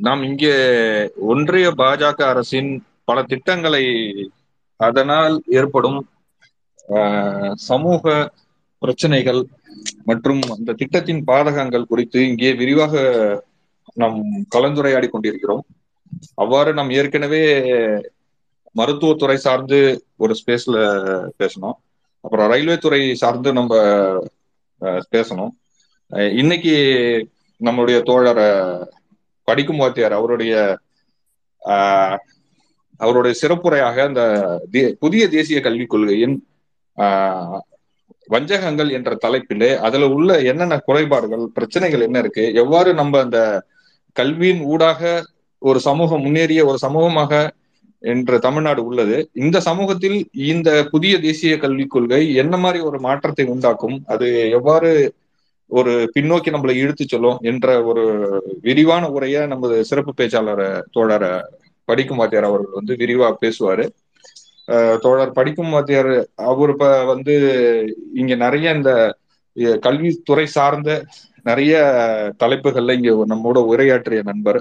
நாம் இங்கே ஒன்றிய பாஜக அரசின் பல திட்டங்களை அதனால் ஏற்படும் ஆஹ், சமூக பிரச்சனைகள் மற்றும் அந்த திட்டத்தின் பாதகங்கள் குறித்து இங்கே விரிவாக நாம் கலந்துரையாடி கொண்டிருக்கிறோம். அவ்வாறு நாம் ஏற்கனவே மருத்துவத்துறை சார்ந்து ஒரு ஸ்பேஸ்ல பேசணும் அப்புறம் ரயில்வே துறை சார்ந்து நம்ம பேசணும் இன்னைக்கு நம்மளுடைய தோழரை படிக்கும் வாத்தியார் அவருடைய ஆஹ், அவருடைய சிறப்புரையாக அந்த தே- புதிய தேசிய கல்விக் கொள்கையின் ஆஹ், வஞ்சகங்கள் என்ற தலைப்பிலே அதுல உள்ள என்னென்ன குறைபாடுகள் பிரச்சனைகள் என்ன இருக்கு எவ்வாறு நம்ம அந்த கல்வியின் ஊடாக ஒரு சமூகம் முன்னேறிய ஒரு சமூகமாக என்ற தமிழ்நாடு உள்ளது இந்த சமூகத்தில் இந்த புதிய தேசிய கல்விக் கொள்கை என்ன மாதிரி ஒரு மாற்றத்தை உண்டாக்கும் அது எவ்வாறு ஒரு பின்னோக்கி நம்மளை இழுத்து செல்லும் என்ற ஒரு விரிவான உரையை நமது சிறப்பு பேச்சாளர் தோழர் படிக்கும் வாத்தியார் அவர்கள் வந்து விரிவா பேசுவாரு. தோழர் படிக்கும் வாத்தியார் அவர் இப்ப வந்து இங்க நிறைய இந்த கல்வித்துறை சார்ந்த நிறைய தலைப்புகள்ல இங்க நம்மோட உரையாற்றிய நண்பர்.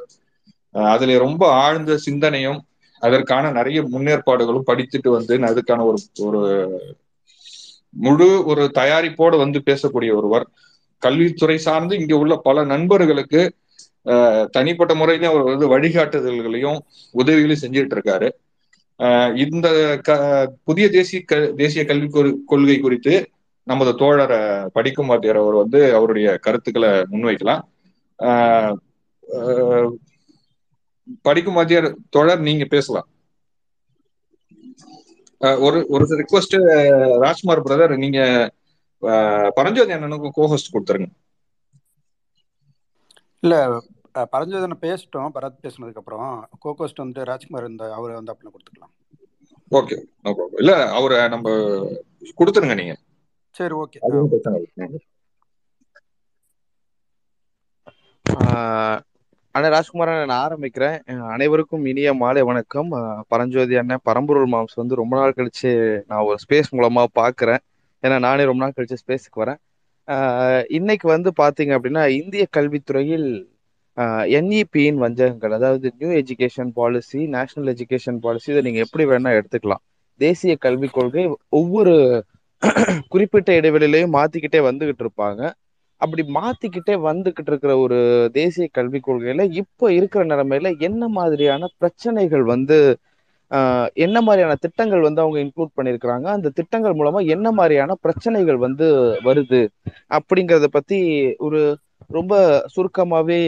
அஹ், அதுல ரொம்ப ஆழ்ந்த சிந்தனையும் அதற்கான நிறைய முன்னேற்பாடுகளும் படித்துட்டு வந்து அதுக்கான ஒரு ஒரு முழு ஒரு தயாரிப்போடு வந்து பேசக்கூடிய ஒருவர். கல்வித்துறை சார்ந்து இங்க உள்ள பல நண்பர்களுக்கு தனிப்பட்ட முறையிலும் அவர் வந்து வழிகாட்டுதல்களையும் உதவிகளையும் செஞ்சுட்டு இருக்காரு இந்த க புதிய தேசிய க தேசிய கல்விக் கொள்கை குறித்து நமது தோழர் படிக்கும் வாத்தியார் அவர் வந்து அவருடைய கருத்துக்களை முன்வைக்கலாம். அஹ், படிக்கும் வாத்தியார் தோழர் நீங்க பேசலாம். ஒரு ஒரு ரிக்வஸ்ட் ராஜ்குமார் பிரதர் நீங்க பரஞ்சோதி அண்ணனுக்கு கோஹோஸ்ட் கொடுத்துருங்க. இல்ல அஹ், பரஞ்சோதனை பேசிட்டோம் பரத் பேசினதுக்கு அப்புறம் கோகோஸ்ட் வந்து ராஜ்குமார் இந்த அவர் வந்து அப்படின்னா கொடுத்துக்கலாம். ஓகே இல்ல அவரை நம்ம கொடுத்துருங்க நீங்க. சரி ஓகே. அது ஒண்ணும் பிரச்சனை இல்லை. ஆஹ் அண்ணே ராஜ்குமார் நான் ஆரம்பிக்கிறேன். அனைவருக்கும் இனிய மாலை வணக்கம். பரஞ்சோதி அண்ணன் பரம்பொருள் மாம்ஸ் வந்து ரொம்ப நாள் கழிச்சு நான் ஒரு ஸ்பேஸ் மூலமா பார்க்குறேன். ஏன்னா நானே ரொம்ப நாள் கழிச்சு ஸ்பேஸுக்கு வரேன். இன்னைக்கு வந்து பார்த்தீங்க அப்படின்னா இந்திய கல்வித்துறையில் என்இபியின் வஞ்சகங்கள் அதாவது new education policy national education policy இதை நீங்கள் எப்படி வேணால் எடுத்துக்கலாம். தேசிய கல்விக் கொள்கை ஒவ்வொரு குறிப்பிட்ட இடைவெளியிலையும் மாற்றிக்கிட்டே வந்துகிட்டு இருப்பாங்க. அப்படி மாத்திக்கிட்டே வந்துகிட்டு இருக்கிற ஒரு தேசிய கல்விக் கொள்கையில இப்ப இருக்கிற நிலைமையில என்ன மாதிரியான பிரச்சனைகள் வந்து என்ன மாதிரியான திட்டங்கள் வந்து அவங்க இன்க்ளூட் பண்ணியிருக்கிறாங்க அந்த திட்டங்கள் மூலமா என்ன மாதிரியான பிரச்சனைகள் வந்து வருது? அப்படிங்கறத பத்தி ஒரு ரொம்ப சுருக்கமாவே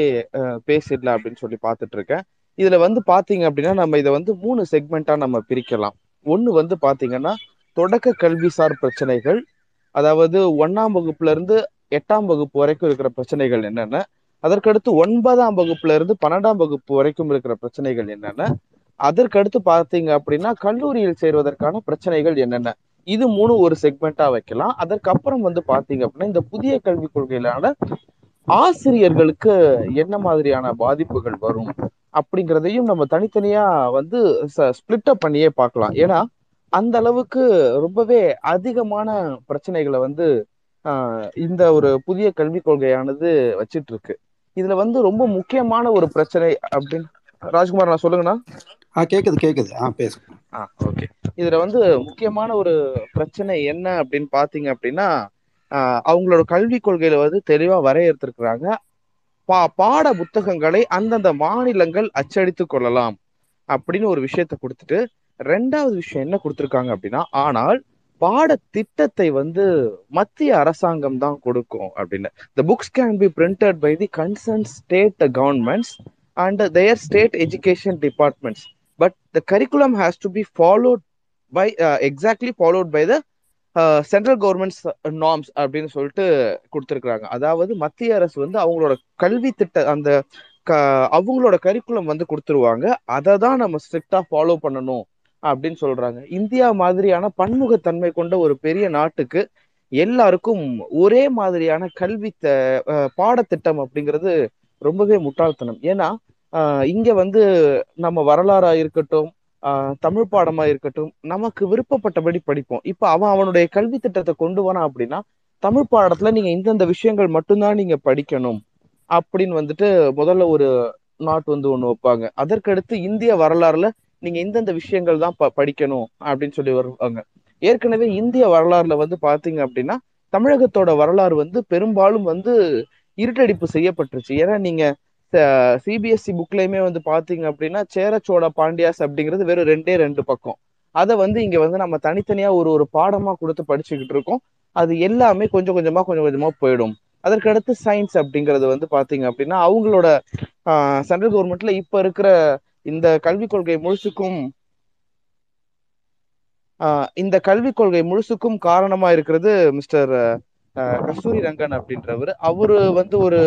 பேசிடல பேசிடலாம் அப்படின்னு சொல்லி பார்த்துட்டு இருக்கேன் இதுல வந்து பாத்தீங்க அப்படின்னா நம்ம இதை வந்து மூணு செக்மெண்டா நம்ம பிரிக்கலாம். ஒன்னு வந்து பாத்தீங்கன்னா தொடக்க கல்விசார் பிரச்சனைகள். அதாவது ஒன்னாம் வகுப்புல இருந்து எட்டாம் வகுப்பு வரைக்கும் இருக்கிற பிரச்சனைகள் என்னென்ன? அதற்கடுத்து ஒன்பதாம் வகுப்புல இருந்து பன்னெண்டாம் வகுப்பு வரைக்கும் இருக்கிற பிரச்சனைகள் என்னென்ன? அதற்கடுத்து பார்த்தீங்க அப்படின்னா கல்லூரியில் சேர்வதற்கான பிரச்சனைகள் என்னென்ன? இது மூணு ஒரு செக்மெண்டா வைக்கலாம். அதற்கப்புறம் வந்து பாத்தீங்க அப்படின்னா இந்த புதிய கல்விக் கொள்கையிலான ஆசிரியர்களுக்கு என்ன மாதிரியான பாதிப்புகள் வரும் அப்படிங்கிறதையும் நம்ம தனித்தனியா வந்து ஸ்பிளிட்டப் பண்ணியே பார்க்கலாம். ஏன்னா அந்த அளவுக்கு ரொம்பவே அதிகமான பிரச்சனைகளை வந்து ஆஹ், இந்த ஒரு புதிய கல்விக் கொள்கையானது வச்சிட்டு இருக்கு இதுல வந்து ரொம்ப முக்கியமான ஒரு பிரச்சனை அப்படின்னு ராஜ்குமார் நான் சொல்லுங்கண்ணா. ஆ கேக்குது கேக்குது. ஆ பேசுங்க ஆ ஓகே. இதுல வந்து முக்கியமான ஒரு பிரச்சனை என்ன அப்படின்னு பாத்தீங்க அப்படின்னா ஆஹ் அவங்களோட கல்விக் கொள்கையில வந்து தெளிவா வரையறுத்திருக்கிறாங்க. பா பாட புத்தகங்களை அந்தந்த மாநிலங்கள் அச்சடித்து கொள்ளலாம் அப்படின்னு ஒரு விஷயத்த கொடுத்துட்டு ரெண்டாவது விஷயம் என்ன கொடுத்துருக்காங்க அப்படின்னா ஆனால் பாட திட்டத்தை வந்து மத்திய அரசாங்கம் தான் கொடுக்கும் அப்படின்னு. The books can be printed by the concern state governments and their state education departments but the curriculum has to be followed by exactly followed by the central governments norms அப்படின்னு சொல்லிட்டு கொடுத்துருக்குறாங்க. அதாவது மத்திய அரசு வந்து அவங்களோட கல்வி திட்ட அந்த க அவங்களோட கரிக்குலம் வந்து கொடுத்துருவாங்க. அதை தான் நம்ம ஸ்ட்ரிக்டாக ஃபாலோ பண்ணணும் அப்படின்னு சொல்றாங்க. இந்தியா மாதிரியான பன்முகத்தன்மை கொண்ட ஒரு பெரிய நாட்டுக்கு எல்லாருக்கும் ஒரே மாதிரியான கல்வி த- பாடத்திட்டம் அப்படிங்கிறது ரொம்பவே முட்டாள்தனம். ஏன்னா இங்க வந்து நம்ம வரலாறா இருக்கட்டும் தமிழ் பாடமா இருக்கட்டும் நமக்கு விருப்பப்பட்டபடி படிப்போம். இப்ப அவன் அவனுடைய கல்வி திட்டத்தை கொண்டு வரான் அப்படின்னா தமிழ் பாடத்துல நீங்க இந்தந்த விஷயங்கள் மட்டும்தான் நீங்க படிக்கணும் அப்படின்னு வந்துட்டு முதல்ல ஒரு நாட் வந்து ஒண்ணு வைப்பாங்க. அதற்கடுத்து இந்திய வரலாறுல நீங்க இந்தந்த விஷயங்கள் தான் ப- படிக்கணும் அப்படின்னு சொல்லி வருவாங்க. ஏற்கனவே இந்திய வரலாறுல வந்து பாத்தீங்க அப்படின்னா தமிழகத்தோட வரலாறு வந்து பெரும்பாலும் வந்து இருட்டடிப்பு செய்யப்பட்டுருச்சு. ஏன்னா நீங்க சிபிஎஸ்சி புக்லயுமே வந்து பாத்தீங்க அப்படின்னா சேர சோழ பாண்டியாஸ் அப்படிங்கிறது வெறும் ரெண்டே ரெண்டு பக்கம். அதை வந்து இங்க வந்து நம்ம தனித்தனியா ஒரு ஒரு பாடமா கொடுத்து படிச்சுக்கிட்டு இருக்கோம். அது எல்லாமே கொஞ்சம் கொஞ்சமா கொஞ்சம் கொஞ்சமா போயிடும். அதற்கடுத்து சயின்ஸ் அப்படிங்கிறது வந்து பாத்தீங்க அப்படின்னா அவங்களோட சென்ட்ரல் கவர்மெண்ட்ல இப்ப இருக்கிற இந்த கல்விக் கொள்கை முழுசுக்கும் ஆஹ் இந்த கல்விக் கொள்கை முழுசுக்கும் காரணமா இருக்கிறது மிஸ்டர் கஸ்தூரி ரங்கன் அப்படின்றவர். அவரு வந்து ஒரு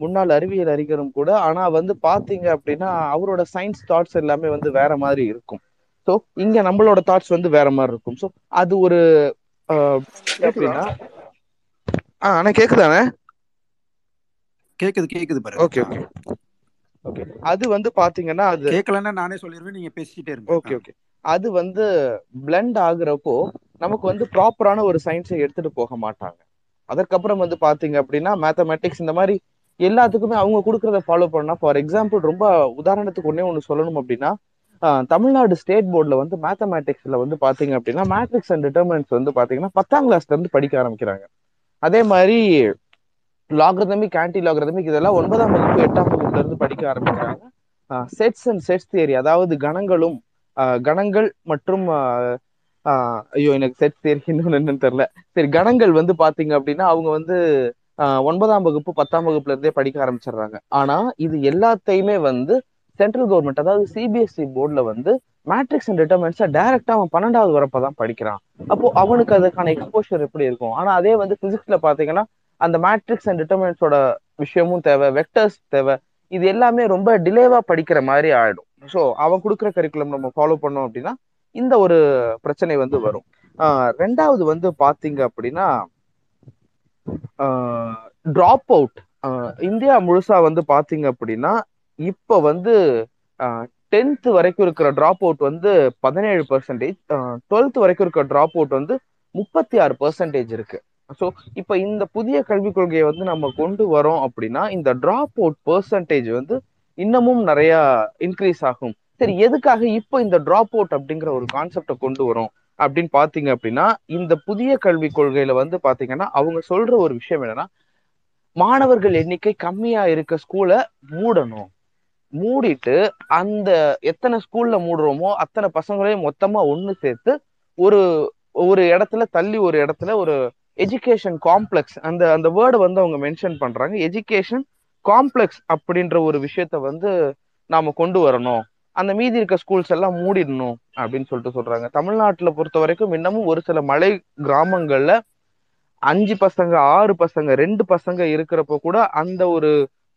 முன்னாள் அறிவியல் அறிஞரும் கூட. ஆனா வந்து பாத்தீங்க அப்படின்னா அவரோட சயின்ஸ் தாட்ஸ் எல்லாமே வந்து வேற மாதிரி இருக்கும். ஸோ இங்க நம்மளோட தாட்ஸ் வந்து வேற மாதிரி இருக்கும். ஸோ அது ஒரு ஆஹ் எப்படின்னா ஆ அண்ணா கேக்குதானே கேக்குது கேக்குது பாரு ஓகே ஓகே ஓகே அது வந்து பாத்தீங்கன்னா அது கேட்கலன்னா நானே சொல்லிடுவேன் நீங்க பேசிக்கிட்டே இருங்க. ஓகே ஓகே அது வந்து பிளெண்ட் ஆகுறப்போ நமக்கு வந்து ப்ராப்பரான ஒரு சயின்ஸை எடுத்துட்டு போக மாட்டாங்க. அதற்கப்புறம் வந்து பாத்தீங்க அப்படின்னா மேத்தமெட்டிக்ஸ் இந்த மாதிரி எல்லாத்துக்குமே அவங்க கொடுக்கறத ஃபாலோ பண்ணா ஃபார் எக்ஸாம்பிள் ரொம்ப உதாரணத்துக்கு ஒன்னே ஒன்று சொல்லணும் அப்படின்னா தமிழ்நாடு ஸ்டேட் போர்டில் வந்து மேத்தமேட்டிக்ஸ்ல வந்து பாத்தீங்க அப்படின்னா மேட்ரிக்ஸ் அண்ட் டிட்டர்மினன்ஸ் வந்து பாத்தீங்கன்னா பத்தாம் கிளாஸ்ல இருந்து படிக்க ஆரம்பிக்கிறாங்க. அதே மாதிரி லாக்ரதமிக் ஆன்டி லாக்ரதமிக் இதெல்லாம் ஒன்பதாம் வகுப்பு எட்டாம் வகுப்புல இருந்து படிக்க ஆரம்பிக்கிறாங்க. செட்ஸ் அண்ட் செட்ஸ் தியரி அதாவது கணங்களும் கணங்கள் மற்றும் ஐயோ எனக்கு செட் தியரி இன்னொன்னு என்னன்னு தெரியல. சரி கணங்கள் வந்து பாத்தீங்க அப்படின்னா அவங்க வந்து ஒன்பதாம் வகுப்பு பத்தாம் வகுப்புல இருந்தே படிக்க ஆரம்பிச்சிடுறாங்க. ஆனா இது எல்லாத்தையுமே வந்து சென்ட்ரல் கவர்மெண்ட் அதாவது சிபிஎஸ்சி போர்டுல வந்து மேட்ரிக்ஸ் அண்ட் டிட்டர்மெண்ட்ஸை டைரக்டா அவன் பன்னெண்டாவது வரப்பதான் படிக்கிறான். அப்போ அவனுக்கு அதுக்கான எக்ஸ்போஷர் எப்படி இருக்கும்? ஆனா அதே வந்து பிசிக்ஸ்ல பாத்தீங்கன்னா அந்த மேட்ரிக்ஸ் அண்ட் டிட்டர்மெண்ட்ஸோட விஷயமும் தேவை வெக்டர்ஸ் தேவை இது எல்லாமே ரொம்ப டிலேவா படிக்கிற மாதிரி ஆயிடும். ஸோ அவன் கொடுக்குற கரிக்குலம் நம்ம ஃபாலோ பண்ணோம் அப்படின்னா இந்த ஒரு பிரச்சனை வந்து வரும். ரெண்டாவது வந்து பாத்தீங்க அப்படின்னா ட்ராப் அவுட் இந்தியா முழுசா வந்து பாத்தீங்க அப்படின்னா இப்ப வந்து டென்த் வரைக்கும் இருக்கிற ட்ராப் அவுட் வந்து பதினேழு பர்சன்டேஜ் டுவெல்த் வரைக்கும் இருக்கிற ட்ராப் அவுட் வந்து முப்பத்தி ஆறு பர்சன்டேஜ் இருக்கு. ஸோ இப்போ இந்த புதிய கல்விக் கொள்கையை வந்து நம்ம கொண்டு வரோம் அப்படின்னா இந்த ட்ராப் அவுட் பர்சன்டேஜ் வந்து இன்னமும் நிறைய இன்க்ரீஸ் ஆகும். சரி எதுக்காக இப்போ இந்த ட்ராப் அவுட் அப்படிங்கிற ஒரு கான்செப்டை கொண்டு வரோம்? அப்படின்னு பாத்தீங்க அப்படின்னா இந்த புதிய கல்விக் கொள்கையில வந்து பாத்தீங்கன்னா அவங்க சொல்ற ஒரு விஷயம் என்னன்னா மாணவர்கள் எண்ணிக்கை கம்மியா இருக்க ஸ்கூலை மூடணும். மூடிட்டு அந்த எத்தனை ஸ்கூல்ல மூடுறோமோ அத்தனை பசங்களையும் மொத்தமா ஒண்ணு சேர்த்து ஒரு ஒரு இடத்துல தள்ளி ஒரு இடத்துல ஒரு எஜுகேஷன் காம்ப்ளெக்ஸ் அந்த அந்த வேர்டை வந்து அவங்க மென்ஷன் பண்றாங்க. எஜுகேஷன் காம்ப்ளெக்ஸ் அப்படின்ற ஒரு விஷயத்த வந்து நாம கொண்டு வரணும். அந்த மீதி இருக்க ஸ்கூல்ஸ் எல்லாம் மூடிடணும் அப்படின்னு சொல்லிட்டு சொல்றாங்க. தமிழ்நாட்டுல பொறுத்த வரைக்கும் இன்னமும் ஒரு சில மலை கிராமங்கள்ல அஞ்சு பசங்க ஆறு பசங்க ரெண்டு பசங்க இருக்கிறப்போ கூட அந்த ஒரு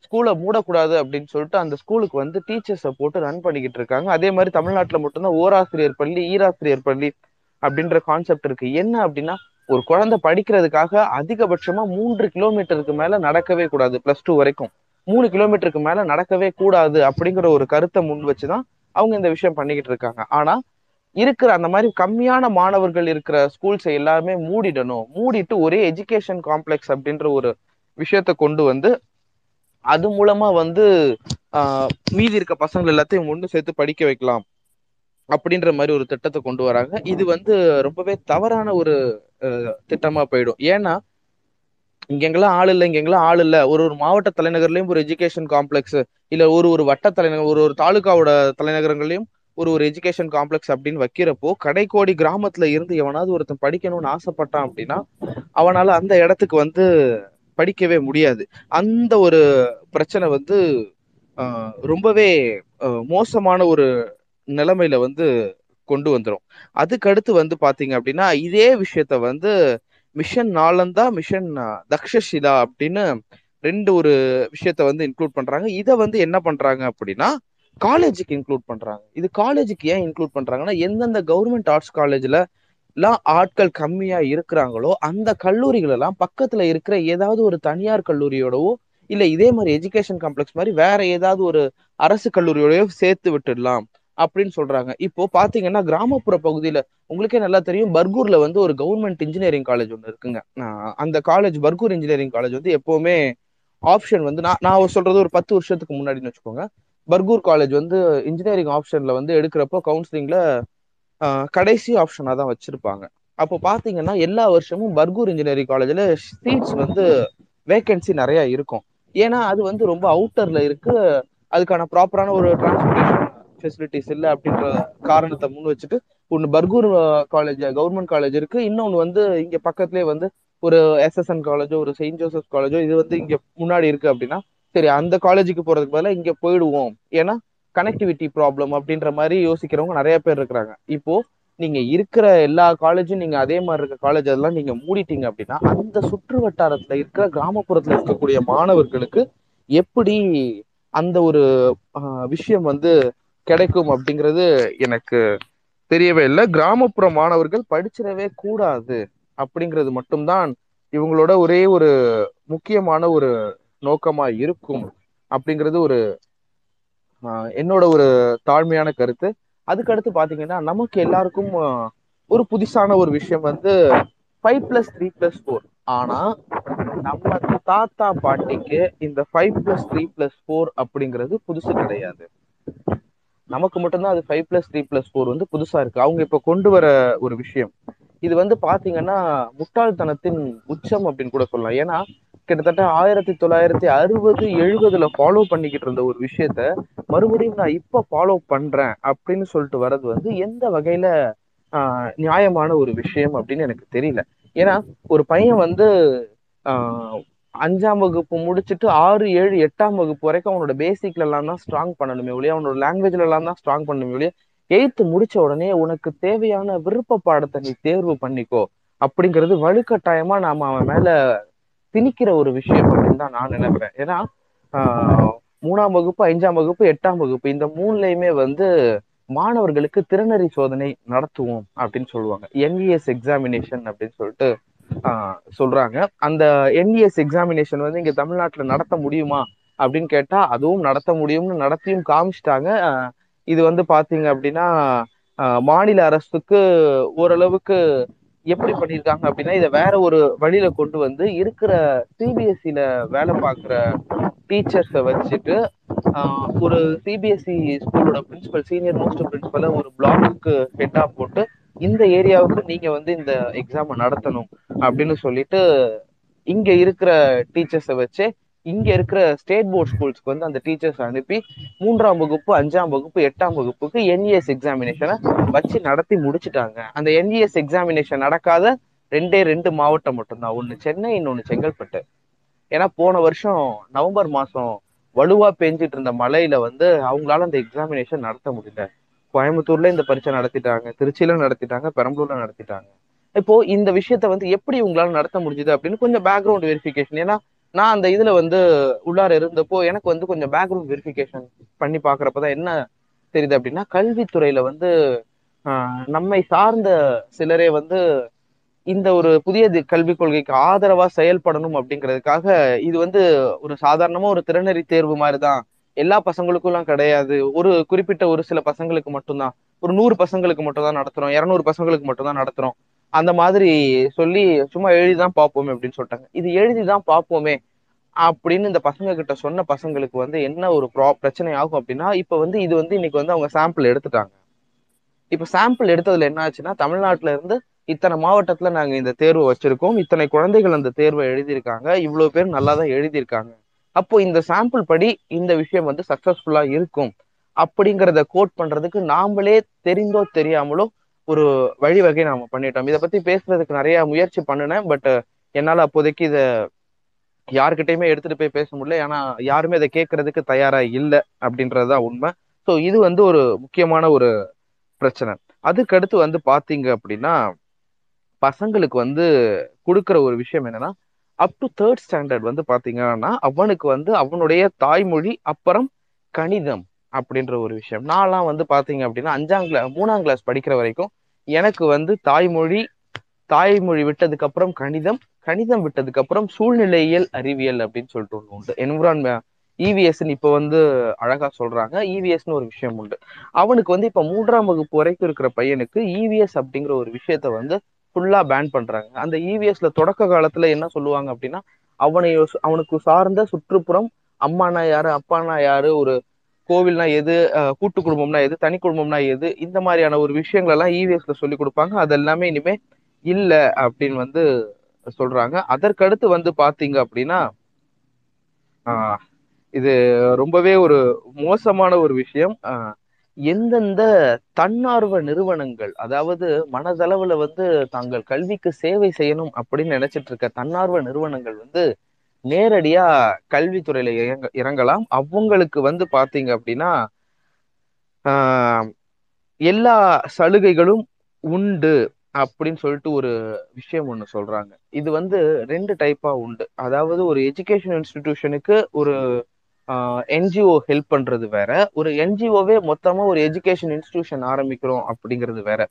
ஸ்கூலை மூடக்கூடாது அப்படின்னு சொல்லிட்டு அந்த ஸ்கூலுக்கு வந்து டீச்சர்ஸை போட்டு ரன் பண்ணிக்கிட்டு இருக்காங்க. அதே மாதிரி தமிழ்நாட்டில் மட்டும்தான் ஓராசிரியர் பள்ளி ஈராசிரியர் பள்ளி அப்படின்ற கான்செப்ட் இருக்கு. என்ன அப்படின்னா ஒரு குழந்தை படிக்கிறதுக்காக அதிகபட்சமா மூன்று கிலோமீட்டருக்கு மேல நடக்கவே கூடாது பிளஸ் டூ வரைக்கும். மூணு கிலோமீட்டருக்கு மேல நடக்கவே கூடாது அப்படிங்கிற ஒரு கருத்தை முன் வச்சுதான் அவங்க இந்த விஷயம் பண்ணிக்கிட்டு இருக்காங்க. ஆனா இருக்கிற அந்த மாதிரி கம்மியான மாணவர்கள் இருக்கிற ஸ்கூல்ஸை எல்லாருமே மூடிடணும். மூடிட்டு ஒரே எஜுகேஷன் காம்ப்ளெக்ஸ் அப்படின்ற ஒரு விஷயத்த கொண்டு வந்து அது மூலமா வந்து ஆஹ் மீதி இருக்க பசங்க எல்லாத்தையும் ஒன்று சேர்த்து படிக்க வைக்கலாம் அப்படின்ற மாதிரி ஒரு திட்டத்தை கொண்டு வராங்க. இது வந்து ரொம்பவே தவறான ஒரு திட்டமா போயிடும். ஏன்னா இங்கெங்கெல்லாம் ஆள் இல்லை இங்கெங்கெல்லாம் ஆள் இல்லை. ஒரு ஒரு மாவட்ட தலைநகர்லையும் ஒரு எஜுகேஷன் காம்ப்ளெக்ஸ் இல்ல ஒரு ஒரு வட்ட தலைநகர் ஒரு ஒரு தாலுகாவோட தலைநகரங்களையும் ஒரு ஒரு எஜுகேஷன் காம்ப்ளெக்ஸ் அப்படின்னு வைக்கிறப்போ கடைக்கோடி கிராமத்துல இருந்து எவனாவது ஒருத்தன் படிக்கணும்னு ஆசைப்பட்டான் அப்படின்னா அவனால அந்த இடத்துக்கு வந்து படிக்கவே முடியாது. அந்த ஒரு பிரச்சனை வந்து ரொம்பவே மோசமான ஒரு நிலைமையில வந்து கொண்டு வந்துடும் அதுக்கடுத்து வந்து பாத்தீங்க அப்படின்னா இதே விஷயத்த வந்து மிஷன் நாலந்தா மிஷன் தக்ஷஷிலா அப்படின்னு ரெண்டு ஒரு விஷயத்த வந்து இன்க்ளூட் பண்றாங்க. இதை வந்து என்ன பண்றாங்க அப்படின்னா காலேஜுக்கு இன்க்ளூட் பண்றாங்க. இது காலேஜுக்கு ஏன் இன்க்ளூட் பண்றாங்கன்னா எந்தெந்த கவர்மெண்ட் ஆர்ட்ஸ் காலேஜ்ல எல்லாம் ஆட்கள் கம்மியா இருக்கிறாங்களோ அந்த கல்லூரிகள் எல்லாம் பக்கத்துல இருக்கிற ஏதாவது ஒரு தனியார் கல்லூரியோடவோ இல்ல இதே மாதிரி எஜுகேஷன் காம்ப்ளெக்ஸ் மாதிரி வேற ஏதாவது ஒரு அரசு கல்லூரியோடயோ சேர்த்து விட்டுடலாம். அப்படின்னு சொல்றாங்க. இப்போ பாத்தீங்கன்னா கிராமப்புற பகுதியில உங்களுக்கே நல்லா தெரியும் பர்கூர்ல வந்து ஒரு கவர்மெண்ட் இன்ஜினியரிங் காலேஜ் ஒன்று இருக்குங்க. அந்த காலேஜ் பர்கூர் இன்ஜினியரிங் காலேஜ் வந்து எப்பவுமே ஆப்ஷன் வந்து நான் நான் சொல்றது ஒரு பத்து வருஷத்துக்கு முன்னாடின்னு வச்சுக்கோங்க. பர்கூர் காலேஜ் வந்து இன்ஜினியரிங் ஆப்ஷன்ல வந்து எடுக்கிறப்போ கவுன்சிலிங்ல கடைசி ஆப்ஷனா தான் வச்சிருப்பாங்க. அப்போ பாத்தீங்கன்னா எல்லா வருஷமும் பர்கூர் இன்ஜினியரிங் காலேஜ்ல சீட்ஸ் வந்து வேகன்சி நிறைய இருக்கும். ஏன்னா அது வந்து ரொம்ப அவுட்டர்ல இருக்கு. அதுக்கான ப்ராப்பரான ஒரு டிரான்ஸ்போர்டேஷன் ஃபெசிலிட்டிஸ் இல்லை அப்படின்ற காரணத்தை முன் வச்சுட்டு ஒன்று பர்கூர் காலேஜ் கவர்மெண்ட் காலேஜ் இருக்கு. இன்னொன்று வந்து இங்கே பக்கத்துலேயே வந்து ஒரு எஸ்எஸ்என் காலேஜோ ஒரு செயின்ட் ஜோசப் காலேஜோ இது வந்து இங்கே முன்னாடி இருக்கு அப்படின்னா சரி அந்த காலேஜுக்கு போறதுக்கு பதிலாக இங்கே போயிடுவோம். ஏன்னா கனெக்டிவிட்டி ப்ராப்ளம் அப்படின்ற மாதிரி யோசிக்கிறவங்க நிறைய பேர் இருக்கிறாங்க. இப்போ நீங்க இருக்கிற எல்லா காலேஜும் நீங்க அதே மாதிரி இருக்க காலேஜ் அதெல்லாம் நீங்க மூடிட்டீங்க அப்படின்னா அந்த சுற்று வட்டாரத்துல இருக்கிற கிராமப்புறத்துல இருக்கக்கூடிய மாணவர்களுக்கு எப்படி அந்த ஒரு விஷயம் வந்து கிடைக்கும் அப்படிங்கிறது எனக்கு தெரியவே இல்லை. கிராமப்புற மாணவர்கள் படிச்சிடவே கூடாது அப்படிங்கிறது மட்டும்தான் இவங்களோட ஒரே ஒரு முக்கியமான ஒரு நோக்கமா இருக்கும் அப்படிங்கிறது ஒரு என்னோட ஒரு தாழ்மையான கருத்து. அதுக்கடுத்து பாத்தீங்கன்னா நமக்கு எல்லாருக்கும் ஒரு புதுசான ஒரு விஷயம் வந்து five plus three plus four ஆனா நம்ம தாத்தா பாட்டிக்கு இந்த five plus three plus four அப்படிங்கிறது புதுசு கிடையாது. நமக்கு மட்டும்தான் அது five plus three plus four வந்து புதுசா இருக்கு. அவங்க இப்ப கொண்டு வர ஒரு விஷயம். இது வந்து பாத்தீங்கன்னா முட்டாள்தனத்தின் உச்சம் அப்படின்னு கூட சொல்லலாம். ஏன்னா கிட்டத்தட்ட ஆயிரத்தி தொள்ளாயிரத்தி அறுபது எழுபதுல ஃபாலோ பண்ணிக்கிட்டு இருந்த ஒரு விஷயத்த மறுபடியும் நான் இப்ப ஃபாலோ பண்றேன் அப்படின்னு சொல்லிட்டு வர்றது வந்து எந்த வகையில ஆஹ், நியாயமான ஒரு விஷயம் அப்படின்னு எனக்கு தெரியல. ஏன்னா ஒரு பையன் வந்து ஆஹ், அஞ்சாம் வகுப்பு முடிச்சுட்டு ஆறு ஏழு எட்டாம் வகுப்பு வரைக்கும் அவனோட பேசிக்ல எல்லாம் தான் ஸ்ட்ராங் பண்ணணுமே ஒழிய அவனோட லாங்குவேஜ்ல எல்லாம் தான் ஸ்ட்ராங் பண்ணணுமே ஒழிய எயித்து முடிச்ச உடனே உனக்கு தேவையான விருப்ப பாடத்தை நீ தேர்வு பண்ணிக்கோ. அப்படிங்கிறது வலுக்கட்டாயமா நாம அவன் மேல திணிக்கிற ஒரு விஷயம் அப்படின்னு தான் நான் நினைக்கிறேன். ஏன்னா ஆஹ், மூணாம் வகுப்பு அஞ்சாம் வகுப்பு எட்டாம் வகுப்பு இந்த மூணுலயுமே வந்து மாணவர்களுக்கு திறனறி சோதனை நடத்துவோம் அப்படின்னு சொல்லுவாங்க. என்விஎஸ் எக்ஸாமினேஷன் அப்படின்னு சொல்லிட்டு சொல்றாங்க. அந்த என்இஎஸ் எக்ஸாமினேஷன் வந்து இங்க தமிழ்நாட்டுல நடத்த முடியுமா அப்படின்னு கேட்டா அதுவும் நடத்த முடியும்னு நடத்தியும் காமிச்சிட்டாங்க. இது வந்து பாத்தீங்க அப்படின்னா மாநில அரசுக்கு ஓரளவுக்கு எப்படி பண்ணியிருக்காங்க அப்படின்னா இதை வேற ஒரு வழியில கொண்டு வந்து இருக்கிற சிபிஎஸ்சியில வேலை பார்க்குற டீச்சர்ஸை வச்சுட்டு ஆஹ், ஒரு சிபிஎஸ்சி ஸ்கூலோட பிரின்சிபல் சீனியர் மோஸ்ட் பிரின்சிபலை ஒரு பிளாக்கு ஹெட்டாக போட்டு இந்த ஏரியாவுக்கு நீங்க வந்து இந்த எக்ஸாமை நடத்தணும் அப்படின்னு சொல்லிட்டு இங்க இருக்கிற டீச்சர்ஸை வச்சு இங்க இருக்கிற ஸ்டேட் போர்ட் ஸ்கூல்ஸ்க்கு வந்து அந்த டீச்சர்ஸ் அனுப்பி மூன்றாம் வகுப்பு அஞ்சாம் வகுப்பு எட்டாம் வகுப்புக்கு என்இஎஸ் எக்ஸாமினேஷனை வச்சு நடத்தி முடிச்சுட்டாங்க. அந்த என்இஎஸ் எக்ஸாமினேஷன் நடக்காத ரெண்டே ரெண்டு மாவட்டம் மட்டும்தான். ஒன்று சென்னை இன்னொன்று செங்கல்பட்டு. ஏன்னா போன வருஷம் நவம்பர் மாசம் வலுவா பெஞ்சிட்டு இருந்த மழையில வந்து அவங்களால அந்த எக்ஸாமினேஷன் நடத்த முடியல. கோயம்புத்தூர்ல இந்த பரீட்சை நடத்திட்டாங்க திருச்சியில நடத்திட்டாங்க பெரம்பலூர்ல நடத்திட்டாங்க. இப்போ இந்த விஷயத்த வந்து எப்படி உங்களால நடத்த முடிஞ்சது அப்படின்னு கொஞ்சம் பேக்ரவுண்ட் வெரிஃபிகேஷன் ஏன்னா நான் அந்த இதுல வந்து உள்ளார இருந்தப்போ எனக்கு வந்து கொஞ்சம் பேக்ரவுண்ட் வெரிஃபிகேஷன் பண்ணி பாக்குறப்பதான் என்ன தெரியுது அப்படின்னா கல்வித்துறையில வந்து ஆஹ், நம்மை சார்ந்த சிலரே வந்து இந்த ஒரு புதிய கல்விக் கொள்கைக்கு ஆதரவா செயல்படணும் அப்படிங்கிறதுக்காக இது வந்து ஒரு சாதாரணமா ஒரு திறனறி தேர்வு மாதிரிதான் எல்லா பசங்களுக்கும் எல்லாம் கிடையாது. ஒரு குறிப்பிட்ட ஒரு சில பசங்களுக்கு மட்டும்தான். ஒரு நூறு பசங்களுக்கு மட்டும் தான் நடத்துறோம். இரநூறு பசங்களுக்கு மட்டும் தான் நடத்துறோம். அந்த மாதிரி சொல்லி சும்மா எழுதிதான் பார்ப்போமே அப்படின்னு சொல்லிட்டாங்க. இது எழுதிதான் பார்ப்போமே அப்படின்னு இந்த பசங்க கிட்ட சொன்ன பசங்களுக்கு வந்து என்ன ஒரு ப்ரா பிரச்சனை ஆகும் அப்படின்னா இப்ப வந்து இது வந்து இன்னைக்கு வந்து அவங்க சாம்பிள் எடுத்துட்டாங்க. இப்ப சாம்பிள் எடுத்ததுல என்ன ஆச்சுன்னா தமிழ்நாட்டுல இருந்து இத்தனை மாவட்டத்துல நாங்க இந்த தேர்வை வச்சிருக்கோம். இத்தனை குழந்தைகள் அந்த தேர்வை எழுதியிருக்காங்க. இவ்வளவு பேர் நல்லா தான் எழுதியிருக்காங்க. அப்போ இந்த சாம்பிள் படி இந்த விஷயம் வந்து சக்சஸ்ஃபுல்லா இருக்கும். அப்படிங்கிறத கோட் பண்றதுக்கு நாமளே தெரிந்தோ தெரியாமலோ ஒரு வழிவகை நாம பண்ணிட்டோம். இதை பத்தி பேசுறதுக்கு நிறைய முயற்சி பண்ணினேன். பட் என்னால அப்போதைக்கு இத யாருக்கிட்டையுமே எடுத்துட்டு போய் பேச முடியல. ஏன்னா யாருமே இதை கேட்கறதுக்கு தயாரா இல்லை அப்படின்றதுதான் உண்மை. ஸோ இது வந்து ஒரு முக்கியமான ஒரு பிரச்சனை. அதுக்கடுத்து வந்து பாத்தீங்க அப்படின்னா பசங்களுக்கு வந்து கொடுக்குற ஒரு விஷயம் என்னன்னா அப் டு தேர்ட் ஸ்டாண்டர்ட் வந்து பாத்தீங்கன்னா அவனுக்கு வந்து அவனுடைய தாய்மொழி அப்புறம் கணிதம் அப்படின்ற ஒரு விஷயம். நான்லாம் வந்து பாத்தீங்க அப்படின்னா அஞ்சாம் கிளாஸ் மூணாம் கிளாஸ் படிக்கிற வரைக்கும் எனக்கு வந்து தாய்மொழி தாய்மொழி விட்டதுக்கு அப்புறம் கணிதம் கணிதம் விட்டதுக்கு அப்புறம் சூழ்நிலையியல் அறிவியல் அப்படின்னு சொல்லிட்டு ஒன்று உண்டு. என்விரான்மெண்ட் இவிஎஸ்ன்னு இப்போ வந்து அழகா சொல்றாங்க. இவிஎஸ்னு ஒரு விஷயம் உண்டு. அவனுக்கு வந்து இப்போ மூன்றாம் வகுப்பு வரைக்கும் இருக்கிற பையனுக்கு இவிஎஸ் அப்படிங்கிற ஒரு விஷயத்த வந்து ஃபுல்லா பேன் பண்றாங்க. அந்த இவிஎஸ்ல தொடக்க காலத்துல என்ன சொல்லுவாங்க அப்படின்னா அவனை அவனுக்கு சார்ந்த சுற்றுப்புறம் அம்மானா யாரு அப்பானா யாரு ஒரு கோவில்னா எது அஹ் கூட்டு குடும்பம்னா எது தனி குடும்பம்னா எது இந்த மாதிரியான ஒரு விஷயங்கள் எல்லாம் இவிஎஸ்ல சொல்லி கொடுப்பாங்க. அது எல்லாமே இனிமே இல்ல அப்படின்னு வந்து சொல்றாங்க. அதற்கடுத்து வந்து பாத்தீங்க அப்படின்னா ஆஹ் இது ரொம்பவே ஒரு மோசமான ஒரு விஷயம். ஆஹ் எந்தெந்த தன்னார்வ நிறுவனங்கள் அதாவது மனதளவுல வந்து தாங்கள் கல்விக்கு சேவை செய்யணும் அப்படின்னு நினைச்சிட்டு இருக்க தன்னார்வ நிறுவனங்கள் வந்து நேரடியா கல்வித்துறையில இறங்க இறங்கலாம். அவங்களுக்கு வந்து பாத்தீங்க அப்படின்னா எல்லா சலுகைகளும் உண்டு அப்படின்னு சொல்லிட்டு ஒரு விஷயம் ஒண்ணு சொல்றாங்க. இது வந்து ரெண்டு டைப்பா உண்டு. அதாவது ஒரு எஜுகேஷன் இன்ஸ்டிடியூஷனுக்கு ஒரு என்ஜிஓ ஹெல்ப் பண்றது வேற. ஒரு என்ஜிஓவே மொத்தமா ஒரு எஜுகேஷன் இன்ஸ்டிடியூஷன் ஆரம்பிக்கிறோம் அப்படிங்கிறது வேற.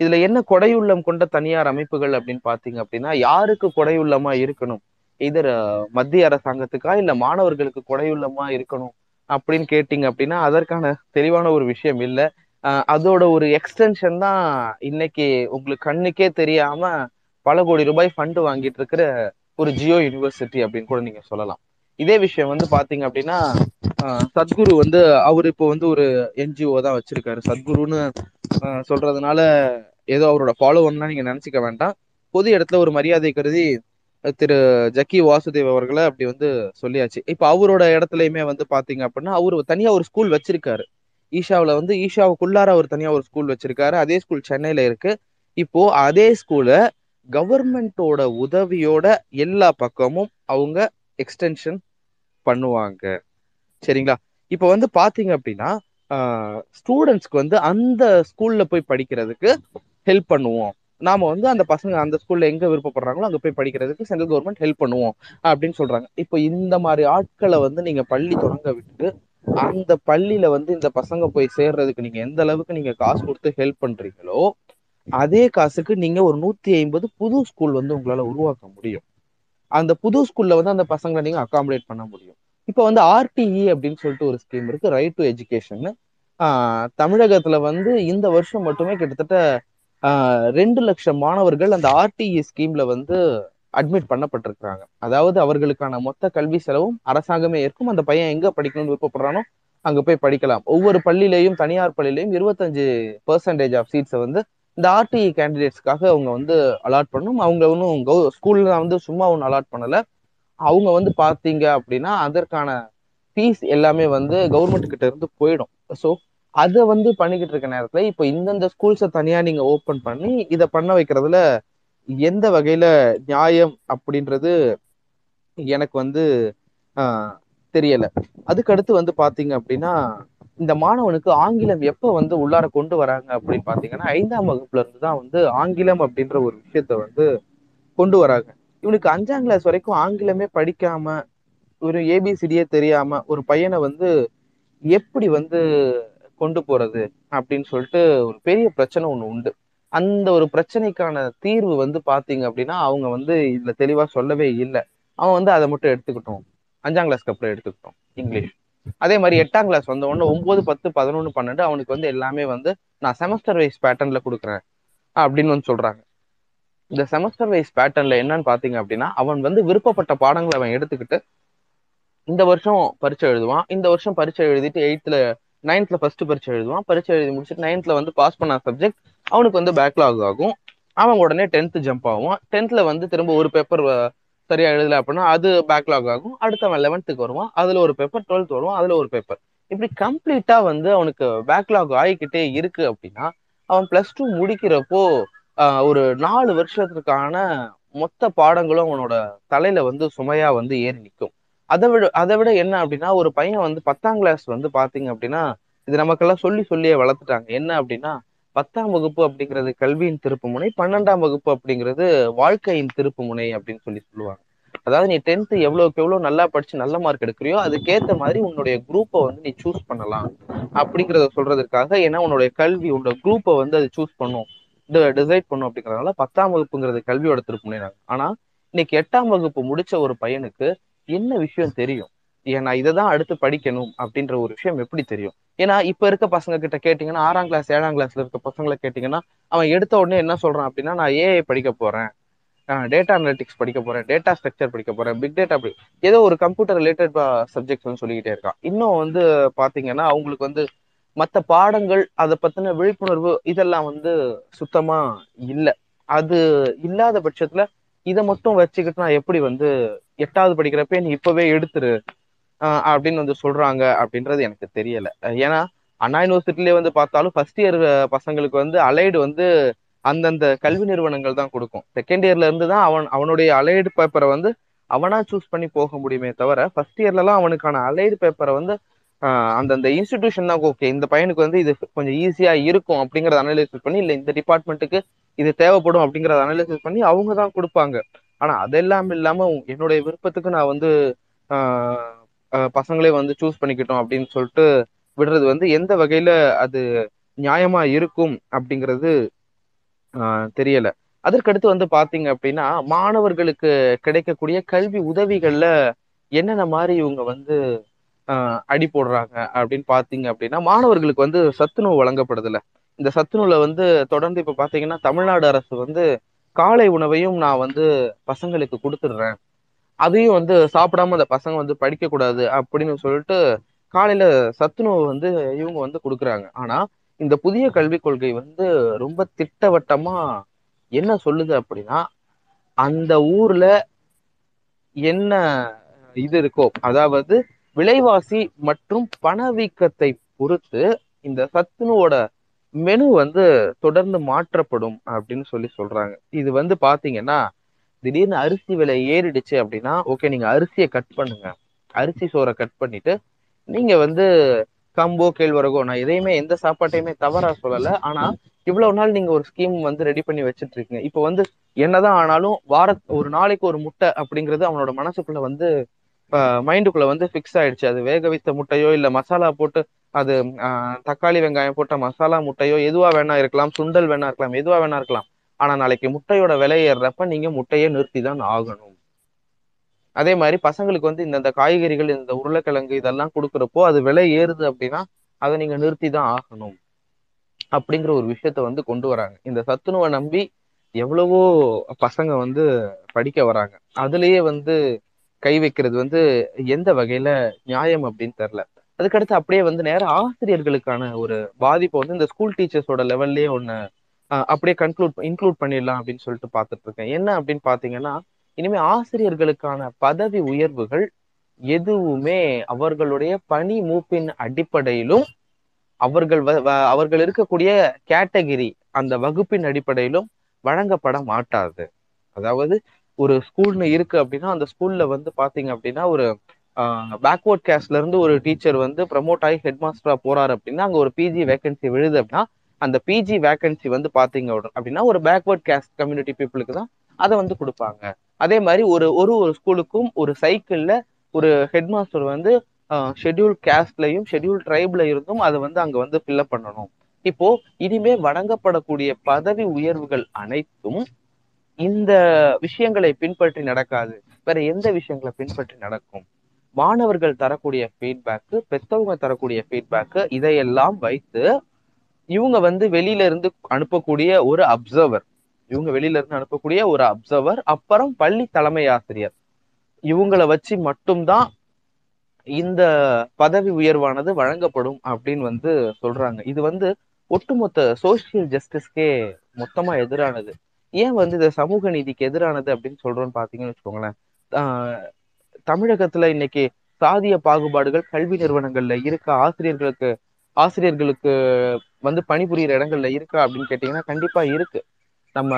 இதுல என்ன கொடையுள்ளம் கொண்ட தனியார் அமைப்புகள் அப்படின்னு பாத்தீங்க அப்படின்னா யாருக்கு கொடையுள்ளமா இருக்கணும்? இதர் மத்திய அரசாங்கத்துக்கா இல்ல மாணவர்களுக்கு கொடையுள்ளமா இருக்கணும் அப்படின்னு கேட்டீங்க அப்படின்னா அதற்கான தெளிவான ஒரு விஷயம் இல்ல. அதோட ஒரு எக்ஸ்டென்ஷன் தான் இன்னைக்கு உங்களுக்கு கண்ணுக்கே தெரியாம பல கோடி ரூபாய் ஃபண்டு வாங்கிட்டு இருக்கிற ஒரு ஜியோ யூனிவர்சிட்டி அப்படின்னு கூட நீங்க சொல்லலாம். இதே விஷயம் வந்து பாத்தீங்க அப்படின்னா சத்குரு வந்து அவர் இப்போ வந்து ஒரு என்ஜிஓ தான் வச்சிருக்காரு. சத்குருன்னு சொல்றதுனால ஏதோ அவரோட ஃபாலோவர்னா நீங்க நினைச்சுக்க வேண்டாம். பொது இடத்துல ஒரு மரியாதை கருதி திரு ஜக்கி வாசுதேவ் அவர்களை அப்படி வந்து சொல்லியாச்சு. இப்போ அவரோட இடத்துலயுமே வந்து பாத்தீங்க அப்படின்னா அவர் தனியா ஒரு ஸ்கூல் வச்சிருக்காரு. ஈஷாவில் வந்து ஈஷாவுக்குள்ளார அவர் தனியா ஒரு ஸ்கூல் வச்சிருக்காரு. அதே ஸ்கூல் சென்னையில இருக்கு. இப்போ அதே ஸ்கூல கவர்மெண்டோட உதவியோட எல்லா பக்கமும் அவங்க எக்ஸ்டென்ஷன் பண்ணுவாங்க. சரிங்களா? இப்போ வந்து பாத்தீங்க அப்படின்னா ஸ்டூடெண்ட்ஸ்க்கு வந்து அந்த ஸ்கூல்ல போய் படிக்கிறதுக்கு ஹெல்ப் பண்ணுவோம். நாம வந்து அந்த பசங்க அந்த ஸ்கூல்ல எங்க விருப்பப்படுறாங்களோ அங்க போய் படிக்கிறதுக்கு சென்ட்ரல் கவர்மெண்ட் ஹெல்ப் பண்ணுவோம் அப்படின்னு சொல்றாங்க. இப்போ இந்த மாதிரி ஆட்களை வந்து நீங்க பள்ளி தொடங்க விட்டு அந்த பள்ளியில வந்து இந்த பசங்க போய் சேர்றதுக்கு நீங்க எந்த அளவுக்கு நீங்க காசு கொடுத்து ஹெல்ப் பண்றீங்களோ அதே காசுக்கு நீங்க ஒரு நூத்தி ஐம்பது புது ஸ்கூல் வந்து உங்களால உருவாக்க முடியும். அந்த புது ஸ்கூல்ல வந்து அந்த பசங்களை நீங்க அகாமடேட் பண்ண முடியும். இப்போ வந்து ஆர்டிஇ அப்படின்னு சொல்லிட்டு ஒரு ஸ்கீம் இருக்கு ரைட் டு எஜுகேஷன் தமிழகத்துல வந்து இந்த வருஷம் மட்டுமே கிட்டத்தட்ட ரெண்டு லட்சம் மாணவர்கள் அந்த ஆர்டிஇ ஸ்கீம்ல வந்து அட்மிட் பண்ணப்பட்டிருக்கிறாங்க. அதாவது அவர்களுக்கான மொத்த கல்வி செலவும் அரசாங்கமே இருக்கும் அந்த பையன் எங்க படிக்கணும்னு விருப்பப்படுறானோ அங்க போய் படிக்கலாம். ஒவ்வொரு பள்ளியிலையும் தனியார் பள்ளியிலையும் இருபத்தஞ்சு பெர்சன்டேஜ் ஆஃப் சீட்ஸை வந்து இந்த ஆர்டிஇ கேண்டிடேட்ஸ்க்காக அவங்க வந்து அலாட் பண்ணும் அவங்க ஒன்றும் கவு ஸ்கூலில் வந்து சும்மா ஒன்றும் அலாட் பண்ணலை. அவங்க வந்து பார்த்தீங்க அப்படின்னா அதற்கான ஃபீஸ் எல்லாமே வந்து கவர்மெண்ட் கிட்ட இருந்து போயிடும். ஸோ அதை வந்து பண்ணிக்கிட்டு இருக்க நேரத்தில் இப்போ இந்தந்த ஸ்கூல்ஸை தனியாக நீங்கள் ஓப்பன் பண்ணி இதை பண்ண வைக்கிறதுல எந்த வகையில் நியாயம் அப்படின்றது எனக்கு வந்து தெரியலை. அதுக்கடுத்து வந்து பார்த்தீங்க அப்படின்னா இந்த மாணவனுக்கு ஆங்கிலம் எப்ப வந்து உள்ளார கொண்டு வராங்க அப்படின்னு பாத்தீங்கன்னா ஐந்தாம் வகுப்புல இருந்து தான் வந்து ஆங்கிலம் அப்படின்ற ஒரு விஷயத்த வந்து கொண்டு வராங்க. இவனுக்கு அஞ்சாம் கிளாஸ் வரைக்கும் ஆங்கிலமே படிக்காம ஒரு ஏபிசிடியே தெரியாம ஒரு பையனை வந்து எப்படி வந்து கொண்டு போறது அப்படின்னு சொல்லிட்டு ஒரு பெரிய பிரச்சனை ஒண்ணு உண்டு. அந்த ஒரு பிரச்சனைக்கான தீர்வு வந்து பாத்தீங்க அப்படின்னா அவங்க வந்து இதுல தெளிவா சொல்லவே இல்லை. அவன் வந்து அதை மட்டும் எடுத்துக்கிட்டோம். அஞ்சாம் கிளாஸ்க்கு அப்புறம் எடுத்துக்கிட்டோம். இங்கிலீஷ். அதே மாதிரி எட்டாம் கிளாஸ் வந்த உடனே ஒன்பது பத்து பதினொன்று பன்னெண்டு அவனுக்கு வந்து எல்லாமே வந்து நான் செமஸ்டர் வைஸ் பேட்டர்ன்ல கொடுக்குறேன் அப்படின்னு வந்து சொல்றாங்க. இந்த செமஸ்டர் வைஸ் பேட்டர்ன்ல என்னன்னு பாத்தீங்க அப்படின்னா அவன் வந்து விருப்பப்பட்ட பாடங்களை அவன் எடுத்துக்கிட்டு இந்த வருஷம் பரீட்சை எழுதுவான். இந்த வருஷம் பரீட்சை எழுதிட்டு எயித்துல நைன்த்ல ஃபர்ஸ்ட் பரீட்சை எழுதுவான். பரீட்சை எழுதி முடிச்சுட்டு நைன்த்ல வந்து பாஸ் பண்ண சப்ஜெக்ட் அவனுக்கு வந்து பேக்லாக் ஆகும். அவன் உடனே டென்த் ஜம்ப் ஆகும் டென்த்ல வந்து திரும்ப ஒரு பேப்பர் சரியா எழுதல அப்படின்னா அது பேக்லாக் ஆகும். அடுத்தவன் லெவன்த்துக்கு வருவான். அதுல ஒரு பேப்பர் டுவெல்த் வருவான். அதுல ஒரு பேப்பர் இப்படி கம்ப்ளீட்டா வந்து அவனுக்கு பேக்லாக் ஆகிக்கிட்டே இருக்கு அப்படின்னா அவன் பிளஸ் டூ முடிக்கிறப்போ ஒரு நாலு வருஷத்துக்கான மொத்த பாடங்களும் அவனோட தலையில வந்து சுமையா வந்து ஏறி நிற்கும் அதை விட அதை விட என்ன அப்படின்னா ஒரு பையன் வந்து பத்தாம் கிளாஸ் வந்து பாத்தீங்க அப்படின்னா இது நமக்கெல்லாம் சொல்லி சொல்லியே வளர்த்துட்டாங்க. என்ன அப்படின்னா பத்தாம் வகுப்பு அப்படிங்கிறது கல்வியின் திருப்பு முனை பன்னெண்டாம் வகுப்பு அப்படிங்கிறது வாழ்க்கையின் திருப்பு முனை அப்படின்னு சொல்லி சொல்லுவாங்க. அதாவது நீ டென்த் எவ்வளவுக்கு எவ்வளவு நல்லா படிச்சு நல்ல மார்க் எடுக்கிறியோ அதுக்கேத்த மாதிரி உன்னுடைய குரூப்பை வந்து நீ சூஸ் பண்ணலாம். அப்படிங்கிறத சொல்றதுக்காக ஏன்னா உன்னுடைய கல்வி உன்னோட குரூப்பை வந்து அது சூஸ் பண்ணும். டிசைட் பண்ணும் அப்படிங்கிறதுனால பத்தாம் வகுப்புங்கிறது கல்வியோட திருப்பு முனைனாங்க ஆனா இன்னைக்கு எட்டாம் வகுப்பு முடிச்ச ஒரு பையனுக்கு என்ன விஷயம் தெரியும்? ஏன்னா இதை தான் அடுத்து படிக்கணும் அப்படின்ற ஒரு விஷயம் எப்படி தெரியும்? ஏன்னா இப்ப இருக்க பசங்க கிட்ட கேட்டீங்கன்னா ஆறாம் கிளாஸ் ஏழாம் கிளாஸ்ல இருக்க பசங்களை கேட்டீங்கன்னா அவன் எடுத்த உடனே என்ன சொல்றான் அப்படின்னா நான் ஏஐ படிக்க போறேன். டேட்டா அனலிட்டிக்ஸ் படிக்க போறேன். டேட்டா ஸ்ட்ரக்சர் படிக்க போறேன். பிக் டேட்டா ஏதோ ஒரு கம்ப்யூட்டர் ரிலேட்டட் சப்ஜெக்ட் சொல்லிக்கிட்டே இருக்கான். இன்னும் வந்து பாத்தீங்கன்னா அவங்களுக்கு வந்து மற்ற பாடங்கள் அதை பத்தின விழிப்புணர்வு இதெல்லாம் வந்து சுத்தமா இல்லை. அது இல்லாத பட்சத்துல இதை மட்டும் வச்சுக்கிட்டு நான் எப்படி வந்து எட்டாவது படிக்கிறப்ப நீ இப்பவே எடுத்துரு. அப்படின்னு வந்து சொல்றாங்க அப்படின்றது எனக்கு தெரியல. ஏன்னா அண்ணா யூனிவர்சிட்டிலே வந்து பார்த்தாலும் ஃபர்ஸ்ட் இயர் பசங்களுக்கு வந்து அலைடு வந்து அந்தந்த கல்வி நிறுவனங்கள் தான் கொடுக்கும். செகண்ட் இயர்ல இருந்து தான் அவன் அவனுடைய அலைடு பேப்பரை வந்து அவனா சூஸ் பண்ணி போக முடியுமே தவிர ஃபர்ஸ்ட் இயர்லலாம் அவனுக்கான அலைடு பேப்பரை வந்து அந்தந்த இன்ஸ்டிடியூஷன் தான் ஓகே இந்த பையனுக்கு வந்து இது கொஞ்சம் ஈஸியா இருக்கும் அப்படிங்கறத அனலைசிஸ் பண்ணி இல்லை இந்த டிபார்ட்மெண்ட்டுக்கு இது தேவைப்படும் அப்படிங்கறத அனலைசிஸ் பண்ணி அவங்க தான் கொடுப்பாங்க. ஆனா அதெல்லாம் இல்லாம என்னுடைய விருப்பத்துக்கு நான் வந்து ஆஹ் பசங்களே வந்து சூஸ் பண்ணிக்கிட்டோம் அப்படின்னு சொல்லிட்டு விடுறது வந்து எந்த வகையில அது நியாயமா இருக்கும் அப்படிங்கிறது ஆஹ் தெரியல. அதற்கடுத்து வந்து பாத்தீங்க அப்படின்னா மாணவர்களுக்கு கிடைக்கக்கூடிய கல்வி உதவிகள்ல என்னென்ன மாதிரி இவங்க வந்து ஆஹ் அடி போடுறாங்க அப்படின்னு பாத்தீங்க அப்படின்னா மாணவர்களுக்கு வந்து சத்துணவு வழங்கப்படுதுல இந்த சத்துணவுல வந்து தொடர்ந்து இப்ப பாத்தீங்கன்னா தமிழ்நாடு அரசு வந்து காலை உணவையும் நான் வந்து பசங்களுக்கு கொடுத்துடுறேன். அதையும் வந்து சாப்பிடாம அந்த பசங்க வந்து படிக்க கூடாது அப்படின்னு சொல்லிட்டு காலையில சத்துணவு வந்து இவங்க வந்து கொடுக்குறாங்க. ஆனா இந்த புதிய கல்விக் கொள்கை வந்து ரொம்ப திட்டவட்டமா என்ன சொல்லுது அப்படின்னா அந்த ஊர்ல என்ன இது இருக்கோ அதாவது விலைவாசி மற்றும் பணவீக்கத்தை பொறுத்து இந்த சத்துணுவோட மெனு வந்து தொடர்ந்து மாற்றப்படும் அப்படின்னு சொல்லி சொல்றாங்க. இது வந்து பாத்தீங்கன்னா திடீர்னு அரிசி விலை ஏறிடுச்சு அப்படின்னா ஓகே நீங்க அரிசியை கட் பண்ணுங்க. அரிசி சோறை கட் பண்ணிட்டு நீங்க வந்து கம்போ கேழ்வரகோ நான் எதையுமே எந்த சாப்பாட்டையுமே தவறா சொல்லல. ஆனா இவ்வளவு நாள் நீங்க ஒரு ஸ்கீம் வந்து ரெடி பண்ணி வச்சுட்டு இருக்கீங்க. இப்ப வந்து என்னதான் ஆனாலும் வார ஒரு நாளைக்கு ஒரு முட்டை அப்படிங்கிறது அவனோட மனசுக்குள்ள வந்து மைண்டுக்குள்ள வந்து ஃபிக்ஸ் ஆயிடுச்சு. அது வேக வைத்த முட்டையோ இல்ல மசாலா போட்டு அது தக்காளி வெங்காயம் போட்ட மசாலா முட்டையோ எதுவா வேணா இருக்கலாம். சுண்டல் வேணா இருக்கலாம். எதுவா வேணா இருக்கலாம். ஆனா நாளைக்கு முட்டையோட விலை ஏறுறப்ப நீங்க முட்டையை நிறுத்தி தான் ஆகணும். அதே மாதிரி பசங்களுக்கு வந்து இந்தந்த காய்கறிகள் இந்த உருளைக்கிழங்கு இதெல்லாம் கொடுக்குறப்போ அது விலை ஏறுது அப்படின்னா அதை நீங்க நிறுத்தி தான் ஆகணும். அப்படிங்கிற ஒரு விஷயத்த வந்து கொண்டு வராங்க. இந்த சத்துணவை நம்பி எவ்வளவோ பசங்க வந்து படிக்க வராங்க. அதுலயே வந்து கை வைக்கிறது வந்து எந்த வகையில நியாயம் அப்படின்னு தெரியல. அதுக்கடுத்து அப்படியே வந்து நேரம் ஆசிரியர்களுக்கான ஒரு பாதிப்பை வந்து இந்த ஸ்கூல் டீச்சர்ஸோட லெவல்லயே ஒண்ணு அப்படியே கன்க்ளூட் இன்க்ளூட் பண்ணிடலாம் அப்படின்னு சொல்லிட்டு பார்த்துட்டு இருக்கேன் என்ன அப்படின்னு பாத்தீங்கன்னா இனிமே ஆசிரியர்களுக்கான பதவி உயர்வுகள் எதுவுமே அவர்களுடைய பணி மூப்பின் அடிப்படையிலும் அவர்கள் அவர்கள் இருக்கக்கூடிய கேட்டகிரி அந்த வகுப்பின் அடிப்படையிலும் வழங்கப்பட மாட்டாது. அதாவது ஒரு ஸ்கூல்னு இருக்கு அப்படின்னா அந்த ஸ்கூல்ல வந்து பாத்தீங்க அப்படின்னா ஒரு பேக்வர்ட் கேஸ்ல இருந்து ஒரு டீச்சர் வந்து ப்ரமோட் ஆகி ஹெட் மாஸ்டரா போறாரு அப்படின்னா அங்க ஒரு பிஜி வேகன்சி விழுது அப்படின்னா அந்த பிஜி வேகன்சி வந்து பாத்தீங்க அப்படின்னா ஒரு பேக்வர்ட் கேஸ்ட் கம்யூனிட்டி பீப்புளுக்கு தான் அதை வந்து கொடுப்பாங்க. அதே மாதிரி ஒரு ஒரு ஒரு ஸ்கூலுக்கும் ஒரு சைக்கிள்ல ஒரு ஹெட் மாஸ்டர் வந்து ஷெட்யூல் கேஸ்ட்லையும் ஷெட்யூல் ட்ரைப்ல இருந்தும் அதை வந்து அங்க வந்து ஃபில்அப் பண்ணணும். இப்போ இனிமே வழங்கப்படக்கூடிய பதவி உயர்வுகள் அனைத்தும் இந்த விஷயங்களை பின்பற்றி நடக்காது. வேற எந்த விஷயங்களை பின்பற்றி நடக்கும்? மாணவர்கள் தரக்கூடிய ஃபீட்பேக்கு பெற்றவங்க தரக்கூடிய ஃபீட்பேக்கு இதையெல்லாம் வைத்து இவங்க வந்து வெளியில இருந்து அனுப்பக்கூடிய ஒரு அப்சர்வர் இவங்க வெளியில இருந்து அனுப்பக்கூடிய ஒரு அப்சர்வர் அப்புறம் பள்ளி தலைமை ஆசிரியர். இவங்களை வச்சு மட்டும்தான் இந்த பதவி உயர்வானது வழங்கப்படும் அப்படின்னு வந்து சொல்றாங்க. இது வந்து ஒட்டுமொத்த சோசியல் ஜஸ்டிஸ்க்கே மொத்தமா எதிரானது. ஏன் வந்து இந்த சமூக நீதிக்கு எதிரானது அப்படின்னு சொல்றோம்னு பாத்தீங்கன்னு வச்சுக்கோங்களேன். தமிழகத்துல இன்னைக்கு சாதிய பாகுபாடுகள் கல்வி நிறுவனங்கள்ல இருக்க ஆசிரியர்களுக்கு ஆசிரியர்களுக்கு வந்து பணிபுரியிற இடங்கள்ல இருக்கா அப்படின்னு கேட்டீங்கன்னா கண்டிப்பா இருக்கு. நம்ம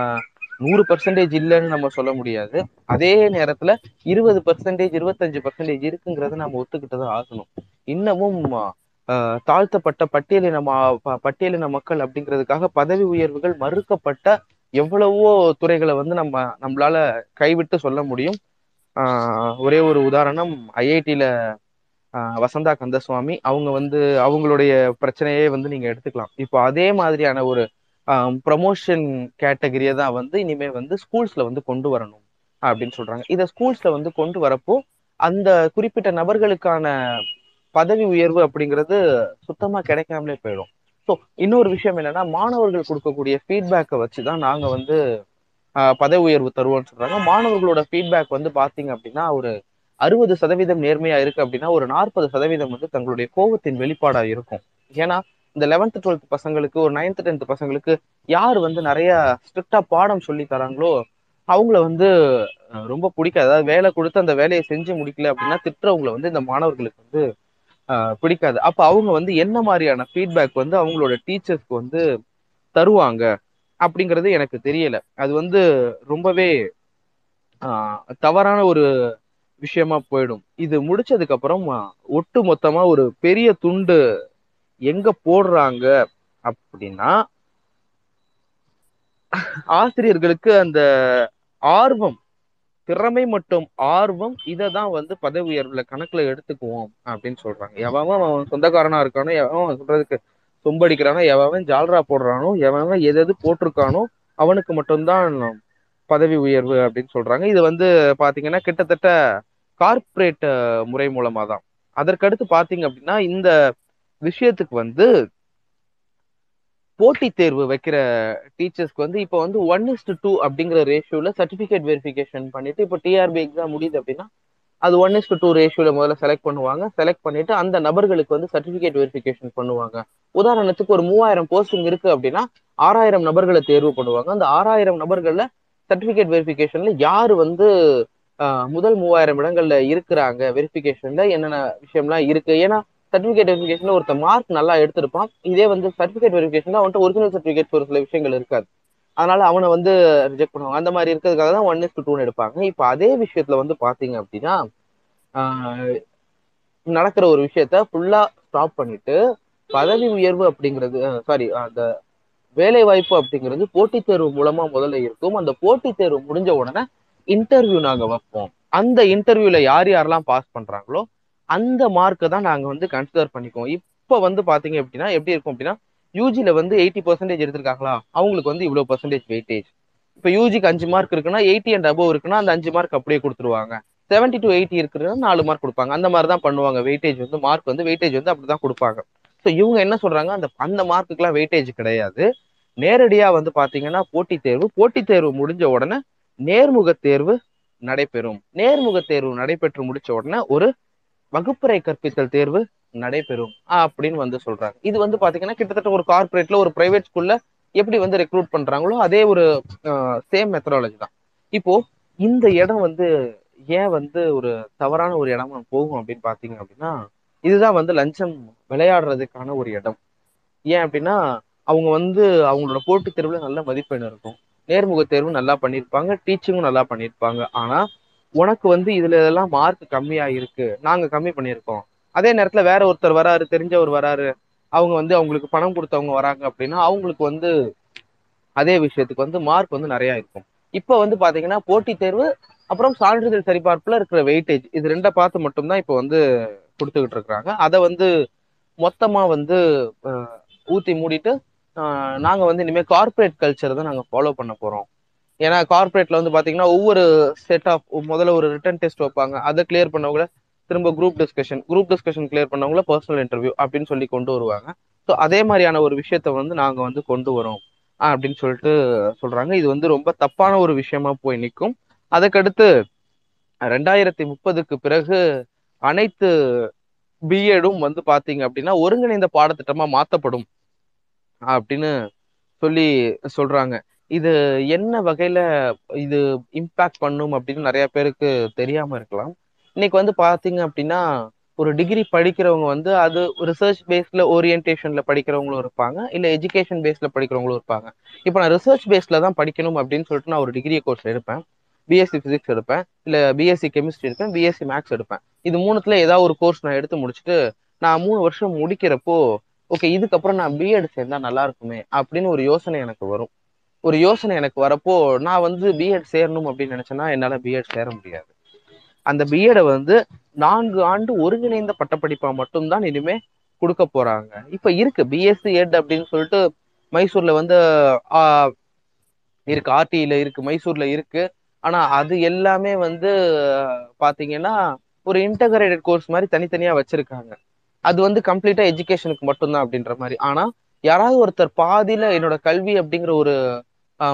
நூறு பர்சன்டேஜ் இல்லைன்னு நம்ம சொல்ல முடியாது. அதே நேரத்துல இருபது பர்சன்டேஜ் இருபத்தஞ்சு பர்சன்டேஜ் இருக்குங்கிறத நம்ம ஒத்துக்கிட்டு தான் ஆகணும். இன்னமும் தாழ்த்தப்பட்ட பட்டியலின பட்டியலின மக்கள் அப்படிங்கிறதுக்காக பதவி உயர்வுகள் மறுக்கப்பட்ட எவ்வளவோ துறைகளை வந்து நம்ம நம்மளால கைவிட்டு சொல்ல முடியும். ஒரே ஒரு உதாரணம் ஐஐடியில வசந்தா கந்தசுவாமி அவங்க வந்து அவங்களுடைய பிரச்சனையே வந்து நீங்க எடுத்துக்கலாம். இப்போ அதே மாதிரியான ஒரு ப்ரமோஷன் கேட்டகரியை தான் வந்து இனிமே வந்து ஸ்கூல்ஸ்ல வந்து கொண்டு வரணும் அப்படின்னு சொல்றாங்க. இதை ஸ்கூல்ஸ்ல வந்து கொண்டு வரப்போ அந்த குறிப்பிட்ட நபர்களுக்கான பதவி உயர்வு அப்படிங்கிறது சுத்தமா கிடைக்காமலே போயிடும். ஸோ இன்னொரு விஷயம் என்னன்னா மாணவர்கள் கொடுக்கக்கூடிய ஃபீட்பேக்கை வச்சு தான் நாங்கள் வந்து பதவி உயர்வு தருவோம்னு சொல்றாங்க. மாணவர்களோட ஃபீட்பேக் வந்து பார்த்தீங்க அப்படின்னா ஒரு அறுபது சதவீதம் நேர்மையா இருக்கு அப்படின்னா ஒரு நாற்பது சதவீதம் வந்து தங்களுடைய கோபத்தின் வெளிப்பாடா இருக்கும். ஏன்னா இந்த லெவன்த் டுவெல்த் பசங்களுக்கு ஒரு நைன்த் டென்த் பசங்களுக்கு யார் வந்து நிறைய ஸ்ட்ரிக்டா பாடம் சொல்லி தராங்களோ அவங்கள வந்து ரொம்ப பிடிக்காது. அதாவது வேலை கொடுத்து அந்த வேலையை செஞ்சு முடிக்கல அப்படின்னா திட்டுறவங்களை வந்து இந்த மாணவர்களுக்கு வந்து பிடிக்காது. அப்ப அவங்க வந்து என்ன மாதிரியான ஃபீட்பேக் வந்து அவங்களோட டீச்சர்ஸ்க்கு வந்து தருவாங்க அப்படிங்கிறது எனக்கு தெரியல. அது வந்து ரொம்பவே தவறான ஒரு விஷயமா போயிடும். இது முடிச்சதுக்கு அப்புறம் ஒட்டு மொத்தமா ஒரு பெரிய துண்டு எங்க போடுறாங்க அப்படின்னா ஆசிரியர்களுக்கு அந்த ஆர்வம் திறமை மற்றும் ஆர்வம் இதை தான் வந்து பதவி உயர்வுல கணக்குல எடுத்துக்குவோம் அப்படின்னு சொல்றாங்க. எவன் அவன் சொந்தக்காரனா இருக்கானோ எவன் அவன் சொல்றதுக்கு சொம்படிக்கிறானோ எவன் ஜால்ரா போடுறானோ எவன் எது எது போட்டிருக்கானோ அவனுக்கு மட்டும்தான் பதவி உயர்வு அப்படின்னு சொல்றாங்க. இது வந்து பாத்தீங்கன்னா கிட்டத்தட்ட கார்ப்பரேட் முறை மூலமா தான் அதற்கடுத்து பாத்தீங்க அப்படின்னா இந்த விஷயத்துக்கு வந்து போட்டித் தேர்வு வைக்கிற டீச்சர்ஸ்க்கு வந்து இப்போ வந்து ஒன் இஸ்டு டூ அப்படிங்கிற ரேஷியோல சர்டிபிகேட் வெரிஃபிகேஷன் பண்ணிட்டு இப்போ டிஆர்பி எக்ஸாம் முடியுது அப்படின்னா அது ஒன் இஸ்டு டூ ரேஷியோல முதல்ல செலக்ட் பண்ணுவாங்க. செலக்ட் பண்ணிட்டு அந்த நபர்களுக்கு வந்து சர்டிபிகேட் வெரிஃபிகேஷன் பண்ணுவாங்க. உதாரணத்துக்கு ஒரு மூவாயிரம் போஸ்டிங் இருக்கு அப்படின்னா ஆறாயிரம் நபர்களை தேர்வு பண்ணுவாங்க. அந்த ஆறாயிரம் நபர்களில் சர்டிபிகேட் வெரிஃபிகேஷன்ல யாரு வந்து முதல் மூவாயிரம் இடங்கள்ல இருக்கிறாங்க. வெரிஃபிகேஷன்ல என்னென்ன விஷயம்லாம் இருக்கு. ஏன்னா சர்டிபிகேட் வெரிஃபிகேஷன்ல ஒருத்த மார்க் நல்லா எடுத்திருப்பான். இதே வந்து சர்டிபிகேட் வெரிஃபிகேஷன்ல அவன்ட்டு ஒரிஜினல் சர்டிபிகேட் ஒரு சில விஷயங்கள் இருக்காது. அதனால அவனை வந்து ரிஜெக்ட் பண்ணுவாங்க. அந்த மாதிரி இருக்கிறதுக்காக தான் ஒன் இஸ் டூ டூன்னு எடுப்பாங்க. இப்போ அதே விஷயத்துல வந்து பாத்தீங்க அப்படின்னா நடக்கிற ஒரு விஷயத்த ஃபுல்லா ஸ்டாப் பண்ணிட்டு பதவி உயர்வு அப்படிங்கிறது சாரி அந்த வேலை வாய்ப்பு அப்படிங்கிறது போட்டித் தேர்வு மூலமா முதல்ல இருக்கும். அந்த போட்டித் தேர்வு முடிஞ்ச உடனே இன்டர்வியூ நாங்க வைப்போம். அந்த இன்டர்வியூல யார் யாரெல்லாம் பாஸ் பண்றாங்களோ அந்த மார்க்கை தான் நாங்க வந்து கன்சிடர் பண்ணிக்குவோம். இப்போ வந்து பாத்தீங்க அப்படின்னா எப்படி இருக்கும் அப்படின்னா யூஜில வந்து எயிட்டி பர்சன்டேஜ் எடுத்திருக்காங்களா? அவங்களுக்கு வந்து இவ்வளவு பர்சன்டேஜ் வெயிட்டேஜ் இப்போ யூஜிக்கு அஞ்சு மார்க் இருக்குன்னா எயிட்டி அண்ட் அபோவ் இருக்குன்னா அந்த அஞ்சு மார்க் அப்படியே கொடுத்துருவாங்க. செவன்டி டு எயிட்டி இருக்குன்னா நாலு மார்க் கொடுப்பாங்க. அந்த மாதிரி தான் பண்ணுவாங்க. வெயிட்டேஜ் வந்து மார்க் வந்து வெயிட்டேஜ் வந்து அப்படிதான் கொடுப்பாங்க. ஸோ இவங்க என்ன சொல்றாங்க? அந்த அந்த மார்க்குக்கெல்லாம் வெயிட்டேஜ் கிடையாது. நேரடியா வந்து பாத்தீங்கன்னா போட்டித் தேர்வு போட்டித் தேர்வு முடிஞ்ச உடனே நேர்முக தேர்வு நடைபெறும். நேர்முக தேர்வு நடைபெற்று முடிச்ச உடனே ஒரு வகுப்பறை கற்பித்தல் தேர்வு நடைபெறும் அப்படின்னு வந்து சொல்றாங்க. இது வந்து பாத்தீங்கன்னா கிட்டத்தட்ட ஒரு கார்பரேட்ல ஒரு பிரைவேட் ஸ்கூல்ல எப்படி வந்து ரெக்ரூட் பண்றாங்களோ அதே ஒரு சேம் மெத்தடாலஜி தான். இப்போ இந்த இடம் வந்து ஏன் வந்து ஒரு தவறான ஒரு இடமா போகும் அப்படின்னு பாத்தீங்க அப்படின்னா இதுதான் வந்து லஞ்சம் விளையாடுறதுக்கான ஒரு இடம். ஏன் அப்படின்னா அவங்க வந்து அவங்களோட போட்டித் தேர்வுல நல்ல மதிப்பெண் இருக்கும். நேர்முக தேர்வு நல்லா பண்ணியிருப்பாங்க டீச்சிங்கும் நல்லா பண்ணியிருப்பாங்க. ஆனா உனக்கு வந்து இதுல இதெல்லாம் மார்க் கம்மியா இருக்கு நாங்க கம்மி பண்ணியிருக்கோம். அதே நேரத்துல வேற ஒருத்தர் வராரு தெரிஞ்சவர் வராரு அவங்க வந்து அவங்களுக்கு பணம் கொடுத்தவங்க வராங்க அப்படின்னா அவங்களுக்கு வந்து அதே விஷயத்துக்கு வந்து மார்க் வந்து நிறைய இருக்கும். இப்ப வந்து பாத்தீங்கன்னா போட்டித் தேர்வு அப்புறம் சான்றிதழ் சரிபார்ப்புல இருக்கிற வெயிட்டேஜ் இது ரெண்டை பார்த்து மட்டும்தான் இப்ப வந்து கொடுத்துக்கிட்டு இருக்கிறாங்க. அதை வந்து மொத்தமா வந்து ஊத்தி மூடிட்டு நாங்கள் வந்து இனிமேல் கார்ப்பரேட் கல்ச்சர் தான் நாங்கள் ஃபாலோ பண்ண போகிறோம் ஏன்னா கார்பரேட்ல வந்து பார்த்தீங்கன்னா ஒவ்வொரு செட் ஆஃப் முதல்ல ஒரு ரிட்டன் டெஸ்ட் வைப்பாங்க. அதை கிளியர் பண்ணவங்கள திரும்ப group discussion group discussion clear பண்ணவங்கள personal interview அப்படின்னு சொல்லி கொண்டு வருவாங்க. ஸோ அதே மாதிரியான ஒரு விஷயத்த வந்து நாங்கள் வந்து கொண்டு வரோம். அப்படின்னு சொல்லிட்டு சொல்றாங்க. இது வந்து ரொம்ப தப்பான ஒரு விஷயமா போய் நிற்கும். அதுக்கடுத்து ரெண்டாயிரத்தி முப்பதுக்கு பிறகு அனைத்து பிஎடும் வந்து பாத்தீங்க அப்படின்னா ஒருங்கிணைந்த பாடத்திட்டமா மாற்றப்படும் அப்படின்னு சொல்லி சொல்றாங்க. இது என்ன வகையில இது இம்பாக்ட் பண்ணும் அப்படின்னு நிறைய பேருக்கு தெரியாம இருக்கலாம். இன்னைக்கு வந்து பாத்தீங்க அப்படின்னா ஒரு டிகிரி படிக்கிறவங்க வந்து அது ரிசர்ச் பேஸ்ல ஓரியன்டேஷன்ல படிக்கிறவங்களும் இருப்பாங்க. இல்ல எஜுகேஷன் பேஸ்ல படிக்கிறவங்களும் இருப்பாங்க. இப்போ நான் ரிசர்ச் பேஸ்ல தான் படிக்கணும் அப்படின்னு சொல்லிட்டு நான் ஒரு டிகிரி கோர்ஸ் எடுப்பேன். பிஎஸ்சி பிசிக்ஸ் எடுப்பேன். இல்ல பிஎஸ்சி கெமிஸ்ட்ரி எடுப்பேன். பிஎஸ்சி மேக்ஸ் எடுப்பேன். இது மூணுத்துல ஏதாவது ஒரு கோர்ஸ் நான் எடுத்து முடிச்சுட்டு நான் மூணு வருஷம் முடிக்கிறப்போ ஓகே இதுக்கப்புறம் நான் பிஎட் சேர்ந்தா நல்லா இருக்குமே அப்படின்னு ஒரு யோசனை எனக்கு வரும். ஒரு யோசனை எனக்கு வரப்போ நான் வந்து பிஎட் சேரணும் அப்படின்னு நினைச்சேன்னா என்னால பிஎட் சேர முடியாது. அந்த பிஎடை வந்து நான்கு ஆண்டு ஒருங்கிணைந்த பட்டப்படிப்பா மட்டும்தான் இனிமே கொடுக்க போறாங்க. இப்ப இருக்கு பிஎஸ்சி எட் அப்படின்னு சொல்லிட்டு மைசூர்ல வந்து இருக்கு. ஆர்டியில இருக்கு மைசூர்ல இருக்கு. ஆனா அது எல்லாமே வந்து பாத்தீங்கன்னா ஒரு இன்டகிரேட்டட் கோர்ஸ் மாதிரி தனித்தனியா வச்சிருக்காங்க. அது வந்து கம்ப்ளீட்டா எஜுகேஷனுக்கு மட்டும்தான் அப்படின்ற மாதிரி. ஆனா யாராவது ஒருத்தர் பாதியில என்னோட கல்வி அப்படிங்கிற ஒரு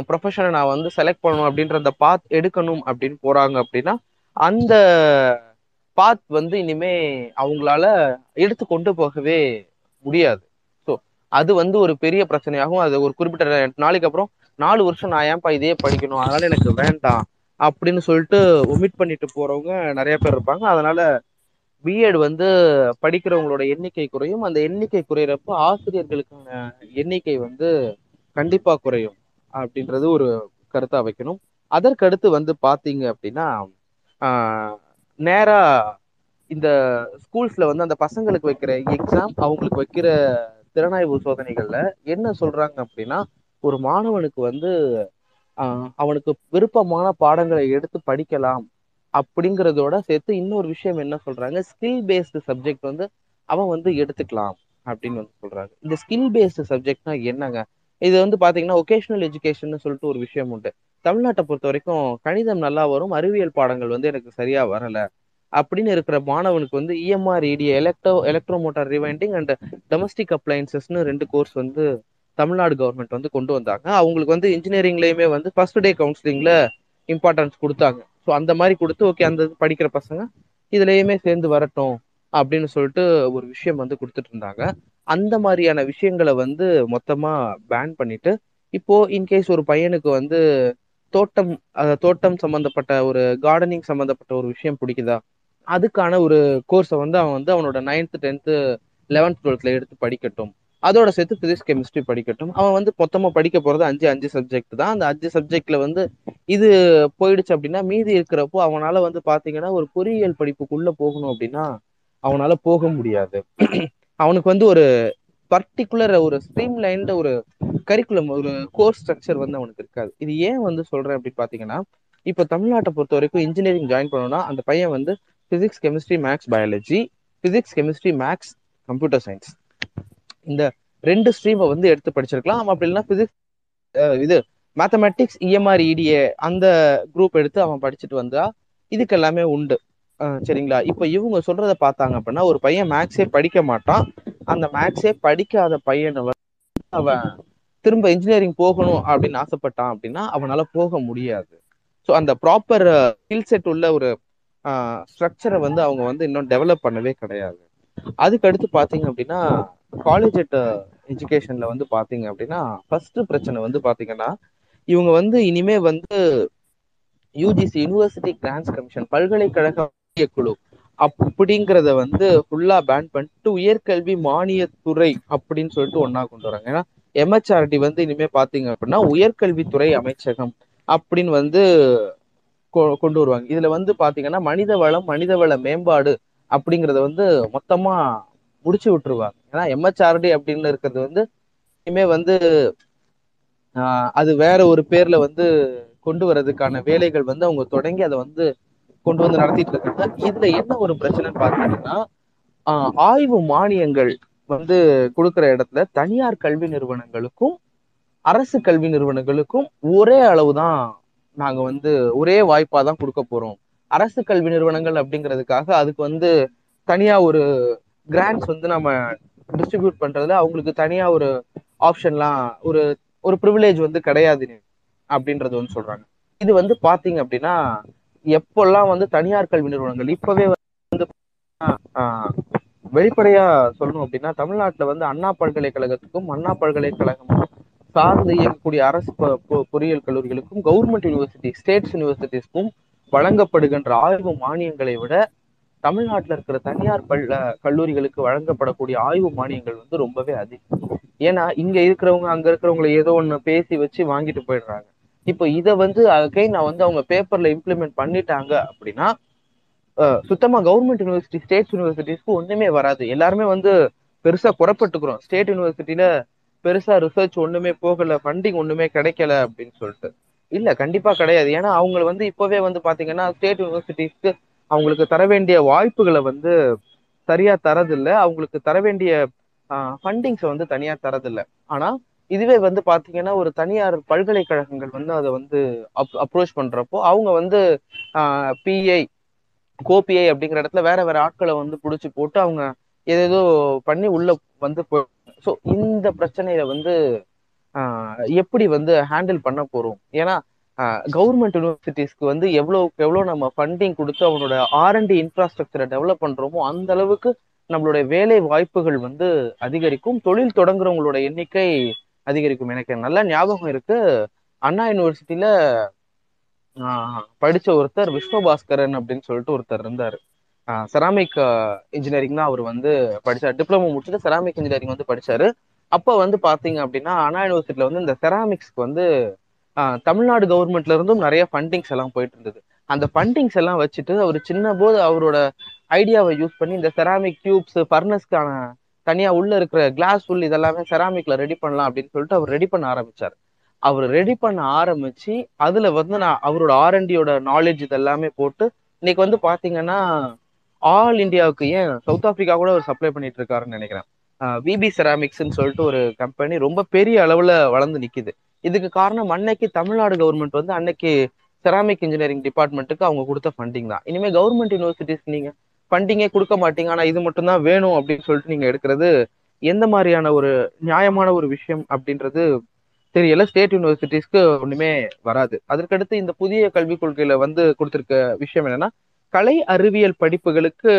ப்ரொஃபஷனை நான் வந்து செலக்ட் பண்ணணும் அப்படின்ற அந்த பாத் எடுக்கணும் அப்படின்னு போறாங்க அப்படின்னா அந்த பாத் வந்து இனிமே அவங்களால எடுத்து கொண்டு போகவே முடியாது. ஸோ அது வந்து ஒரு பெரிய பிரச்சனையாகும் அது ஒரு குறிப்பிட்ட நாளைக்கு அப்புறம் நாலு வருஷம் நான் ஏன்ப்பா இதையே படிக்கணும் அதனால எனக்கு வேண்டாம் அப்படின்னு சொல்லிட்டு ஒமிட் பண்ணிட்டு போறவங்க நிறைய பேர் இருப்பாங்க. அதனால பிஎட் வந்து படிக்கிறவங்களோட எண்ணிக்கை குறையும். அந்த எண்ணிக்கை குறையிறப்ப ஆசிரியர்களுக்கான எண்ணிக்கை வந்து கண்டிப்பா குறையும் அப்படின்றது ஒரு கருத்தா வைக்கணும். அதற்கடுத்து வந்து பாத்தீங்க அப்படின்னா ஆஹ் நேரா இந்த ஸ்கூல்ஸ்ல வந்து அந்த பசங்களுக்கு வைக்கிற எக்ஸாம் அவங்களுக்கு வைக்கிற திறனாய்வு சோதனைகள்ல என்ன சொல்றாங்க அப்படின்னா ஒரு மாணவனுக்கு வந்து அவனுக்கு விருப்பமான பாடங்களை எடுத்து படிக்கலாம். அப்படிங்கிறதோட சேர்த்து இன்னொரு விஷயம் என்ன சொல்றாங்க? ஸ்கில் பேஸ்டு சப்ஜெக்ட் வந்து அவன் வந்து எடுத்துக்கலாம் அப்படின்னு வந்து சொல்றாங்க. இந்த ஸ்கில் பேஸ்டு சப்ஜெக்ட்னா என்னங்க? இது வந்து பாத்தீங்கன்னா ஒகேஷனல் எஜுகேஷன் சொல்லிட்டு ஒரு விஷயம் உண்டு. தமிழ்நாட்டை பொறுத்த வரைக்கும் கணிதம் நல்லா வரும் அறிவியல் பாடங்கள் வந்து எனக்கு சரியா வரல அப்படின்னு இருக்கிற மாணவனுக்கு வந்து EMR ED electro motor rewinding and domestic அப்ளைன்சஸ்னு ரெண்டு கோர்ஸ் வந்து தமிழ்நாடு கவர்மெண்ட் வந்து கொண்டு வந்தாங்க. அவங்களுக்கு வந்து இன்ஜினியரிங்லயுமே வந்து ஃபர்ஸ்ட் டே கவுன்சிலிங்ல இம்பார்ட்டன்ஸ் கொடுத்தாங்க. ஸோ அந்த மாதிரி கொடுத்து ஓகே அந்த இது படிக்கிற பசங்க இதுலயுமே சேர்ந்து வரட்டும் அப்படின்னு சொல்லிட்டு ஒரு விஷயம் வந்து கொடுத்துட்டு இருந்தாங்க. அந்த மாதிரியான விஷயங்களை வந்து மொத்தமா பேன் பண்ணிட்டு இப்போ இன்கேஸ் ஒரு பையனுக்கு வந்து தோட்டம் தோட்டம் சம்பந்தப்பட்ட ஒரு கார்டனிங் சம்பந்தப்பட்ட ஒரு விஷயம் பிடிக்குதா? அதுக்கான ஒரு கோர்ஸை வந்து அவன் வந்து அவனோட நைன்த்து டென்த்து லெவன்த் டுவெல்த்ல எடுத்து படிக்கட்டும். அதோட சேர்த்து பிசிக்ஸ் கெமிஸ்ட்ரி படிக்கட்டும். அவன் வந்து மொத்தமா படிக்க போறது அஞ்சு அஞ்சு சப்ஜெக்ட் தான். அந்த அஞ்சு சப்ஜெக்ட்ல வந்து இது போயிடுச்சு அப்படின்னா மீதி இருக்கிறப்போ அவனால வந்து பாத்தீங்கன்னா ஒரு பொறியியல் படிப்புக்குள்ள போகணும் அப்படின்னா அவனால போக முடியாது. அவனுக்கு வந்து ஒரு பர்டிகுலர் ஒரு ஸ்ட்ரீம் லைன்ல ஒரு கரிக்குலம் ஒரு கோர்ஸ் ஸ்ட்ரக்சர் வந்து அவனுக்கு இருக்காது. இது ஏன் வந்து சொல்றேன் அப்படின்னு பாத்தீங்கன்னா இப்போ தமிழ்நாட்டை பொறுத்த வரைக்கும் இன்ஜினியரிங் ஜாயின் பண்ணணும்னா அந்த பையன் வந்து physics chemistry maths biology physics chemistry maths computer science இந்த ரெண்டு ஸ்ட்ரீமை வந்து எடுத்து படிச்சிருக்கலாம். அப்படி இல்லைன்னா பிசிக்ஸ் இது மேத்தமெட்டிக்ஸ் இஎம்ஆர் இடிஏ அந்த குரூப் எடுத்து அவன் படிச்சுட்டு வந்தா இதுக்கு எல்லாமே உண்டு சரிங்களா? இப்போ இவங்க சொல்றத பார்த்தாங்க அப்படின்னா ஒரு பையன் மேக்ஸே படிக்க மாட்டான். அந்த மேக்ஸே படிக்காத பையனை அவன் திரும்ப இன்ஜினியரிங் போகணும் அப்படின்னு ஆசைப்பட்டான் அப்படின்னா அவனால போக முடியாது. ஸோ அந்த ப்ராப்பர் ஸ்கில் செட் உள்ள ஒரு ஸ்ட்ரக்சரை வந்து அவங்க வந்து இன்னும் டெவலப் பண்ணவே கிடையாது. அதுக்கு அடுத்து பார்த்தீங்க அப்படின்னா காலேஜ் அட் எஜுகேஷன்ல வந்து பார்த்தீங்க அப்படின்னா ஃபர்ஸ்ட் பிரச்சனை வந்து பார்த்தீங்கன்னா இவங்க வந்து இனிமே வந்து யூஜிசி யூனிவர்சிட்டி கிராண்ட்ஸ் கமிஷன் பல்கலைக்கழக குழு அப்படிங்கிறத வந்து ஃபுல்லா பேன் பண்ணிட்டு உயர்கல்வி மானியத்துறை அப்படின்னு சொல்லிட்டு ஒன்னா கொண்டு வராங்க. ஏன்னா எம்ஹெச்ஆர்டி வந்து இனிமே பாத்தீங்க அப்படின்னா உயர்கல்வித்துறை அமைச்சகம் அப்படின்னு வந்து கொ- கொண்டு வருவாங்க. இதுல வந்து பாத்தீங்கன்னா மனித வளம் மனித வள மேம்பாடு அப்படிங்கறத வந்து மொத்தமா முடிச்சு விட்டுருவாங்க. ஏன்னா எம்ஹெச்ஆர்டி அப்படின்னு இருக்கிறது வந்து இனிமே வந்து அது வேற ஒரு பேர்ல வந்து கொண்டு வர்றதுக்கான வேலைகள் வந்து அவங்க தொடங்கி அதை வந்து கொண்டு வந்து நடத்திட்டு இருக்காங்க. இதுல என்ன ஒரு பிரச்சனைன்னு பாத்தீங்கன்னா ஆய்வு மானியங்கள் வந்து கொடுக்குற இடத்துல தனியார் கல்வி நிறுவனங்களுக்கும் அரசு கல்வி நிறுவனங்களுக்கும் ஒரே அளவு தான் நாங்க வந்து ஒரே வாய்ப்பா தான் கொடுக்க போறோம். அரசு கல்வி நிறுவனங்கள் அப்படிங்கிறதுக்காக அதுக்கு வந்து தனியா ஒரு கிராண்ட்ஸ் வந்து நம்ம டிஸ்ட்ரிபியூட் பண்றதுல அவங்களுக்கு தனியா ஒரு ஆப்ஷன்லாம் ஒரு ஒரு ப்ரிவிலேஜ் வந்து கிடையாது அப்படின்றது வந்து சொல்றாங்க. இது வந்து பாத்தீங்க அப்படின்னா எப்பெல்லாம் வந்து தனியார் கல்வி நிறுவனங்கள் இப்பவே வந்து ஆஹ், வெளிப்படையா சொல்லணும் அப்படின்னா தமிழ்நாட்டுல வந்து அண்ணா பல்கலைக்கழகத்துக்கும் அண்ணா பல்கலைக்கழகம் சார்ந்து இயங்கக்கூடிய அரசு பொ- பொ- பொறியியல் கல்லூரிகளுக்கும் கவர்மெண்ட் யூனிவர்சிட்டி ஸ்டேட்ஸ் யூனிவர்சிட்டிஸ்க்கும் வழங்கப்படுகின்ற ஆய்வு மானியங்களை விட தமிழ்நாட்டில் இருக்கிற தனியார் பல் கல்லூரிகளுக்கு வழங்கப்படக்கூடிய ஆய்வு மானியங்கள் வந்து ரொம்பவே அதிகம். ஏன்னா இங்க இருக்கிறவங்க அங்க இருக்கிறவங்கள ஏதோ ஒண்ணு பேசி வச்சு வாங்கிட்டு போயிடுறாங்க. இப்போ இதை வந்து அகைன் நான் வந்து அவங்க பேப்பர்ல இம்ப்ளிமெண்ட் பண்ணிட்டாங்க அப்படின்னா சுத்தமா கவர்மெண்ட் யூனிவர்சிட்டி ஸ்டேட் யூனிவர்சிட்டிஸ்க்கு ஒண்ணுமே வராது. எல்லாருமே வந்து பெருசா குறப்பட்டுக்கிறோம் ஸ்டேட் யூனிவர்சிட்டியில பெருசா ரிசர்ச் ஒண்ணுமே போகல ஃபண்டிங் ஒண்ணுமே கிடைக்கல அப்படின்னு சொல்லிட்டு. இல்ல கண்டிப்பா கிடையாது. ஏன்னா அவங்க வந்து இப்பவே வந்து பாத்தீங்கன்னா ஸ்டேட் யூனிவர்சிட்டிஸ்க்கு அவங்களுக்கு தர வேண்டிய வாய்ப்புகளை வந்து சரியா தரதில்ல. அவங்களுக்கு தர வேண்டிய ஃபண்டிங்ஸை வந்து தனியா தரதில்ல. ஆனா இதுவே வந்து பாத்தீங்கன்னா ஒரு தனியார் பல்கலைக்கழகங்கள் வந்து அதை வந்து அப் அப்ரோச் பண்றப்போ அவங்க வந்து பிஐ கோபிஐ அப்படிங்கிற இடத்துல வேற வேற ஆட்களை வந்து புடிச்சு போட்டு அவங்க ஏதேதோ பண்ணி உள்ள வந்து ஸோ இந்த பிரச்சனையில வந்து ஆஹ் எப்படி வந்து ஹேண்டில் பண்ண போறோம்? ஏன்னா கவர்மெண்ட் யூனிவர்சிட்டிஸ்க்கு வந்து எவ்வளவுக்கு எவ்வளவு நம்ம ஃபண்டிங் கொடுத்து அவனோட ஆர்என்டி இன்ஃப்ராஸ்ட்ரக்சரை டெவலப் பண்றோமோ அந்த அளவுக்கு நம்மளுடைய வேலை வாய்ப்புகள் வந்து அதிகரிக்கும். தொழில் தொடங்குறவங்களோட எண்ணிக்கை அதிகரிக்கும். எனக்கு நல்ல ஞாபகம் இருக்கு. அண்ணா யூனிவர்சிட்டியில படிச்ச ஒருத்தர் விஸ்வபாஸ்கரன் அப்படின்னு சொல்லிட்டு ஒருத்தர் இருந்தாரு. செராமிக் இன்ஜினியரிங் தான் அவர் வந்து படிச்சார். டிப்ளமோ முடிச்சுட்டு செராமிக் இன்ஜினியரிங் வந்து படிச்சாரு. அப்போ வந்து பாத்தீங்க அப்படின்னா அண்ணா யூனிவர்சிட்டியில வந்து இந்த செராமிக்ஸ்க்கு வந்து தமிழ்நாடு கவர்மெண்ட்ல இருந்தும் நிறைய ஃபண்டிங்ஸ் எல்லாம் போயிட்டு இருந்தது. அந்த ஃபண்டிங்ஸ் எல்லாம் வச்சுட்டு அவர் சின்ன போது அவரோட ஐடியாவை யூஸ் பண்ணி இந்த செராமிக் டியூப்ஸ் ஃபர்னஸ்க்கான தனியா உள்ள இருக்கிற கிளாஸ் உள் இதெல்லாமே செராமிக்ல ரெடி பண்ணலாம் அப்படின்னு சொல்லிட்டு அவர் ரெடி பண்ண ஆரம்பிச்சார். அவர் ரெடி பண்ண ஆரம்பிச்சு அதுல வந்து நான் அவரோட ஆர்என்டியோட நாலேஜ் இதெல்லாமே போட்டு இன்னைக்கு வந்து பாத்தீங்கன்னா ஆல் இந்தியாவுக்கு ஏன் சவுத் ஆப்பிரிக்கா கூட அவர் சப்ளை பண்ணிட்டு இருக்காருன்னு நினைக்கிறேன். விபி செராமிக்ஸ்ன்னு சொல்லிட்டு ஒரு கம்பெனி ரொம்ப பெரிய அளவுல வளர்ந்து நிக்குது. இதுக்கு காரணம் அன்னைக்கு தமிழ்நாடு கவர்மெண்ட் வந்து அன்னைக்கு செராமிக் இன்ஜினியரிங் டிபார்ட்மெண்ட்டுக்கு அவங்க கொடுத்த ஃபண்டிங் தான். இனிமே கவர்மெண்ட் யூனிவர்சிட்டிஸ் நீங்க ஃபண்டிங்கே கொடுக்க மாட்டீங்க. ஆனா இது மட்டும் தான் வேணும் அப்படின்னு சொல்லிட்டு நீங்க எடுக்கிறது எந்த மாதிரியான ஒரு நியாயமான ஒரு விஷயம் அப்படின்றது தெரியல. ஸ்டேட் யூனிவர்சிட்டிஸ்க்கு ஒண்ணுமே வராது. அதற்கடுத்து இந்த புதிய கல்விக் கொள்கையில வந்து கொடுத்திருக்க விஷயம் என்னன்னா கலை அறிவியல் படிப்புகளுக்கு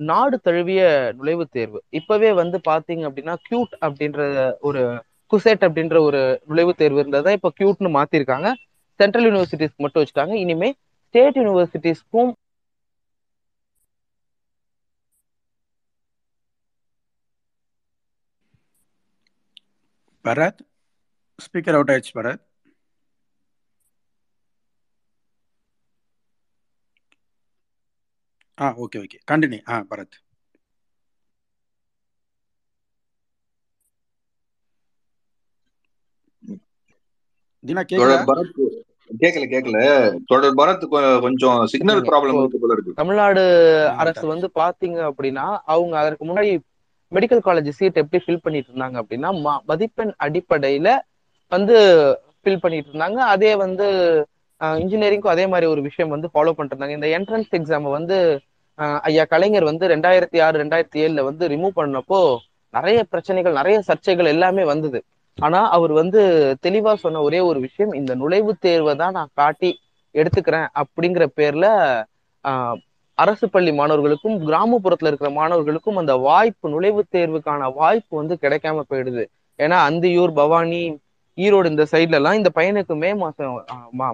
நாடு தழுவிய நுழைவுத் தேர்வு. இப்பவே வந்து பாத்தீங்க அப்படின்னா கியூட் அப்படின்ற ஒரு குசெட் அப்படின்ற ஒரு நுழைவுத் தேர்வு இருந்ததை. இப்போ கியூட்னு மாத்திருக்காங்க. சென்ட்ரல் யூனிவர்சிட்டிஸ்க்கு மட்டும் வச்சுட்டாங்க. இனிமே ஸ்டேட் யூனிவர்சிட்டிஸ்க்கும் பரத் ஸ்பீக்கர் அவுட் ஆயிடுச்சு பரத். ஆ ஓகே ஓகே கண்டினியூ ஆ பரத். தீனா கேக்குதா தொடர் பரத் கொஞ்சம் சிக்னல் ப்ராப்ளம் இருக்கு தமிழ்நாடு அரசு வந்து பாத்தீங்க அப்படின்னா அவங்க அதற்கு முன்னாடி மெடிக்கல் காலேஜ் சீட் எப்படி ஃபில் பண்ணிட்டு இருந்தாங்க அப்படின்னா மதிப்பெண் அடிப்படையில வந்து ஃபில் பண்ணிட்டு இருந்தாங்க. அதே வந்து இன்ஜினியரிங்க்கும் அதே மாதிரி ஒரு விஷயம் வந்து ஃபாலோ பண்ணிட்டு இருந்தாங்க. இந்த என்ட்ரன்ஸ் எக்ஸாம் வந்து ஐயா கலைஞர் வந்து ரெண்டாயிரத்தி ஆறு ரெண்டாயிரத்தி ஏழுல வந்து ரிமூவ் பண்ணப்போ நிறைய பிரச்சனைகள் நிறைய சர்ச்சைகள் எல்லாமே வந்தது. ஆனா அவர் வந்து தெளிவா சொன்ன ஒரே ஒரு விஷயம் இந்த நுழைவுத் தேர்வை தான் நான் காட்டி எடுத்துக்கிறேன் அப்படிங்கிற பேர்ல அரசு பள்ளி மாணவர்களுக்கும் கிராமப்புறத்துல இருக்கிற மாணவர்களுக்கும் அந்த வாய்ப்பு நுழைவுத் தேர்வுக்கான வாய்ப்பு வந்து கிடைக்காம போயிடுது. ஏன்னா அந்தியூர் பவானி ஈரோடு இந்த சைட்ல எல்லாம் இந்த பையனுக்கு மே மாசம்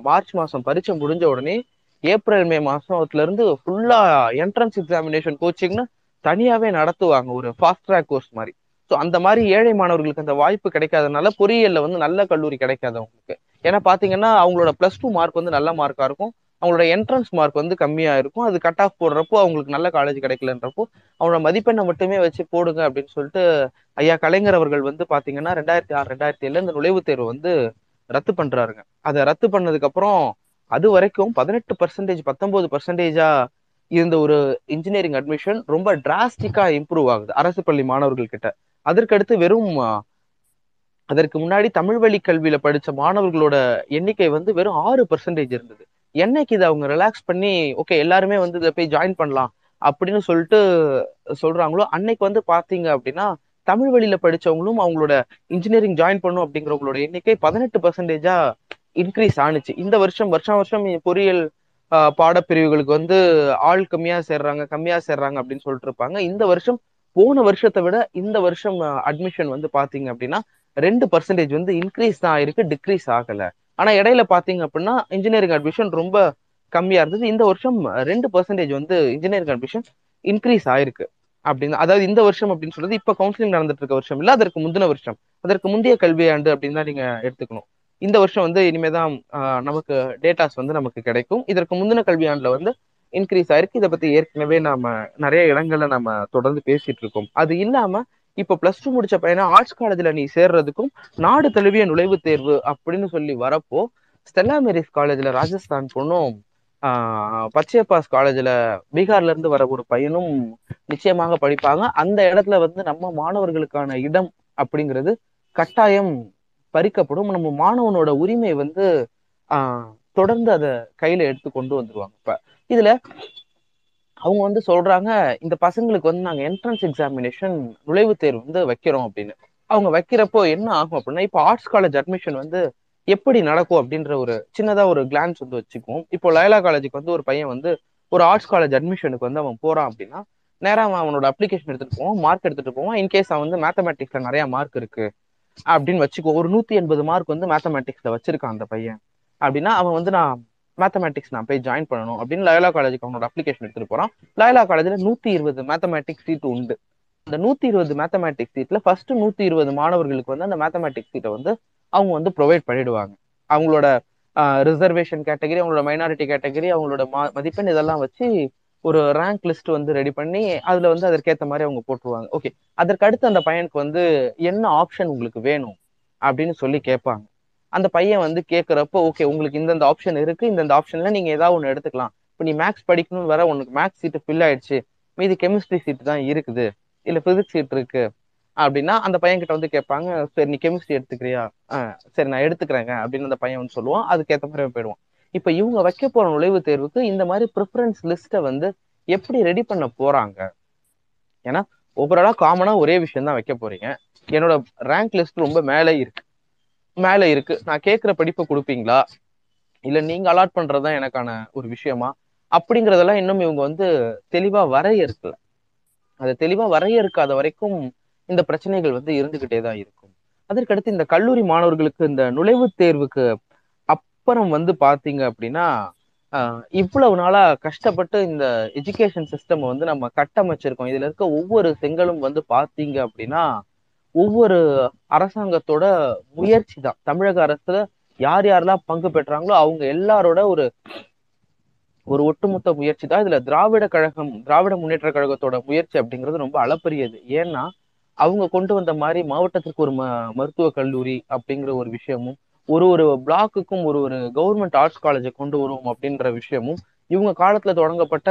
மார்ச் மாசம் பரீட்சை முடிஞ்ச உடனே ஏப்ரல் மே மாசத்துல இருந்து ஃபுல்லா என்ட்ரன்ஸ் எக்ஸாமினேஷன் கோச்சிங்னு தனியாவே நடத்துவாங்க. ஒரு ஃபாஸ்ட் ட்ராக் கோர்ஸ் மாதிரி. ஸோ அந்த மாதிரி ஏழை மாணவர்களுக்கு அந்த வாய்ப்பு கிடைக்காதனால பொறியியல்ல வந்து நல்ல கல்லூரி கிடைக்காது அவங்களுக்கு. ஏன்னா பாத்தீங்கன்னா அவங்களோட பிளஸ் டூ மார்க் வந்து நல்ல மார்க்கா இருக்கும். அவங்களோட என்ட்ரன்ஸ் மார்க் வந்து கம்மியா இருக்கும். அது கட் ஆஃப் போடுறப்போ அவங்களுக்கு நல்ல காலேஜ் கிடைக்கலன்றப்போ அவங்களோட மதிப்பெண்ணை மட்டுமே வச்சு போடுங்க அப்படின்னு சொல்லிட்டு ஐயா கலைஞர் அவர்கள் வந்து பாத்தீங்கன்னா ரெண்டாயிரத்தி ஆறு ரெண்டாயிரத்தி ஏழுல இந்த நுழைவுத் தேர்வு வந்து ரத்து பண்றாருங்க. அதை ரத்து பண்ணதுக்கு அப்புறம் அது வரைக்கும் பதினெட்டு பர்சன்டேஜ் பத்தொன்பது பர்சன்டேஜா இருந்த ஒரு இன்ஜினியரிங் அட்மிஷன் ரொம்ப டிராஸ்டிக்கா இம்ப்ரூவ் ஆகுது அரசு பள்ளி மாணவர்கள் கிட்ட. அதற்கடுத்து வெறும் அதற்கு முன்னாடி தமிழ் வழி கல்வியில படிச்ச மாணவர்களோட எண்ணிக்கை வந்து வெறும் ஆறு பர்சன்டேஜ் இருந்தது. என்னைக்கு இதை அவங்க ரிலாக்ஸ் பண்ணி ஓகே எல்லாருமே வந்து இதை போய் ஜாயின் பண்ணலாம் அப்படின்னு சொல்லிட்டு சொல்றாங்களோ அன்னைக்கு வந்து பாத்தீங்க அப்படின்னா தமிழ் வழியில படிச்சவங்களும் அவங்களோட இன்ஜினியரிங் ஜாயின் பண்ணும் அப்படிங்கிறவங்களோட எண்ணிக்கை பதினெட்டு பர்சன்டேஜா இன்க்ரீஸ் ஆணுச்சு இந்த வருஷம் வருஷம் வருஷம் பொறியியல் பாடப்பிரிவுகளுக்கு வந்து ஆள் கம்மியா சேர்றாங்க கம்மியா சேர்றாங்க அப்படின்னு சொல்லிட்டு இருப்பாங்க. இந்த வருஷம் போன வருஷத்தை விட இந்த வருஷம் அட்மிஷன் வந்து பாத்தீங்க அப்படின்னா ரெண்டு பர்சன்டேஜ் வந்து இன்க்ரீஸ் தான் ஆயிருக்கு டிக்ரீஸ் ஆகல. ஆனா இடையில பாத்தீங்க அப்படின்னா இன்ஜினியரிங் அட்மிஷன் ரொம்ப கம்மியா இருந்தது. இந்த வருஷம் ரெண்டு பர்சன்டேஜ் வந்து இன்ஜினியரிங் அட்மிஷன் இன்க்ரீஸ் ஆயிருக்கு. அப்படின்னு அதாவது இந்த வருஷம் அப்படின்னு சொல்றது இப்ப கவுன்சிலிங் நடந்துட்டு இருக்க வருஷம் இல்ல அதற்கு முந்தின வருஷம். அதற்கு முந்தைய கல்வியாண்டு அப்படின்னு தான் நீங்க எடுத்துக்கணும். இந்த வருஷம் வந்து இனிமேதான் நமக்கு டேட்டாஸ் வந்து நமக்கு கிடைக்கும். இதற்கு முந்தின கல்வியாண்டுல வந்து இன்க்ரீஸ் ஆயிருக்கு. இதை பத்தி ஏற்கனவே நாம நிறைய இடங்கள்ல நம்ம தொடர்ந்து பேசிட்டு இருக்கோம். அது இல்லாம இப்ப பிளஸ் டூ முடிச்ச பையனை ஆர்ட்ஸ் காலேஜ்ல நீ சேர்றதுக்கும் நாடு தழுவிய நுழைவுத் தேர்வு அப்படின்னு சொல்லி வரப்போ ஸ்டெல்லா மேரிஸ் காலேஜ்ல ராஜஸ்தான் பொண்ணும் ஆஹ், பச்சையப்பாஸ் காலேஜ்ல பீகார்ல இருந்து வர ஒரு பையனும் நிச்சயமாக படிப்பாங்க. அந்த இடத்துல வந்து நம்ம மாணவர்களுக்கான இடம் அப்படிங்கிறது கட்டாயம் பறிக்கப்படும். நம்ம மாணவனோட உரிமை வந்து ஆஹ், தொடர்ந்து அதை கையில எடுத்து கொண்டு வந்துருவாங்க. இப்ப இதுல அவங்க வந்து சொல்றாங்க இந்த பசங்களுக்கு வந்து நாங்க என்ட்ரன்ஸ் எக்ஸாமினேஷன் நுழைவுத் தேர்வு வந்து வைக்கிறோம் அப்படின்னு. அவங்க வைக்கிறப்போ என்ன ஆகும் அப்படின்னா இப்போ ஆர்ட்ஸ் காலேஜ் அட்மிஷன் வந்து எப்படி நடக்கும் அப்படின்ற ஒரு சின்னதா ஒரு கிளான்ஸ் வந்து வச்சுக்குவோம். இப்போ லயலா காலேஜுக்கு வந்து ஒரு பையன் வந்து ஒரு ஆர்ட்ஸ் காலேஜ் அட்மிஷனுக்கு வந்து அவன் போறான் அப்படின்னா நேரா அவனோட அப்ளிகேஷன் எடுத்துட்டு போவோம் மார்க் எடுத்துட்டு போவோம் இன்கேஸ் அவன் வந்து மேத்தமேட்டிக்ஸ்ல நிறைய மார்க் இருக்கு அப்படின்னு வச்சுக்கோ ஒரு நூத்தி எண்பது மார்க் வந்து மேத்தமேட்டிக்ஸ்ல வச்சிருக்கான் அந்த பையன். அப்படின்னா அவன் வந்து நான் மேத்தமேட்டிக்ஸ் நான் போய் ஜாயின் பண்ணணும் அப்படின்னு லயலா காலேஜுக்கு அவனோட அப்ளிகேஷன் எடுத்துட்டு போறான். லயலா காலேஜ்ல நூத்தி இருபது மேத்தமேட்டிக்ஸ் சீட் உண்டு. அந்த நூத்தி இருபது மேத்தமேட்டிக்ஸ் சீட்ல ஃபர்ஸ்ட் நூத்தி இருபது மாணவர்களுக்கு வந்து அந்த மேத்தமேட்டிக்ஸ் சீட்டை வந்து அவங்க வந்து ப்ரொவைட் பண்ணிடுவாங்க. அவங்களோட ரிசர்வேஷன் கேட்டகரி அவங்களோட மைனாரிட்டி கேட்டகரி அவங்களோட மதிப்பெண் இதெல்லாம் வச்சு ஒரு ரேங்க் லிஸ்ட் வந்து ரெடி பண்ணி அதுல வந்து அதற்கேற்ற மாதிரி அவங்க போட்டுருவாங்க. ஓகே அதற்கு அடுத்து அந்த பையனுக்கு வந்து என்ன ஆப்ஷன் உங்களுக்கு வேணும் அப்படின்னு சொல்லி கேட்பாங்க. அந்த பையன் வந்து கேட்குறப்போ ஓகே உங்களுக்கு இந்தந்த ஆப்ஷன் இருக்கு இந்தந்த ஆப்ஷன்ல நீங்க ஏதாவது ஒன்று எடுத்துக்கலாம். இப்போ நீ மேக்ஸ் படிக்கணும்னு வர உனக்கு மேக்ஸ் சீட்டு ஃபில் ஆயிடுச்சு. மீதி கெமிஸ்ட்ரி சீட்டு தான் இருக்குது. இல்லை பிசிக்ஸ் சீட் இருக்கு. அப்படின்னா அந்த பையன் கிட்ட வந்து கேட்பாங்க சரி நீ கெமிஸ்ட்ரி எடுத்துக்கிறியா? ஆ, சரி நான் எடுத்துக்கிறேங்க அப்படின்னு அந்த பையன் வந்து சொல்லுவான். அதுக்கேற்ற மாதிரி போயிடுவான். இப்போ இவங்க வைக்க போற நுழைவுத் தேர்வுக்கு இந்த மாதிரி ப்ரிஃபரன்ஸ் லிஸ்ட்டை வந்து எப்படி ரெடி பண்ண போறாங்க? ஏன்னா ஓவராலா காமனா ஒரே விஷயம் தான் வைக்க போறீங்க. என்னோட ரேங்க் லிஸ்ட் ரொம்ப மேலே இருக்கு. மேல இருக்கு. நான் கேட்குற படிப்பை கொடுப்பீங்களா? இல்ல நீங்க அலாட் பண்றதுதான் எனக்கான ஒரு விஷயமா? அப்படிங்கறதெல்லாம் இன்னும் இவங்க வந்து தெளிவா வரையறுக்கல. அதை தெளிவா வரையறுக்காத வரைக்கும் இந்த பிரச்சனைகள் வந்து இருந்துகிட்டே தான் இருக்கும். அதற்கடுத்து இந்த கல்லூரி மாணவர்களுக்கு இந்த நுழைவுத் தேர்வுக்கு அப்புறம் வந்து பாத்தீங்க அப்படின்னா இவ்வளவு நாளா கஷ்டப்பட்டு இந்த எஜுகேஷன் சிஸ்டம் வந்து நம்ம கட்டமைச்சிருக்கோம். இதுல இருக்க ஒவ்வொரு செங்கலும் வந்து பாத்தீங்க அப்படின்னா ஒவ்வொரு அரசாங்கத்தோட முயற்சி தான் தமிழக அரசுல யார் யாரெல்லாம் பங்கு பெற்றாங்களோ அவங்க எல்லாரோட ஒரு ஒரு ஒட்டுமொத்த முயற்சி தான் இதுல திராவிட கழகம் திராவிட முன்னேற்ற கழகத்தோட முயற்சி அப்படிங்கிறது ரொம்ப அளப்பரியது. ஏன்னா அவங்க கொண்டு வந்த மாதிரி மாவட்டத்திற்கு ஒரு ம மருத்துவ கல்லூரி அப்படிங்கிற ஒரு விஷயமும் ஒரு ஒரு பிளாக்குக்கும் ஒரு ஒரு கவர்மெண்ட் ஆர்ட்ஸ் காலேஜை கொண்டு வருவோம் அப்படின்ற விஷயமும் இவங்க காலத்துல தொடங்கப்பட்ட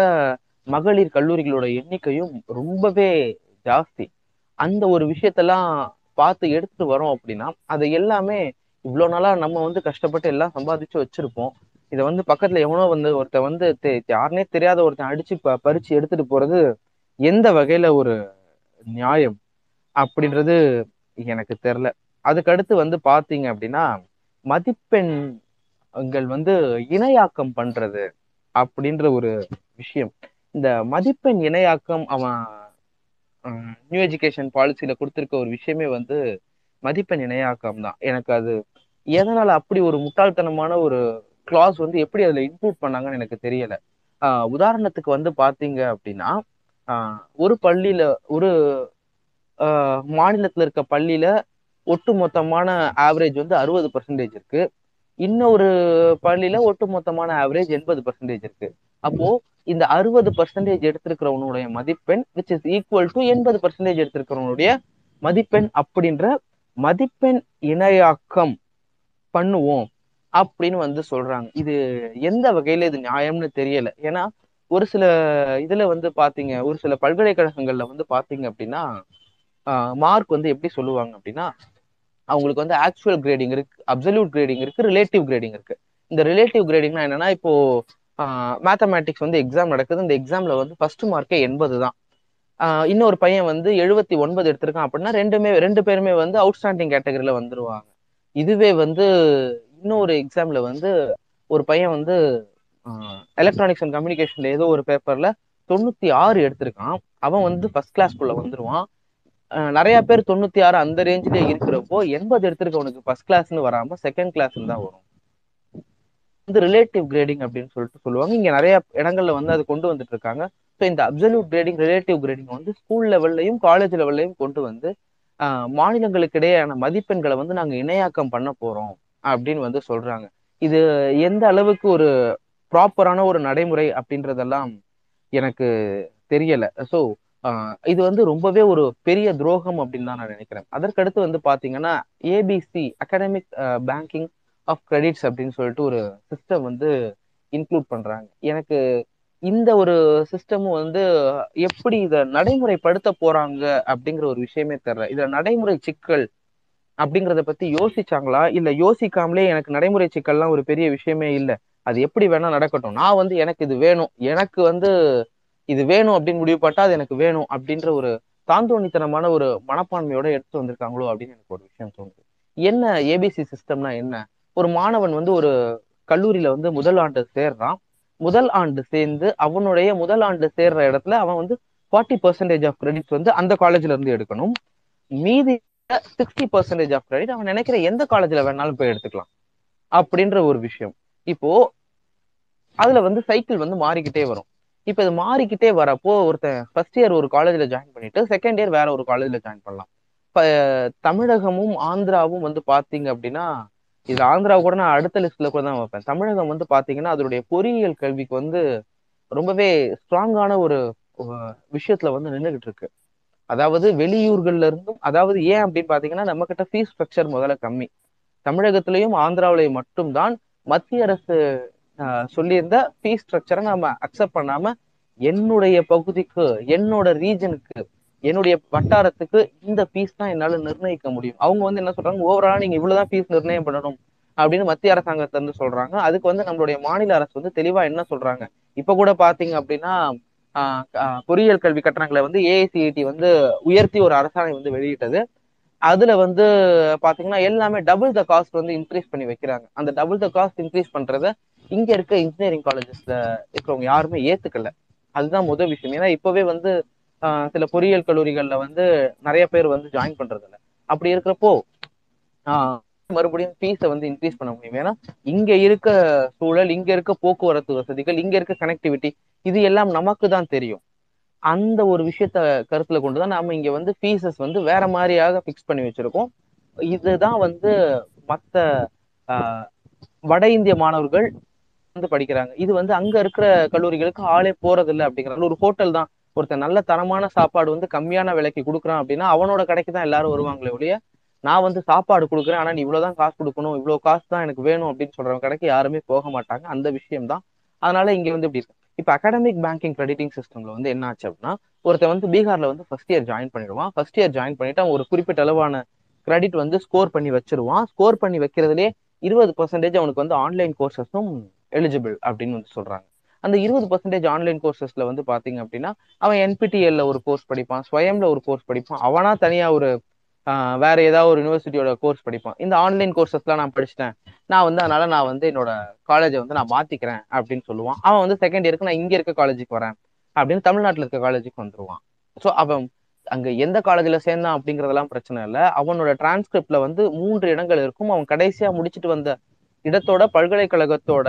மகளிர் கல்லூரிகளோட எண்ணிக்கையும் ரொம்பவே ஜாஸ்தி. அந்த ஒரு விஷயத்தெல்லாம் பார்த்து எடுத்துட்டு வரோம் அப்படின்னா அது எல்லாமே இவ்வளவு நாளா நம்ம வந்து கஷ்டப்பட்டு எல்லாம் சம்பாதிச்சு வச்சிருப்போம். இதை வந்து பக்கத்துல எவனோ வந்து ஒருத்தன் வந்து தெ- யாருனே தெரியாத ஒருத்தன் அடிச்சு ப- பறிச்சு எடுத்துட்டு போறது எந்த வகையில ஒரு நியாயம் அப்படின்றது எனக்கு தெரியல. அதுக்கடுத்து வந்து பாத்தீங்க அப்படின்னா மதிப்பெண்கள் வந்து இணையாக்கம் பண்றது அப்படின்ற ஒரு விஷயம். இந்த மதிப்பெண் இணையாக்கம் அவன் நியூ எஜுகேஷன் பாலிசியில கொடுத்துருக்க ஒரு விஷயமே வந்து மதிப்பெண் இணையாக்கம் தான். எனக்கு அது எதனால அப்படி ஒரு முட்டாள்தனமான ஒரு கிளாஸ் வந்து எப்படி அதுல இன்க்ளூட் பண்ணாங்கன்னு எனக்கு தெரியல. ஆஹ் உதாரணத்துக்கு வந்து பாத்தீங்க அப்படின்னா ஆஹ் ஒரு பள்ளியில ஒரு ஆஹ் மாநிலத்துல இருக்க பள்ளியில ஒட்டு மொத்தமான ஆவரேஜ் வந்து அறுபது பர்சன்டேஜ் இருக்கு. இன்னொரு பள்ளியில ஒட்டு மொத்தமான ஆவரேஜ் எண்பது பர்சன்டேஜ் இருக்கு. அப்போ இந்த அறுபது பர்சன்டேஜ் எடுத்திருக்கிறவனுடைய மதிப்பெண் விச் இஸ் ஈக்குவல் டு எண்பது பர்சன்டேஜ் எடுத்திருக்கிறவனுடைய மதிப்பெண் அப்படின்ற மதிப்பெண் இணையாக்கம் பண்ணுவோம் அப்படின்னு வந்து சொல்றாங்க. இது எந்த வகையில இது நியாயம்னு தெரியல. ஏன்னா ஒரு சில இதுல வந்து பாத்தீங்க ஒரு சில பல்கலைக்கழகங்கள்ல வந்து பாத்தீங்க அப்படின்னா மார்க் வந்து எப்படி சொல்லுவாங்க அப்படின்னா அவங்களுக்கு வந்து ஆக்சுவல் கிரேடிங் இருக்கு அப்சல்யூட் கிரேடிங் இருக்கு ரிலேட்டிவ் கிரேடிங் இருக்கு. இந்த ரிலேட்டிவ் கிரேடிங்னா என்னன்னா இப்போ மேத்தமேட்டிக்ஸ் வந்து எக்ஸாம் நடக்குது. இந்த எக்ஸாம்ல வந்து ஃபர்ஸ்ட் மார்க்கே எண்பது தான். இன்னொரு பையன் வந்து எழுபத்தி ஒன்பது எடுத்திருக்கான் அப்படின்னா ரெண்டுமே ரெண்டு பேருமே வந்து அவுட்ஸ்டாண்டிங் கேட்டகரியில வந்துருவாங்க. இதுவே வந்து இன்னொரு எக்ஸாம்ல வந்து ஒரு பையன் வந்து எலக்ட்ரானிக்ஸ் அண்ட் கம்யூனிகேஷன்ல ஏதோ ஒரு பேப்பர்ல தொண்ணூத்தி ஆறு எடுத்திருக்கான். அவன் வந்து ஃபர்ஸ்ட் கிளாஸ்க்குள்ள வந்துருவான். நிறைய பேர் தொண்ணூத்தி ஆறு அந்த ரேஞ்சிலே இருக்கிறப்போ எண்பது எடுத்திருக்கவனுக்கு ஃபர்ஸ்ட் கிளாஸ்னு வராம செகண்ட் கிளாஸ்ன்னு தான் வரும். வந்து ரிலேட்டிவ் கிரேடிங் அப்படின்னு சொல்லிட்டு சொல்லுவாங்க. இங்க நிறைய இடங்கள்ல வந்து அது கொண்டு வந்துட்டு இருக்காங்க. ஸோ இந்த அப்சல்யூட் கிரேடிங் ரிலேட்டிவ் கிரேடிங் வந்து ஸ்கூல் லெவல்லையும் காலேஜ் லெவல்லையும் கொண்டு வந்து ஆஹ் மாநிலங்களுக்கு இடையேயான மதிப்பெண்களை வந்து நாங்க இணையாக்கம் பண்ண போறோம் அப்படின்னு வந்து சொல்றாங்க. இது எந்த அளவுக்கு ஒரு ப்ராப்பரான ஒரு நடைமுறை அப்படின்றதெல்லாம் எனக்கு தெரியல. ஸோ இது வந்து ரொம்பவே ஒரு பெரிய துரோகம் அப்படின்னு தான் நான் நினைக்கிறேன். அதற்கடுத்து வந்து பாத்தீங்கன்னா ABC academic banking of credits அப்படின்னு சொல்லிட்டு ஒரு சிஸ்டம் வந்து இன்க்ளூட் பண்றாங்க. எனக்கு இந்த ஒரு சிஸ்டமும் வந்து எப்படி இதை நடைமுறைப்படுத்த போறாங்க அப்படிங்கிற ஒரு விஷயமே தெரியல. இதுல நடைமுறை சிக்கல் அப்படிங்கிறத பத்தி யோசிச்சாங்களா? இல்ல யோசிக்காமலே எனக்கு நடைமுறை சிக்கல்லாம் ஒரு பெரிய விஷயமே இல்லை. அது எப்படி வேணா நடக்கட்டும். நான் வந்து எனக்கு இது வேணும். எனக்கு வந்து இது வேணும் அப்படின்னு முடிவு பட்டா அது எனக்கு வேணும் அப்படின்ற ஒரு தாந்தோணித்தனமான ஒரு மனப்பான்மையோட எடுத்து வந்திருக்காங்களோ அப்படின்னு எனக்கு ஒரு விஷயம் தோணுது. என்ன ஏபிசி சிஸ்டம்னா என்ன? ஒரு மாணவன் வந்து ஒரு கல்லூரியில வந்து முதல் ஆண்டு சேர்றான். முதல் ஆண்டு சேர்ந்து அவனுடைய முதல் ஆண்டு சேர்ற இடத்துல அவன் வந்து ஃபார்ட்டி பர்சன்டேஜ் ஆஃப் கிரெடிட்ஸ் வந்து அந்த காலேஜ்ல இருந்து எடுக்கணும். மீதி சிக்ஸ்டி பர்சன்டேஜ் ஆஃப் கிரெடிட் அவன் நினைக்கிற எந்த காலேஜ்ல வேணாலும் போய் எடுத்துக்கலாம். அப்படின்ற ஒரு விஷயம். இப்போ அதுல வந்து சைக்கிள் வந்து மாறிக்கிட்டே வரும். இப்போ இது மாறிக்கிட்டே வரப்போ ஒருத்தன் ஃபர்ஸ்ட் இயர் ஒரு காலேஜ்ல ஜாயின் பண்ணிட்டு செகண்ட் இயர் வேற ஒரு காலேஜ்ல ஜாயின் பண்ணலாம். இப்ப தமிழகமும் ஆந்திராவும் வந்து பாத்தீங்க அப்படின்னா இது ஆந்திரா கூட நான் அடுத்த லிஸ்ட்ல கூட தான் வைப்பேன். தமிழகம் வந்து பாத்தீங்கன்னா அதனுடைய பொறியியல் கல்விக்கு வந்து ரொம்பவே ஸ்ட்ராங்கான ஒரு விஷயத்துல வந்து நின்றுகிட்டு இருக்கு. அதாவது வெளியூர்கள்ல இருந்தும் அதாவது ஏன் அப்படின்னு பாத்தீங்கன்னா நம்ம கிட்ட ஃபீஸ் ஸ்ட்ரக்சர் முதல்ல கம்மி. தமிழகத்திலையும் ஆந்திராவிலையும் மட்டும்தான் மத்திய அரசு ஆஹ், சொல்லியிருந்த ஃபீஸ் ஸ்ட்ரக்சரை நாம அக்செப்ட் பண்ணாம என்னுடைய பகுதிக்கு என்னோட ரீஜனுக்கு என்னுடைய வட்டாரத்துக்கு இந்த ஃபீஸ் தான் என்னால நிர்ணயிக்க முடியும். அவங்க வந்து என்ன சொல்றாங்க ஓவராலா நீங்க இவ்வளவுதான் ஃபீஸ் நிர்ணயம் பண்ணணும் அப்படின்னு மத்திய அரசாங்கத்துல இருந்து சொல்றாங்க. அதுக்கு வந்து நம்மளுடைய மாநில அரசு வந்து தெளிவா என்ன சொல்றாங்க? இப்ப கூட பாத்தீங்க அப்படின்னா ஆஹ் பொறியியல் கல்வி கட்டணங்களை வந்து ஏஐசிஐடி வந்து உயர்த்தி ஒரு அரசாணை வந்து வெளியிட்டது. அதுல வந்து பாத்தீங்கன்னா எல்லாமே டபுள் த காஸ்ட் வந்து இன்க்ரீஸ் பண்ணி வைக்கிறாங்க. அந்த டபுள் த காஸ்ட் இன்க்ரீஸ் பண்றத இங்க இருக்க இன்ஜினியரிங் காலேஜஸ்ல இருக்கிறவங்க யாருமே ஏத்துக்கல. அதுதான் முதல் விஷயம். ஏன்னா இப்பவே வந்து சில பொறியியல் கல்லூரிகள்ல வந்து நிறைய பேர் வந்து ஜாயின் பண்றது இல்லை அப்படி இருக்கிறப்போ ஆஹ் மறுபடியும் ஃபீஸை வந்து இன்க்ரீஸ் பண்ண முடியும். ஏன்னா இங்க இருக்க சூழல் இங்க இருக்க போக்குவரத்து வசதிகள் இங்க இருக்க கனெக்டிவிட்டி இது எல்லாம் நமக்கு தான் தெரியும். அந்த ஒரு விஷயத்த கருத்துல கொண்டுதான் நாம இங்க வந்து ஃபீஸஸ் வந்து வேற மாதிரியாக ஃபிக்ஸ் பண்ணி வச்சிருக்கோம். இதுதான் வந்து மத்த வட இந்திய மாணவர்கள் வந்து படிக்கிறாங்க. இது வந்து அங்க இருக்கிற கல்லூரிகளுக்கு ஆளே போறது இல்லை அப்படிங்கிறாங்க. ஒரு ஹோட்டல் தான் ஒருத்தன் நல்ல தரமான சாப்பாடு வந்து கம்மியான விலைக்கு கொடுக்குறான் அப்படின்னா அவனோட கடைக்கு தான் எல்லாரும் வருவாங்களே ஒழிய நான் வந்து சாப்பாடு கொடுக்குறேன் ஆனா நீ இவ்வளவுதான் காசு கொடுக்கணும் இவ்வளவு காசு தான் எனக்கு வேணும் அப்படின்னு சொல்றவங்க கடைக்கு யாருமே போக மாட்டாங்க. அந்த விஷயம் தான். அதனால இங்க வந்து இப்படி இருக்கு. இப்ப அகாடமிக் பேங்கிங் கிரெடிட்டிங் சிஸ்டம்ல வந்து என்ன ஆச்சு அப்படின்னா ஒருத்தன் வந்து பீகார்ல வந்து ஃபர்ஸ்ட் இயர் ஜாயின் பண்ணிடுவான். ஃபர்ஸ்ட் இயர் ஜாயின் பண்ணிட்டு அவன் ஒரு குறிப்பிட்ட அளவான கிரெடிட் வந்து ஸ்கோர் பண்ணி வச்சிருவான். ஸ்கோர் பண்ணி வைக்கிறதுலே இருபது பர்சன்டேஜ் அவனுக்கு வந்து ஆன்லைன் கோர்சஸும் எலிஜிபிள் அப்படின்னு வந்து சொல்றாங்க. அந்த இருபது பர்சன்டேஜ் ஆன்லைன் கோர்சஸ்ல வந்து பாத்தீங்க அப்படின்னா அவன் என்பிடிஎல்ல ஒரு கோர்ஸ் படிப்பான் ஸ்வயம்ல ஒரு கோர்ஸ் படிப்பான் அவனா தனியா ஒரு வேற ஏதாவது ஒரு யூனிவர்சிட்டியோட கோர்ஸ் படிப்பான். இந்த ஆன்லைன் கோர்சஸ்லாம் நான் படிச்சிட்டேன். நான் வந்து அதனால நான் வந்து என்னோட காலேஜை வந்து நான் மாத்திக்கிறேன் அப்படின்னு சொல்லுவான். அவன் வந்து செகண்ட் இயருக்கு நான் இங்க இருக்க காலேஜுக்கு வரேன் அப்படின்னு தமிழ்நாட்டுல இருக்க காலேஜுக்கு வந்துருவான். ஸோ அவன் அங்க எந்த காலேஜ்ல சேர்ந்தான் அப்படிங்கறதெல்லாம் பிரச்சனை இல்லை. அவனோட டிரான்ஸ்கிரிப்ட்ல வந்து மூன்று இடங்கள் இருக்கும். அவன் கடைசியா முடிச்சிட்டு வந்த இடத்தோட பல்கலைக்கழகத்தோட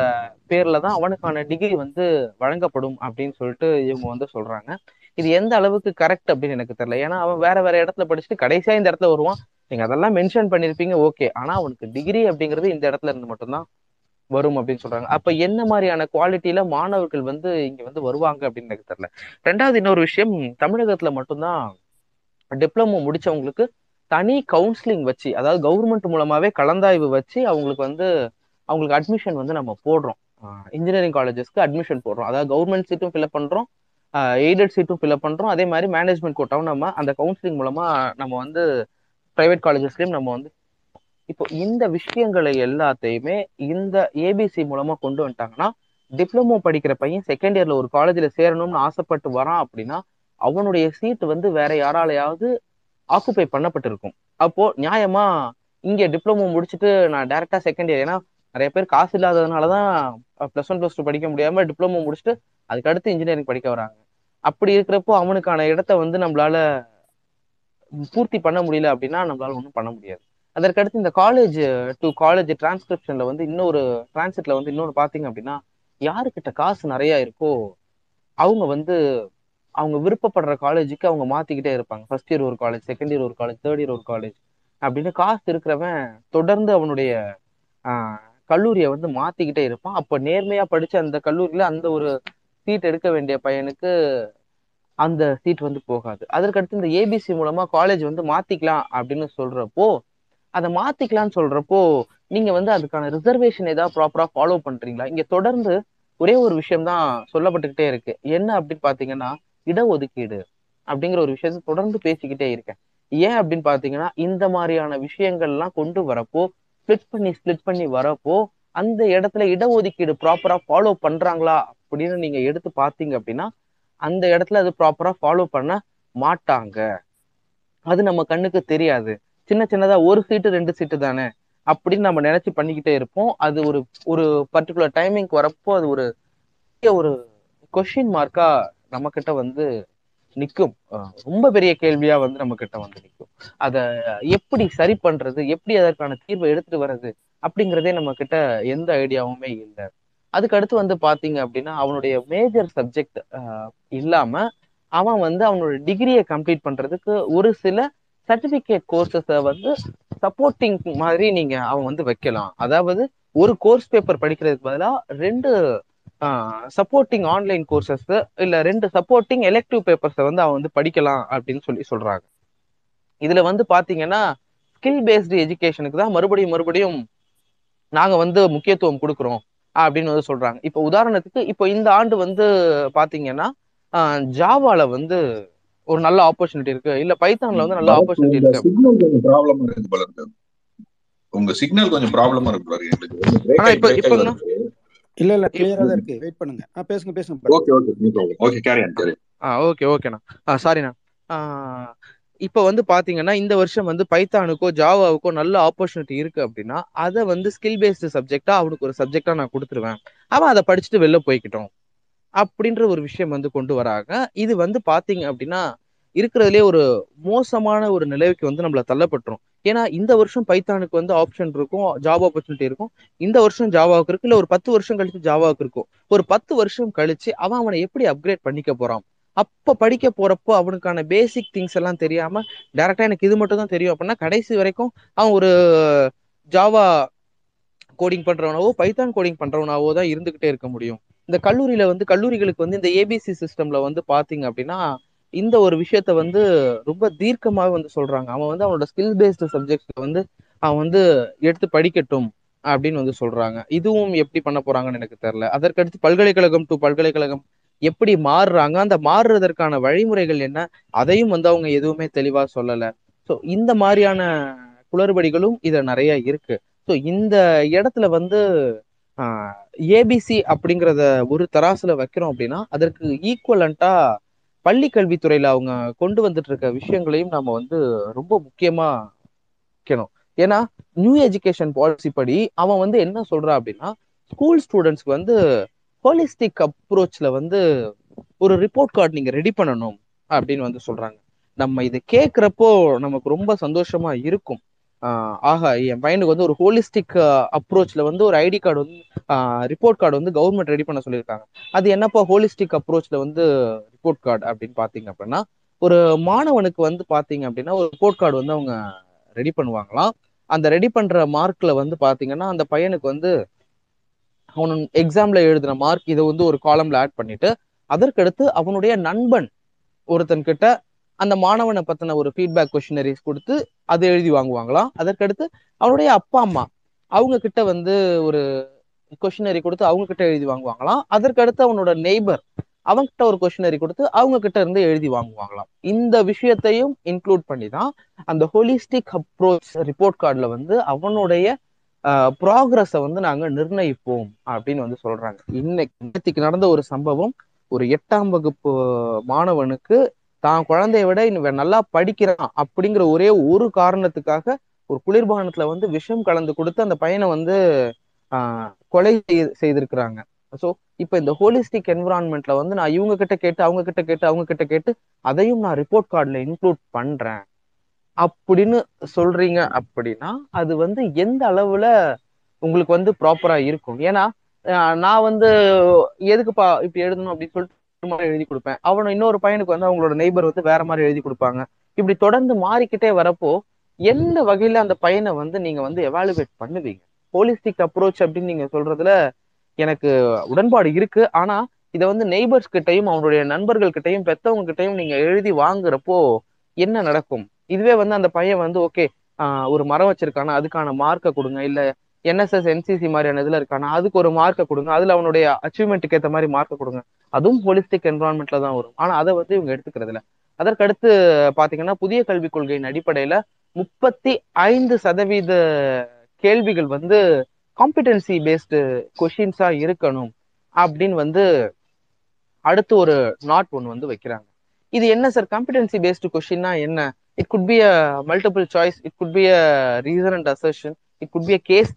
பேர்ல தான் அவனுக்கான டிகிரி வந்து வழங்கப்படும் அப்படின்னு சொல்லிட்டு இவங்க வந்து சொல்றாங்க. இது எந்த அளவுக்கு கரெக்ட் அப்படின்னு எனக்கு தெரியல. ஏன்னா அவன் வேற வேற இடத்துல படிச்சுட்டு கடைசியா இந்த இடத்துல வருவான். நீங்க அதெல்லாம் மென்ஷன் பண்ணிருப்பீங்க ஓகே ஆனா அவனுக்கு டிகிரி அப்படிங்கிறது இந்த இடத்துல இருந்து மட்டும்தான் வரும் அப்படின்னு சொல்றாங்க. அப்ப என்ன மாதிரியான குவாலிட்டியில மாணவர்கள் வந்து இங்க வந்து வருவாங்க அப்படின்னு எனக்கு தெரியல. ரெண்டாவது இன்னொரு விஷயம் தமிழகத்துல மட்டும்தான் டிப்ளமோ முடிச்சவங்களுக்கு தனி கவுன்சிலிங் வச்சு அதாவது கவர்மெண்ட் மூலமாவே கலந்தாய்வு வச்சு அவங்களுக்கு வந்து அவங்களுக்கு அட்மிஷன் வந்து நம்ம போடுறோம். இன்ஜினியரிங் காலேஜஸ்க்கு அட்மிஷன் போடுறோம். அதாவது கவர்மெண்ட் சீட்டும் ஃபில்அப் பண்றோம். எய்டட் சீட்டும் ஃபில்அப் பண்றோம். அதே மாதிரி மேனேஜ்மெண்ட் கோட்டாவும் நம்ம அந்த கவுன்சிலிங் மூலமா நம்ம வந்து பிரைவேட் காலேஜஸ்லயும் நம்ம வந்து இப்போ இந்த விஷயங்களை எல்லாத்தையுமே இந்த ஏபிசி மூலமா கொண்டு வந்துட்டாங்கன்னா டிப்ளமோ படிக்கிற பையன் செகண்ட் இயர்ல ஒரு காலேஜ்ல சேரணும்னு ஆசைப்பட்டு வரான் அப்படின்னா அவனுடைய சீட் வந்து வேற யாராலையாவது ஆக்குபை பண்ணப்பட்டிருக்கும். அப்போ நியாயமா இங்க டிப்ளமோ முடிச்சுட்டு நான் டைரக்டா செகண்ட் இயர் ஏன்னா நிறைய பேர் காசு இல்லாததுனாலதான் பிளஸ் ஒன் பிளஸ் டூ படிக்க முடியாம டிப்ளமோ முடிச்சுட்டு அதுக்கு அடுத்து இன்ஜினியரிங் படிக்க வராங்க. அப்படி இருக்கிறப்போ அவனுக்கான இடத்த வந்து நம்மளால பூர்த்தி பண்ண முடியல அப்படின்னா நம்மளால ஒன்றும் பண்ண முடியாது. அதற்கடுத்து இந்த காலேஜ் டு காலேஜ் டிரான்ஸ்கிரிப்ஷன்ல வந்து இன்னொரு டிரான்சிட்ல வந்து இன்னொரு பார்த்தீங்க அப்படின்னா யாருக்கிட்ட காசு நிறைய இருக்கோ அவங்க வந்து அவங்க விருப்பப்படுற காலேஜுக்கு அவங்க மாத்திக்கிட்டே இருப்பாங்க. ஃபர்ஸ்ட் இயர் ஒரு காலேஜ் செகண்ட் இயர் ஒரு காலேஜ் தேர்ட் இயர் ஒரு காலேஜ் அப்படின்னு காசு இருக்கிறவன் தொடர்ந்து அவனுடைய ஆஹ், கல்லூரியை வந்து மாத்திக்கிட்டே இருப்பான். அப்ப நேர்மையா படிச்ச அந்த கல்லூரியில அந்த ஒரு சீட் எடுக்க வேண்டிய பையனுக்கு அந்த சீட் வந்து போகாது. அதற்கடுத்து இந்த ஏபிசி மூலமா காலேஜ் வந்து மாத்திக்கலாம் அப்படின்னு சொல்றப்போ அதை மாத்திக்கலாம்னு சொல்றப்போ நீங்க வந்து அதுக்கான ரிசர்வேஷன் ஏதாவது ப்ராப்பரா ஃபாலோ பண்றீங்களா? இங்க தொடர்ந்து ஒரே ஒரு விஷயம் தான் சொல்லப்பட்டுக்கிட்டே இருக்கு. என்ன அப்படின்னு பாத்தீங்கன்னா இடஒதுக்கீடு அப்படிங்கிற ஒரு விஷயத்தை தொடர்ந்து பேசிக்கிட்டே இருக்கேன். ஏன் அப்படின்னு பாத்தீங்கன்னா இந்த மாதிரியான விஷயங்கள்லாம் கொண்டு வரப்போ ஸ்பிளிட் பண்ணி ஸ்பிளிட் பண்ணி வரப்போ அந்த இடத்துல இடஒதுக்கீடு ப்ராப்பரா ஃபாலோ பண்றாங்களா அப்படின்னு நீங்க எடுத்து பாத்தீங்க அப்படின்னா அந்த இடத்துல அது ப்ராப்பரா ஃபாலோ பண்ண மாட்டாங்க. அது நம்ம கண்ணுக்கு தெரியாது. சின்ன சின்னதா ஒரு சீட்டு ரெண்டு சீட்டு தானே அப்படின்னு நம்ம நினைச்சு பண்ணிக்கிட்டே இருப்போம். அது ஒரு ஒரு பர்டிகுலர் டைமிங்க்கு வரப்போ அது ஒரு பெரிய ஒரு கொஷின் மார்க்கா நம்ம கிட்ட வந்து நிக்கும். ரொம்ப பெரிய கேள்வியா வந்து நம்ம கிட்ட வந்து நிக்கும். அதை எப்படி சரி பண்றது எப்படி அதற்கான தீர்வை எடுத்துட்டு வர்றது அப்படிங்கிறதே நம்ம கிட்ட எந்த ஐடியாவுமே இல்லை. அதுக்கு அடுத்து வந்து பாத்தீங்க அப்படின்னா அவனுடைய மேஜர் சப்ஜெக்ட் இல்லாம அவன் வந்து அவனோட டிகிரியை கம்ப்ளீட் பண்றதுக்கு ஒரு சில சர்டிபிகேட் கோர்சஸை வந்து சப்போர்ட்டிங் மாதிரி நீங்க அவன் வந்து வைக்கலாம். அதாவது ஒரு கோர்ஸ் பேப்பர் படிக்கிறதுக்கு பதிலா ரெண்டு சப்போர்ட்டிங் ஆன்லைன் கோர்சஸ் இல்ல ரெண்டு சப்போர்ட்டிங் எலெக்டிவ் பேப்பர்ஸை வந்து அவன் வந்து படிக்கலாம் அப்படின்னு சொல்லி சொல்றாங்க. இதுல வந்து பாத்தீங்கன்னா ஸ்கில் பேஸ்டு எஜுகேஷனுக்கு தான் மறுபடியும் மறுபடியும் நாங்க வந்து முக்கியத்துவம் கொடுக்குறோம் அப்படின்னு வந்து சொல்றாங்க. இப்போ உதாரணத்துக்கு இப்போ இந்த ஆண்டு வந்து பாத்தீங்கன்னா ஜாவால வந்து ஒரு நல்ல ஆப்பர்ச்சுனிட்டி இருக்கு. இல்ல பைத்தான்ல வந்து நல்ல ஆப்பர்ச்சுனிட்டி இருக்கு. ப்ராப்ளமா இருக்கு உங்க சிக்னல் கொஞ்சம் ப்ராப்ளமா இருக்கு ஆனா இப்ப இப்ப இல்ல இல்ல கிளியரா தான் இருக்கு. வெயிட் பண்ணுங்க. ஆ பேசுங்க பேசுங்க. Okay okay okay carry on carry ah okay ஓகேண்ணா ஆ சாரிண்ணா இப்போ வந்து பாத்தீங்கன்னா இந்த வருஷம் வந்து பைத்தானுக்கோ ஜாவாவுக்கோ நல்ல ஆப்பர்ச்சுனிட்டி இருக்கு அப்படின்னா அதை வந்து ஸ்கில் பேஸ்டு சப்ஜெக்டா அவனுக்கு ஒரு சப்ஜெக்டா நான் கொடுத்துருவேன். அவன் அதை படிச்சுட்டு வெளில போய்க்கிட்டோம். அப்படின்ற ஒரு விஷயம் வந்து கொண்டு வராங்க. இது வந்து பாத்தீங்க அப்படின்னா இருக்கிறதுலே ஒரு மோசமான ஒரு நிலைக்கு வந்து நம்மள தள்ளப்பட்டுரும். ஏன்னா இந்த வருஷம் பைத்தானுக்கு வந்து ஆப்ஷன் இருக்கும் ஜாப் ஆப்பர்ச்சுனிட்டி இருக்கும். இந்த வருஷம் ஜாவாவுக்கு இருக்கு இல்ல ஒரு பத்து வருஷம் கழிச்சு ஜாவாவுக்கு இருக்கும் ஒரு பத்து வருஷம் கழிச்சு அவன் அவனை எப்படி அப்கிரேட் பண்ணிக்க போறான்? அப்ப படிக்க போறப்போ அவனுக்கான பேசிக் திங்ஸ் எல்லாம் தெரியாம டைரக்டா எனக்கு இது மட்டும் தான் தெரியும் அப்படின்னா கடைசி வரைக்கும் அவன் ஒரு ஜாவா கோடிங் பண்றவனாவோ பைத்தான் கோடிங் பண்றவனாவோ தான் இருந்துகிட்டே இருக்க முடியும். இந்த கல்லூரியில வந்து கல்லூரிகளுக்கு வந்து இந்த ஏபிசி சிஸ்டம்ல வந்து பாத்தீங்க அப்படின்னா இந்த ஒரு விஷயத்த வந்து ரொம்ப தீர்க்கமாக வந்து சொல்றாங்க. அவன் வந்து அவனோட ஸ்கில் பேஸ்டு சப்ஜெக்ட்ஸ்ல வந்து அவன் வந்து எடுத்து படிக்கட்டும் அப்படின்னு வந்து சொல்றாங்க. இதுவும் எப்படி பண்ண போறாங்கன்னு எனக்கு தெரியல. அதற்கடுத்து பல்கலைக்கழகம் டு பல்கலைக்கழகம் எப்படி மாறுறாங்க? அந்த மாறுறதற்கான வழிமுறைகள் என்ன? அதையும் வந்து அவங்க எதுவுமே தெளிவா சொல்லல. ஸோ இந்த மாதிரியான குளறுபடிகளும் இதுல நிறைய இருக்கு. ஸோ இந்த இடத்துல வந்து ஏபிசி அப்படிங்கிறத ஒரு தராசுல வைக்கிறோம் அப்படின்னா அதற்கு ஈக்குவலண்டா பள்ளி கல்வித்துறையில அவங்க கொண்டு வந்துட்டு இருக்க விஷயங்களையும் நம்ம வந்து ரொம்ப முக்கியமா வைக்கணும். ஏன்னா நியூ எஜுகேஷன் பாலிசி படி அவன் வந்து என்ன சொல்றான் அப்படின்னா ஸ்கூல் ஸ்டூடெண்ட்ஸ்க்கு வந்து ஹோலிஸ்டிக் அப்ரோச்ல வந்து ஒரு ரிப்போர்ட் கார்டு நீங்க ரெடி பண்ணணும் அப்படின்னு வந்து சொல்றாங்க. நம்ம இதை கேட்குறப்போ நமக்கு ரொம்ப சந்தோஷமா இருக்கும். ஆஹா என் பையனுக்கு வந்து ஒரு ஹோலிஸ்டிக் அப்ரோச்ல வந்து ஒரு ஐடி கார்டு வந்து ரிப்போர்ட் கார்டு வந்து கவர்மெண்ட் ரெடி பண்ண சொல்லியிருக்காங்க. அது என்னப்பா ஹோலிஸ்டிக் அப்ரோச்ல வந்து ரிப்போர்ட் கார்டு அப்படின்னு பாத்தீங்க அப்படின்னா ஒரு மாணவனுக்கு வந்து பாத்தீங்க அப்படின்னா ஒரு ரிப்போர்ட் கார்டு வந்து அவங்க ரெடி பண்ணுவாங்களாம். அந்த ரெடி பண்ற மார்க்ல வந்து பாத்தீங்கன்னா அந்த பையனுக்கு வந்து அவன் எக்ஸாம்ல எழுதின மார்க் இதை வந்து ஒரு காலம்ல ஆட் பண்ணிட்டு அதற்கடுத்து அவனுடைய நண்பன் ஒருத்தன் கிட்ட அந்த மாணவனை பத்தின ஒரு ஃபீட்பேக் கொஷினரிஸ் கொடுத்து அதை எழுதி வாங்குவாங்களாம் அதற்கடுத்து அவனுடைய அப்பா அம்மா அவங்க கிட்ட வந்து ஒரு கொஷினரி கொடுத்து அவங்க கிட்ட எழுதி வாங்குவாங்களாம் அதற்கடுத்து அவனோட நெய்பர் அவங்ககிட்ட ஒரு கொஷினரி கொடுத்து அவங்க கிட்ட இருந்து எழுதி வாங்குவாங்களாம் இந்த விஷயத்தையும் இன்க்ளூட் பண்ணி தான் அந்த ஹோலிஸ்டிக் அப்ரோச் ரிப்போர்ட் கார்டில் வந்து அவனுடைய ப்ராக்ரஸை வந்து நாங்கள் நிர்ணயிப்போம் அப்படின்னு வந்து சொல்றாங்க. இன்னைக்கு நடந்த ஒரு சம்பவம் ஒரு எட்டாம் வகுப்பு மாணவனுக்கு தான் குழந்தைய விட இவன் நல்லா படிக்கிறான் அப்படிங்கிற ஒரே ஒரு காரணத்துக்காக ஒரு குளிர்பானத்துல வந்து விஷம் கலந்து கொடுத்து அந்த பையனை வந்து ஆஹ் கொலை செய்திருக்கிறாங்க. ஸோ இப்போ இந்த ஹோலிஸ்டிக் என்விரான்மெண்ட்ல வந்து நான் இவங்க கிட்ட கேட்டு அவங்க கிட்ட கேட்டு அவங்க கிட்ட கேட்டு அதையும் நான் ரிப்போர்ட் கார்டில் இன்க்ளூட் பண்றேன். அப்படின்னு சொல்றீங்க அப்படின்னா அது வந்து எந்த அளவுல உங்களுக்கு வந்து ப்ராப்பரா இருக்கும்? ஏன்னா நான் வந்து எதுக்குப்பா இப்படி எழுதணும் அப்படின்னு சொல்லிட்டு மாதிரி எழுதி கொடுப்பேன். அவனை இன்னொரு பையனுக்கு வந்து அவங்களோட நெய்பர் வந்து வேற மாதிரி எழுதி கொடுப்பாங்க. இப்படி தொடர்ந்து மாறிக்கிட்டே வரப்போ எந்த வகையில அந்த பையனை வந்து நீங்க வந்து எவாலுவேட் பண்ணுவீங்க? ஹோலிஸ்டிக் அப்ரோச் அப்படின்னு நீங்க சொல்றதுல எனக்கு உடன்பாடு இருக்கு. ஆனா இதை வந்து நெய்பர்ஸ் கிட்டையும் அவனுடைய நண்பர்கள் கிட்டையும் பெத்தவங்க கிட்டையும் நீங்க எழுதி வாங்குறப்போ என்ன நடக்கும்? இதுவே வந்து அந்த பையன் வந்து ஓகே ஒரு மரம் வச்சிருக்கானா? அதுக்கான மார்க்கை கொடுங்க. இல்ல என்எஸ்எஸ் என்சிசி மாதிரியான இதுல இருக்கானா. அதுக்கு ஒரு மார்க்கை கொடுங்க. அதுல அவனுடைய அச்சீவ்மெண்ட்டுக்கு ஏற்ற மாதிரி மார்க்கை கொடுங்க. அதுவும் ஹோலிஸ்டிக் என்வரான்மெண்ட்ல தான் வரும். ஆனா அதை வந்து இவங்க எடுத்துக்கிறது இல்ல அதற்கடுத்து பாத்தீங்கன்னா புதிய கல்விக் கொள்கையின் அடிப்படையில முப்பத்தி ஐந்து சதவீத கேள்விகள் வந்து காம்பிடென்சி பேஸ்டு கொஷின்ஸா இருக்கணும் அப்படின்னு வந்து அடுத்து ஒரு நாட் ஒன்று வந்து வைக்கிறாங்க. இது என்ன சார் காம்பிடென்சி பேஸ்டு கொஷின்னா என்ன? It could be a multiple choice it could be a reason and assertion it could be case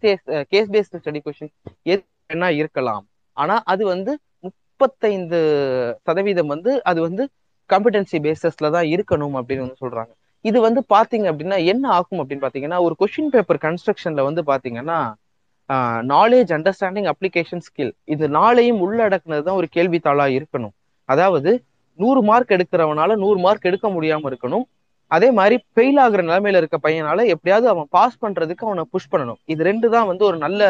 case based study question எது வேணா இருக்கலாம். ஆனா அது வந்து முப்பத்தைந்து சதவீதம் வந்து அது வந்து காம்பிடன்சி பேசஸ்ல தான் இருக்கணும் அப்படின்னு வந்து சொல்றாங்க. இது வந்து பாத்தீங்க அப்படின்னா என்ன ஆகும் அப்படின்னு பாத்தீங்கன்னா ஒரு கொஸ்டின் பேப்பர் கன்ஸ்ட்ரக்ஷன்ல வந்து பாத்தீங்கன்னா நாலேஜ் அண்டர்ஸ்டாண்டிங் அப்ளிகேஷன் ஸ்கில் இது நாளையும் உள்ளடக்குனது தான் ஒரு கேள்வித்தாளா இருக்கணும். அதாவது நூறு மார்க் எடுக்கிறவனால நூறு மார்க் எடுக்க முடியாம இருக்கணும். அதே மாதிரி ஃபெயில் ஆகுற நிலைமையில இருக்க பையனால எப்படியாவது அவன் பாஸ் பண்றதுக்கு அவனை புஷ் பண்ணணும். இது ரெண்டு தான் வந்து ஒரு நல்ல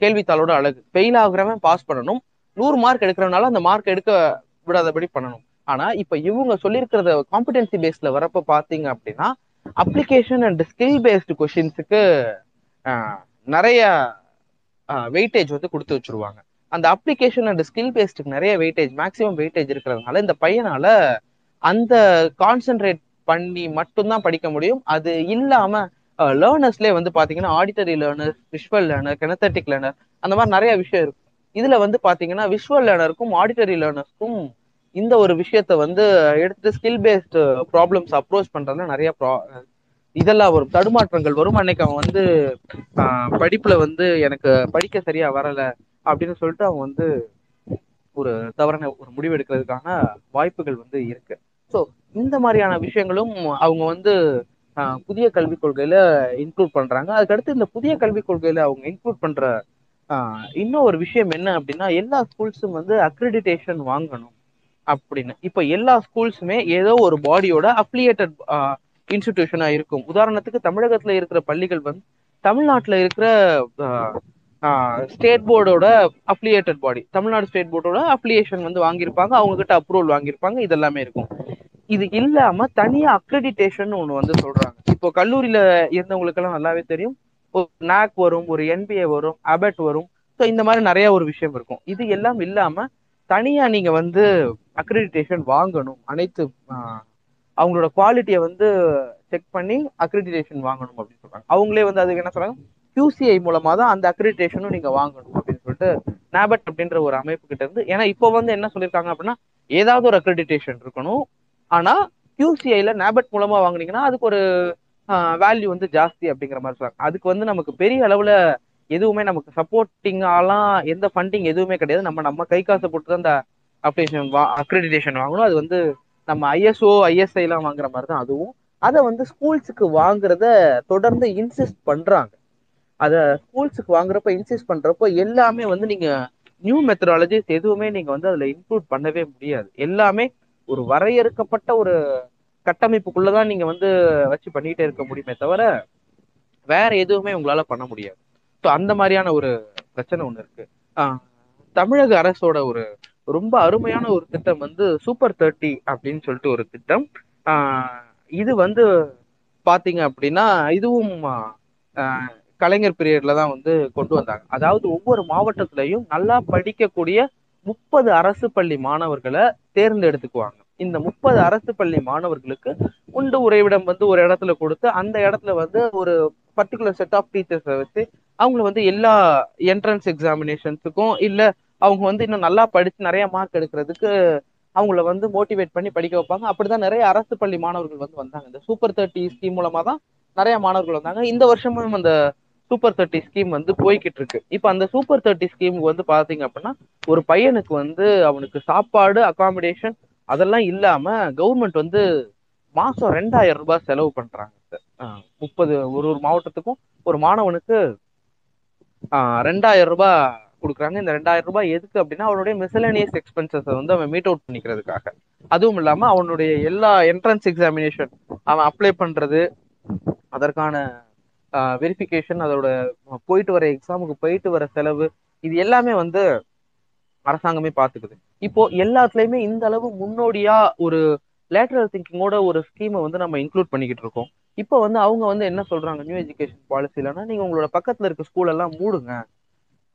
கேள்வித்தாளோட அழகு. ஃபெயில் ஆகுறவன் பாஸ் பண்ணணும். நூறு மார்க் எடுக்கிறவனால அந்த மார்க் எடுக்க விடாதபடி பண்ணணும். ஆனா இப்ப இவங்க சொல்லியிருக்கிறத காம்பிடன்சி பேஸ்ல வரப்ப பாத்தீங்க அப்படின்னா அப்ளிகேஷன் அண்ட் ஸ்கில் பேஸ்டு கொஷின்ஸுக்கு நிறைய வெயிட்டேஜ் வந்து கொடுத்து வச்சிருவாங்க. அந்த அப்ளிகேஷன் அண்ட் ஸ்கில் பேஸ்டுக்கு நிறைய வெயிட்டேஜ் மேக்ஸிமம் வெயிட்டேஜ் இருக்கிறதுனால இந்த பையனால அந்த கான்சென்ட்ரேட் பண்ணி மட்டும்தான் படிக்க முடியும். அது இல்லாம லேர்னர்ஸ்லேயே வந்து பாத்தீங்கன்னா auditory learner visual learner kinesthetic learner அந்த மாதிரி நிறைய விஷயம் இருக்கும் இதுல வந்து பாத்தீங்கன்னா விஷுவல் லேர்னருக்கும் ஆடிட்டரி லேர்னர்ஸ்க்கும் இந்த ஒரு விஷயத்த வந்து எடுத்து ஸ்கில் பேஸ்டு ப்ராப்ளம்ஸ் அப்ரோச் பண்றதுல நிறைய ப்ரா இதெல்லாம் வரும். தடுமாற்றங்கள் வரும். அன்னைக்கு அவன் வந்து படிப்புல வந்து எனக்கு படிக்க சரியா வரல அப்படின்னு சொல்லிட்டு அவன் வந்து ஒரு தவறான ஒரு முடிவு எடுக்கிறதுக்கான வாய்ப்புகள் வந்து இருக்கு. ஸோ இந்த மாதிரியான விஷயங்களும் அவங்க வந்து புதிய கல்விக் கொள்கையில இன்க்ளூட் பண்றாங்க. அதுக்கடுத்து இந்த புதிய கல்விக் கொள்கையில அவங்க இன்க்ளூட் பண்ற இன்னும் ஒரு விஷயம் என்ன அப்படின்னா எல்லா ஸ்கூல்ஸும் வந்து அக்ரிடிடேஷன் வாங்கணும் அப்படின்னு. இப்ப எல்லா ஸ்கூல்ஸுமே ஏதோ ஒரு பாடியோட அப்ளியேட்டட் இன்ஸ்டிடியூஷனா இருக்கும். உதாரணத்துக்கு தமிழகத்துல இருக்கிற பள்ளிகள் வந்து தமிழ்நாட்டுல இருக்கிற ஸ்டேட் போர்டோட அப்ளியேட்டட் பாடி தமிழ்நாடு ஸ்டேட் போர்டோட அப்ளியேஷன் வந்து வாங்கியிருப்பாங்க. அவங்க கிட்ட அப்ரூவல் வாங்கியிருப்பாங்க. இது எல்லாமே இருக்கும். இது இல்லாம தனியா அக்ரெடிட்டேஷன் ஒண்ணு வந்து சொல்றாங்க. இப்போ கல்லூரியில இருந்தவங்களுக்கு எல்லாம் நல்லாவே தெரியும். ஒரு நாக் வரும் ஒரு என்பிஏ வரும் அபெட் வரும். ஸோ இந்த மாதிரி நிறைய ஒரு விஷயம் இருக்கும். இது எல்லாம் இல்லாம தனியா நீங்க வந்து அக்ரெடிட்டேஷன் வாங்கணும். அனைத்து அவங்களோட குவாலிட்டியை வந்து செக் பண்ணி அக்ரெடிட்டேஷன் வாங்கணும் அப்படின்னு சொல்றாங்க. அவங்களே வந்து அதுக்கு என்ன சொல்றாங்க? கியூசிஐ மூலமா தான் அந்த அக்ரிடேஷனும் நீங்க வாங்கணும் அப்படின்னு சொல்லிட்டு நாபட் அப்படின்ற ஒரு அமைப்பு கிட்ட இருந்து ஏன்னா இப்போ வந்து என்ன சொல்லியிருக்காங்க அப்படின்னா ஏதாவது ஒரு அக்ரிடிட்டேஷன் இருக்கணும். ஆனா கியூசிஐல நேபட் மூலமா வாங்குனீங்கன்னா அதுக்கு ஒரு வேல்யூ வந்து ஜாஸ்தி அப்படிங்கிற மாதிரி சொல்றாங்க. அதுக்கு வந்து நமக்கு பெரிய அளவுல எதுவுமே நமக்கு சப்போர்ட்டிங்காலாம் எந்த ஃபண்டிங் எதுவுமே கிடையாது. நம்ம நம்ம கை காசை போட்டு தான் அந்த அப்ளிகேஷன் வா அக்ரெடிடேஷன் வாங்கணும். அது வந்து நம்ம ஐஎஸ்ஓ ஐஎஸ்ஐ எல்லாம் வாங்குற மாதிரி தான் அதுவும். அதை வந்து ஸ்கூல்ஸுக்கு வாங்குறத தொடர்ந்து இன்சிஸ்ட் பண்றாங்க. அதை ஸ்கூல்ஸுக்கு வாங்குறப்ப இன்சிஸ்ட் பண்றப்போ எல்லாமே வந்து நீங்க நியூ மெத்தடாலஜிஸ் எதுவுமே நீங்க வந்து அதுல இன்க்ளூட் பண்ணவே முடியாது. எல்லாமே ஒரு வரையறுக்கப்பட்ட ஒரு கட்டமைப்புக்குள்ளதான் நீங்க வந்து வச்சு பண்ணிட்டே இருக்க முடியுமே தவிர வேற எதுவுமே உங்களால பண்ண முடியாது. ஸோ அந்த மாதிரியான ஒரு பிரச்சனை ஒண்ணு இருக்கு. ஆஹ் தமிழக அரசோட ஒரு ரொம்ப அருமையான ஒரு திட்டம் வந்து சூப்பர் தேர்ட்டி அப்படின்னு சொல்லிட்டு ஒரு திட்டம். ஆஹ் இது வந்து பாத்தீங்க அப்படின்னா இதுவும் ஆஹ் கலைஞர் பீரியட்ல தான் வந்து கொண்டு வந்தாங்க. அதாவது ஒவ்வொரு மாவட்டத்திலையும் நல்லா படிக்கக்கூடிய முப்பது அரசு பள்ளி மாணவர்களை தேர்ந்தெடுத்துக்குவாங்க. இந்த முப்பது அரசு பள்ளி மாணவர்களுக்கு உண்டு உறைவிடம் வந்து ஒரு இடத்துல கொடுத்து அந்த இடத்துல வந்து ஒரு பர்டிகுலர் செட் ஆஃப் டீச்சர்ஸை வச்சு அவங்கள வந்து எல்லா என்ட்ரன்ஸ் எக்ஸாமினேஷன்ஸுக்கும் இல்ல அவங்க வந்து இன்னும் நல்லா படிச்சு நிறைய மார்க் எடுக்கிறதுக்கு அவங்கள வந்து மோட்டிவேட் பண்ணி படிக்க வைப்பாங்க. அப்படிதான் நிறைய அரசு பள்ளி மாணவர்கள் வந்து வந்தாங்க. இந்த சூப்பர் தேர்ட்டி ஸ்கீம் மூலமா தான் நிறைய மாணவர்கள் வந்தாங்க. இந்த வருஷமும் அந்த சூப்பர் தேர்ட்டி ஸ்கீம் வந்து போய்கிட்டு இருக்கு இப்போ அந்த சூப்பர் தேர்ட்டி ஸ்கீம் வந்து பாத்தீங்க அப்படின்னா ஒரு பையனுக்கு வந்து அவனுக்கு சாப்பாடு அகாமடேஷன் அதெல்லாம் இல்லாம கவர்மெண்ட் வந்து மாசம் ரெண்டாயிரம் ரூபாய் செலவு பண்றாங்க முப்பது ஒரு ஒரு மாவட்டத்துக்கும் ஒரு மாணவனுக்கு ரெண்டாயிரம் ரூபாய் கொடுக்குறாங்க. இந்த ரெண்டாயிரம் ரூபாய் எதுக்கு அப்படின்னா அவனுடைய மிசலேனியஸ் எக்ஸ்பென்சஸ் வந்து அவன் மீட் அவுட் பண்ணிக்கிறதுக்காக. அதுவும் இல்லாம அவனுடைய எல்லா என்ட்ரன்ஸ் எக்ஸாமினேஷன் அவன் அப்ளை பண்றது அதற்கான வெரிஃபிகேஷன் அதோட போயிட்டு வர எக்ஸாமுக்கு போயிட்டு வர செலவு இது எல்லாமே வந்து அரசாங்கமே பாத்துக்குது. இப்போ எல்லாத்துலயுமே இந்த அளவு முன்னோடியா ஒரு லேட்டரல் திங்கிங்கோட ஒரு ஸ்கீமை வந்து நம்ம இன்க்ளூட் பண்ணிக்கிட்டு இருக்கோம். இப்போ வந்து அவங்க வந்து என்ன சொல்றாங்க நியூ எஜுகேஷன் பாலிசிலன்னா நீங்க உங்களோட பக்கத்துல இருக்க ஸ்கூல் எல்லாம் மூடுங்க.